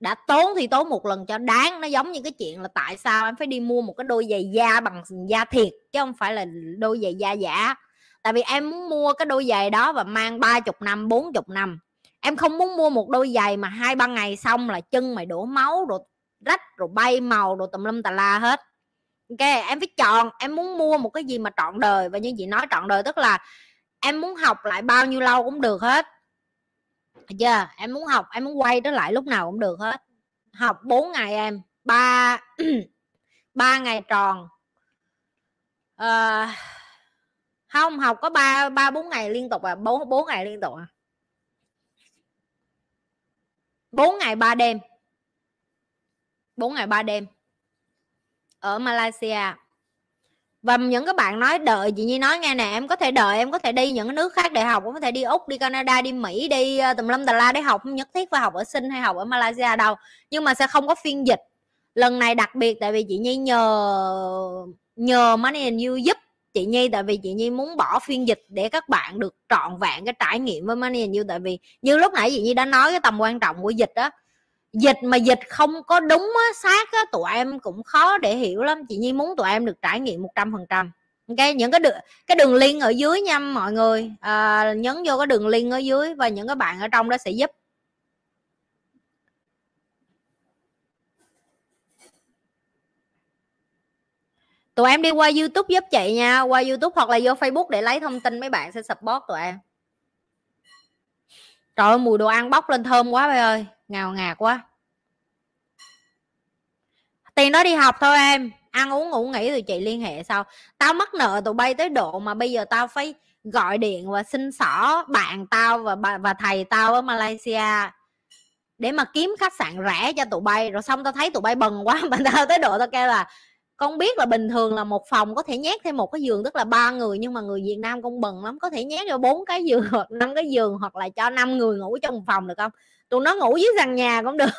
đã tốn thì tốn một lần cho đáng. Nó giống như cái chuyện là tại sao em phải đi mua một cái đôi giày da bằng da thiệt, chứ không phải là đôi giày da giả. Tại vì em muốn mua cái đôi giày đó và mang ba chục năm, bốn chục năm. Em không muốn mua một đôi giày mà hai ba ngày xong là chân mày đổ máu rồi rách rồi bay màu rồi tùm lum tà la hết. Ok em phải chọn em muốn mua một cái gì mà trọn đời. Và như chị nói trọn đời tức là em muốn học lại bao nhiêu lâu cũng được hết. Chưa yeah, em muốn học em muốn quay trở lại lúc nào cũng được hết. Học 4 ngày em ba ba ngày tròn. À, không học có ba ba bốn ngày liên tục à? Bốn bốn ngày liên tục à? Bốn ngày ba đêm bốn ngày ba đêm ở Malaysia. Và những cái bạn nói đợi, chị Nhi nói nghe nè, em có thể đợi, em có thể đi những cái nước khác để học cũng có thể đi úc, đi canada, đi mỹ, đi ờ, tùm lum tà la để học, không nhất thiết phải học ở sinh hay học ở malaysia đâu. Nhưng mà sẽ không có phiên dịch. Lần này đặc biệt tại vì chị nhi nhờ nhờ money and you giúp chị nhi, tại vì chị nhi muốn bỏ phiên dịch để các bạn được trọn vẹn cái trải nghiệm với money and you. Tại vì như lúc nãy chị nhi đã nói cái tầm quan trọng của dịch đó dịch mà dịch không có đúng á, xác á, tụi em cũng khó để hiểu lắm. Chị nhi muốn tụi em được trải nghiệm một trăm phần trăm. Ok những cái đường cái đường link ở dưới nha mọi người. À, nhấn vô cái đường link ở dưới và những cái bạn ở trong đó sẽ giúp. Tụi em đi qua youtube giúp chị nha. Qua youtube hoặc là vô facebook để lấy thông tin mấy bạn sẽ support tụi em. Trời ơi mùi đồ ăn bốc lên thơm quá bây ơi ngào ngạt quá. Tiền đó đi học thôi em. Ăn uống ngủ nghỉ rồi chị liên hệ sau. Tao mắc nợ tụi bay tới độ mà bây giờ tao phải gọi điện và xin xỏ bạn tao và và thầy tao ở Malaysia để mà kiếm khách sạn rẻ cho tụi bay. Rồi xong tao thấy tụi bay bần quá, mà tao tới độ tao kêu là con biết là bình thường là một phòng có thể nhét thêm một cái giường, tức là ba người, nhưng mà người Việt Nam con bần lắm, có thể nhét cho bốn cái giường hoặc năm cái giường hoặc là cho năm người ngủ trong một phòng được không? Tụi nó ngủ dưới sàn nhà cũng được.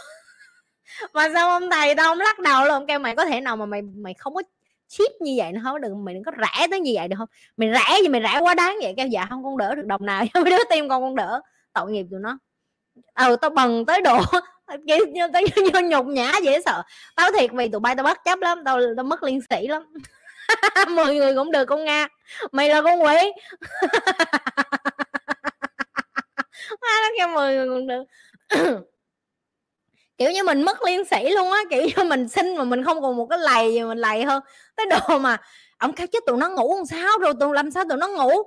Mà sao ông thầy tao không lắc đầu luôn, kêu mày có thể nào mà mày mày không có chip như vậy nó không đừng mày đừng có rẻ tới như vậy được không? Mày rẻ gì, mày rẻ quá đáng vậy, kêu dạ không con đỡ được, đồng nào mấy đứa tim con con đỡ. Tội nghiệp tụi nó. Ừ tao bần tới độ kiểu như tao như nhục nhã dễ sợ. Tao thiệt vì tụi bay tao bất chấp lắm, tao tao mất liên sĩ lắm. Mười người cũng được, con nga. Mày là con quỷ. Nó kêu mười người cũng được. kiểu như mình mất liên sĩ luôn á, kiểu như mình xin mà mình không còn một cái lầy gì mình lầy hơn. Cái đồ mà ông kêu chứ tụi nó ngủ làm sao rồi tụi làm sao tụi nó ngủ?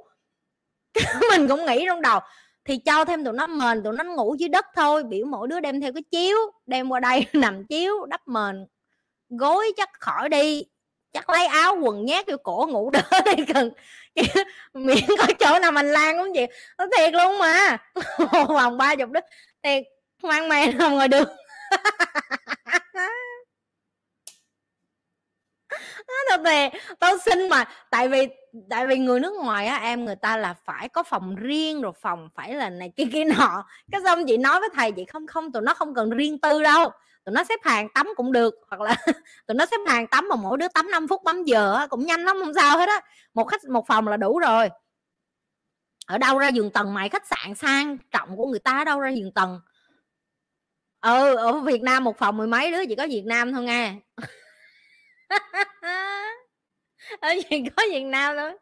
Mình cũng nghĩ trong đầu, thì cho thêm tụi nó mền, tụi nó ngủ dưới đất thôi, biểu mỗi đứa đem theo cái chiếu, đem qua đây nằm chiếu, đắp mền, gối chắc khỏi đi, chắc lấy áo quần nhét vô cổ ngủ đỡ đi cần miệng có chỗ nào mình lan cũng vậy nó thiệt luôn mà. Một vòng ba chục đứa, thiệt mang mày nằm ngoài đường thật về tao xin mà, tại vì tại vì người nước ngoài á, em người ta là phải có phòng riêng rồi phòng phải là này kia kia nọ. Cái xong chị nói với thầy, chị không không, tụi nó không cần riêng tư đâu. Tụi nó xếp hàng tắm cũng được. Hoặc là tụi nó xếp hàng tắm mà mỗi đứa tắm 5 phút bấm giờ cũng nhanh lắm, không sao hết á. Một khách, một phòng là đủ rồi. Ở đâu ra giường tầng mày? Khách sạn sang trọng của người ta ở đâu ra giường tầng? Ừ ở Việt Nam một phòng mười mấy đứa chỉ có Việt Nam thôi nghe. Ở gì có Việt Nam thôi.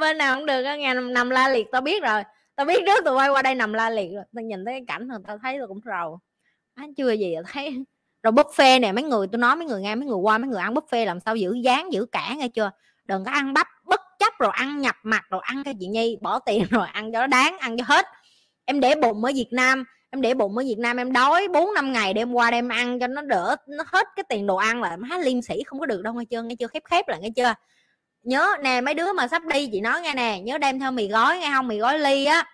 Bên nào cũng được nghe nằm, nằm la liệt tao biết rồi. Tao biết trước tụi bay qua đây nằm la liệt rồi. Tao nhìn thấy cái cảnh rồi tao thấy tao cũng rầu. À, chưa gì tao thấy. Rồi buffet nè mấy người tôi nói mấy người nghe mấy người qua mấy người ăn buffet làm sao giữ dáng giữ cả nghe chưa? Đừng có ăn bắp bất chấp rồi ăn nhập mặt rồi ăn cái chị nhi bỏ tiền rồi ăn cho nó đáng ăn cho hết. Em để bụng ở việt nam em để bụng ở Việt Nam em đói 4 năm ngày đem qua đem ăn cho nó đỡ nó hết cái tiền đồ ăn là má liêm sĩ không có được đâu nghe chưa? Nghe chưa? Khép khép là nghe chưa? Nhớ nè mấy đứa mà sắp đi chị nói nghe nè nhớ đem theo mì gói nghe không? Mì gói ly á.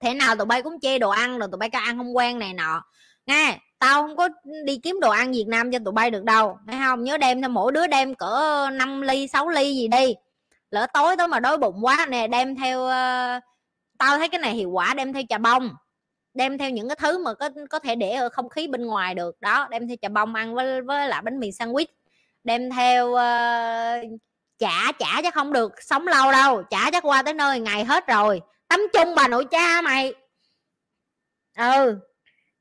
Thế nào tụi bay cũng chê đồ ăn rồi tụi bay có ăn không quen này nọ. Nghe tao không có đi kiếm đồ ăn Việt Nam cho tụi bay được đâu nghe không? Nhớ đem theo mỗi đứa đem cỡ 5 ly 6 ly gì đi. Lỡ tối tối mà đói bụng quá nè đem theo uh, tao thấy cái này hiệu quả đem theo trà bông đem theo những cái thứ mà có có thể để ở không khí bên ngoài được. Đó đem theo chà bông ăn với với lại bánh mì sandwich. Đem theo uh, chả chả chắc không được sống lâu đâu chả chắc qua tới nơi ngày hết rồi. Tắm chung bà nội cha mày? Ừ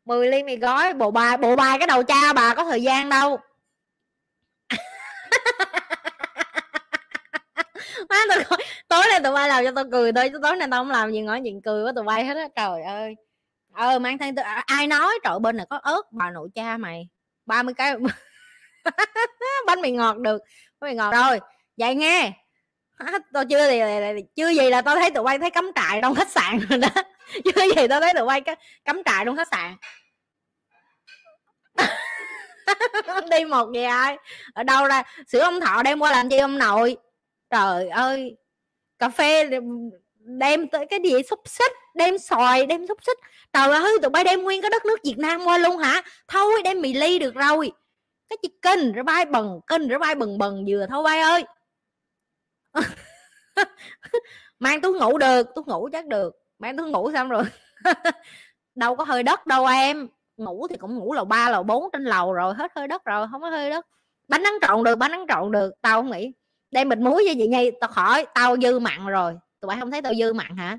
10 ly mì gói bộ bài bộ bài cái đầu cha bà có thời gian đâu. Má tôi tối nay tụi bay làm cho tôi cười thôi chứ tối nay tao không làm gì ngỏ chuyện cười với tụi bay hết á. Trời ơi ờ mang thang à, ai nói trời bên này có ớt bà nội cha mày. 30 cái bánh mì ngọt được bánh mì ngọt rồi. Vậy nghe. Tôi chưa thì chưa gì là tôi thấy tụi bay thấy cắm trại trong khách sạn rồi đó. Chưa gì tôi thấy tụi bay cắm trại trong khách sạn. Đi một về ai. Ở đâu ra sữa ông thọ đem qua làm chi ông nội? Trời ơi cà phê đem tới cái địa xúc xích, đem xoài, đem xúc xích. Trời ơi, tụi bay đem nguyên cái đất nước việt nam qua luôn hả? Thôi, đem mì ly được rồi. Cái chi kênh rồi bay bần, kênh rồi bay bần bần vừa thôi bay ơi. Mang tôi ngủ được tôi ngủ chắc được. Mang tôi ngủ xong rồi. Đâu có hơi đất đâu em. Ngủ thì cũng ngủ lầu ba, lầu bốn trên lầu rồi, hết hơi đất rồi, không có hơi đất. Bánh nắng trộn được, bánh nắng trộn được. Tao không nghĩ. Đem bịch muối với vậy nhi tao khỏi, tao dư mặn rồi tụi bay không thấy tao dư mặn hả?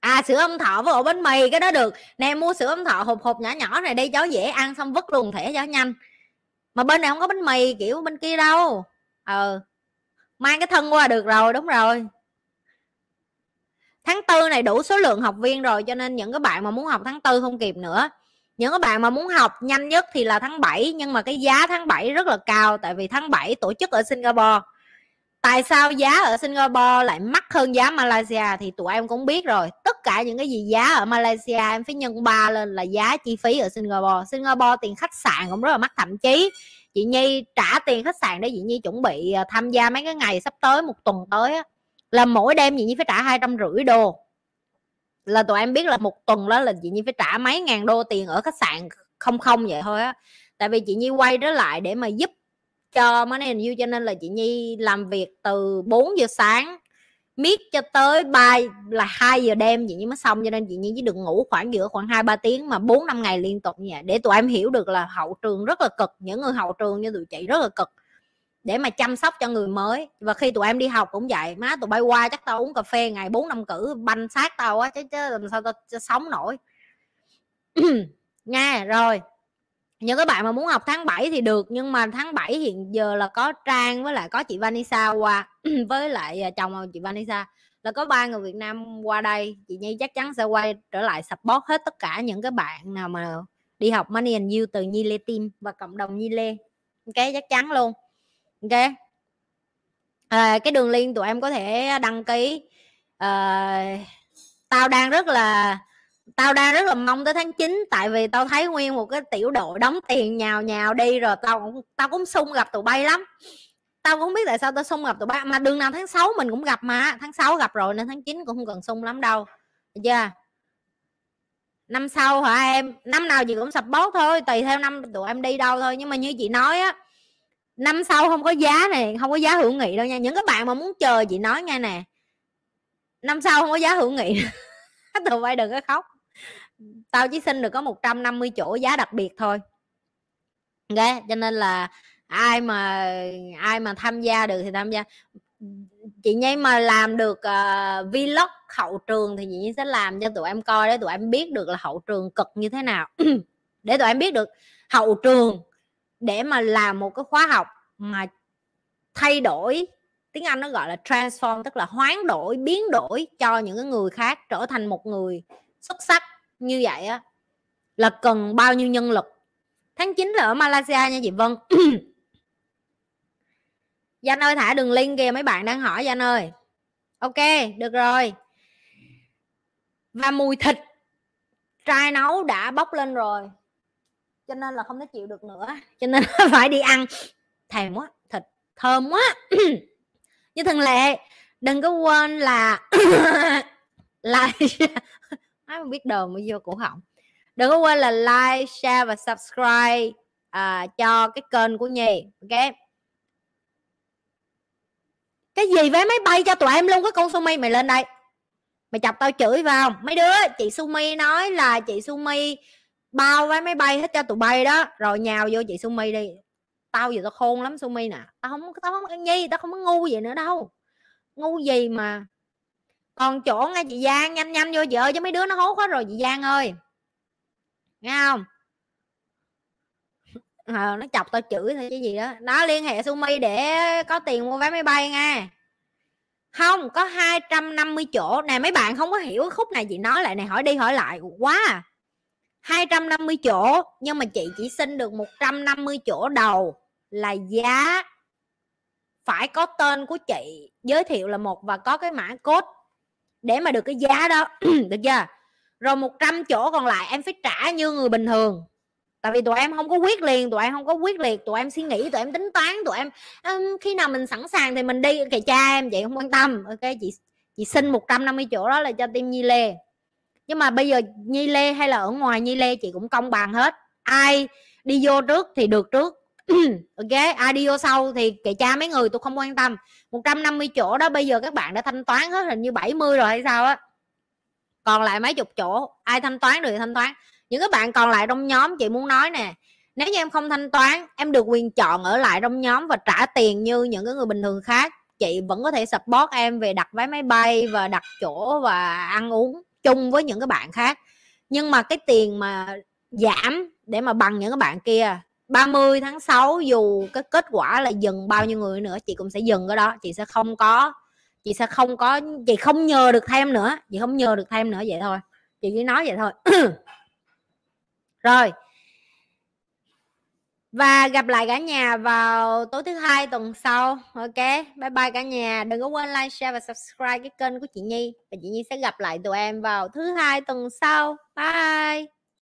À sữa ông thọ với ổ bánh mì, cái đó được. Nè, mua sữa ông thọ hộp hộp nhỏ nhỏ này đi cháu dễ ăn, xong vứt luôn thể cho nhanh. Mà bên này không có bánh mì, kiểu, bên kia đâu. Ờ. Mang cái thân qua được rồi, đúng rồi. Tháng tư này đủ số lượng học viên rồi, cho nên những cái bạn mà muốn học tháng tư không kịp nữa. Những cái bạn mà muốn học nhanh nhất thì là tháng 7 nhưng mà cái giá tháng 7 rất là cao, tại vì tháng 7 tổ chức ở Singapore tại sao giá ở Singapore lại mắc hơn giá Malaysia thì tụi em cũng biết rồi. Tất cả những cái gì giá ở Malaysia em phải nhân ba lên là giá chi phí ở Singapore. Singapore tiền khách sạn cũng rất là mắc thậm chí. Chị Nhi trả tiền khách sạn để chị Nhi chuẩn bị ờ, tham gia mấy cái ngày sắp tới một tuần tới á, là mỗi đêm chị nhi phải trả hai trăm rưỡi đô. Là tụi em biết là một tuần đó là chị nhi phải trả mấy ngàn đô tiền ở khách sạn không không vậy thôi á. Tại vì chị nhi quay trở lại để mà giúp cho Money and You cho nên là chị Nhi làm việc từ 4 giờ sáng miết cho tới ba là 2 giờ đêm chị Nhi mới xong cho nên chị Nhi chỉ được ngủ khoảng giữa khoảng hai ba tiếng mà 4 năm ngày liên tục như vậy để tụi em hiểu được là hậu trường rất là cực những người hậu trường như tụi chị rất là cực để mà chăm sóc cho người mới. Và khi tụi em đi học cũng vậy má tụi bay qua chắc tao uống cà phê ngày bốn năm cử banh sát tao á chứ, chứ làm sao tao sống nổi. Nha rồi những các bạn mà muốn học tháng 7 thì được nhưng mà tháng 7 hiện giờ là có Trang với lại có chị Vanessa qua với lại à, chồng chị Vanessa là có ba người Việt Nam qua đây. Chị Nhi chắc chắn sẽ quay trở lại support hết tất cả những cái bạn nào mà đi học Money and You từ Nhi Lê Team và cộng đồng Nhi Lê. Ok chắc chắn luôn. Ok. À, cái đường link tụi em có thể đăng ký. À, tao đang rất là tao đang rất là mong tới tháng 9 tại vì tao thấy nguyên một cái tiểu đội đóng tiền nhào nhào đi rồi tao cũng tao cũng sung gặp tụi bay lắm. Tao cũng không biết tại sao tao sung gặp tụi bay, mà đường nào tháng 6 mình cũng gặp mà, tháng 6 gặp rồi nên tháng 9 cũng không cần sung lắm đâu. Được chưa? Năm sau hả em? Năm nào chị cũng support thôi, tùy theo năm tụi em đi đâu thôi. Nhưng mà như chị nói á, năm sau không có giá này không có giá hữu nghị đâu nha. Những các bạn mà muốn chờ chị nói nha nè, năm sau không có giá hữu nghị, tụi bay đừng có khóc tao chỉ xin được có 150 chỗ giá đặc biệt thôi. Ok cho nên là ai mà ai mà tham gia được thì tham gia. Chị nhi mà làm được uh, vlog hậu trường thì chị nhi sẽ làm cho tụi em coi để tụi em biết được là hậu trường cực như thế nào. Để tụi em biết được hậu trường để mà làm một cái khóa học mà thay đổi tiếng anh nó gọi là transform tức là hoán đổi biến đổi cho những cái người khác trở thành một người xuất sắc như vậy á, là cần bao nhiêu nhân lực? Tháng 9 là ở Malaysia nha chị Vân. Danh ơi, thả đường link kìa, mấy bạn đang hỏi Danh ơi. Ok, được rồi. Và mùi thịt, trai nấu đã bốc lên rồi. Cho nên là không thể chịu được nữa. Cho nên phải đi ăn. Thèm quá, thịt thơm quá. Như thường lệ, đừng có quên là like ai không biết đờm mới vô cổ họng. Đừng có quên là like share và subscribe à, cho cái kênh của nhi ok? Cái gì vé máy bay cho tụi em luôn cái con Sumi mày lên đây. Mày chọc tao chửi vào mấy đứa chị Sumi nói là chị Sumi bao vé máy bay hết cho tụi bay đó. Rồi nhào vô chị Sumi đi. Tao giờ tao khôn lắm Sumi nè. Tao không tao không nhi tao không có ngu vậy nữa đâu. Ngu gì mà còn chỗ nghe chị Giang nhanh nhanh vô chị ơi chứ mấy đứa nó hốt hết rồi chị Giang ơi. Nghe không? À, nó chọc tao chửi thôi chứ gì đó. Nó liên hệ Sumi để có tiền mua vé máy bay nha. Không có 250 chỗ. Nè mấy bạn không có hiểu khúc này chị nói lại này hỏi đi hỏi lại quá à. 250 chỗ nhưng mà chị chỉ xin được 150 chỗ đầu là giá phải có tên của chị. Giới thiệu là một và có cái mã code để mà được cái giá đó được chưa? Rồi 100 chỗ còn lại em phải trả như người bình thường. Tại vì tụi em không có quyết liền tụi em không có quyết liệt tụi em suy nghĩ tụi em tính toán tụi em um, khi nào mình sẵn sàng thì mình đi. Kệ cha em chị không quan tâm ok? Chị chị xin 150 chỗ đó là cho team nhi lê. Nhưng mà bây giờ nhi lê hay là ở ngoài nhi lê chị cũng công bằng hết. Ai đi vô trước thì được trước. ok, audio sau thì kệ cha mấy người, tôi không quan tâm. 150 chỗ đó, bây giờ các bạn đã thanh toán hết hình như 70 rồi hay sao á. Còn lại mấy chục chỗ, ai thanh toán được thì thanh toán. Những các bạn còn lại trong nhóm, chị muốn nói nè, nếu như em không thanh toán, em được quyền chọn ở lại trong nhóm và trả tiền như những cái người bình thường khác, chị vẫn có thể support em về đặt vé máy bay và đặt chỗ và ăn uống chung với những cái bạn khác. Nhưng mà cái tiền mà giảm để mà bằng những cái bạn kia 30 tháng 6 dù cái kết quả là dừng bao nhiêu người nữa, chị cũng sẽ dừng cái đó. Chị sẽ không có, chị sẽ không có, chị không nhờ được thêm nữa. Chị không nhờ được thêm nữa, vậy thôi. Chị chỉ nói vậy thôi. Rồi. Và gặp lại cả nhà vào tối thứ hai tuần sau. Ok, bye bye cả nhà. Đừng có quên like, share và subscribe cái kênh của chị nhi. Và chị nhi sẽ gặp lại tụi em vào thứ hai tuần sau. Bye.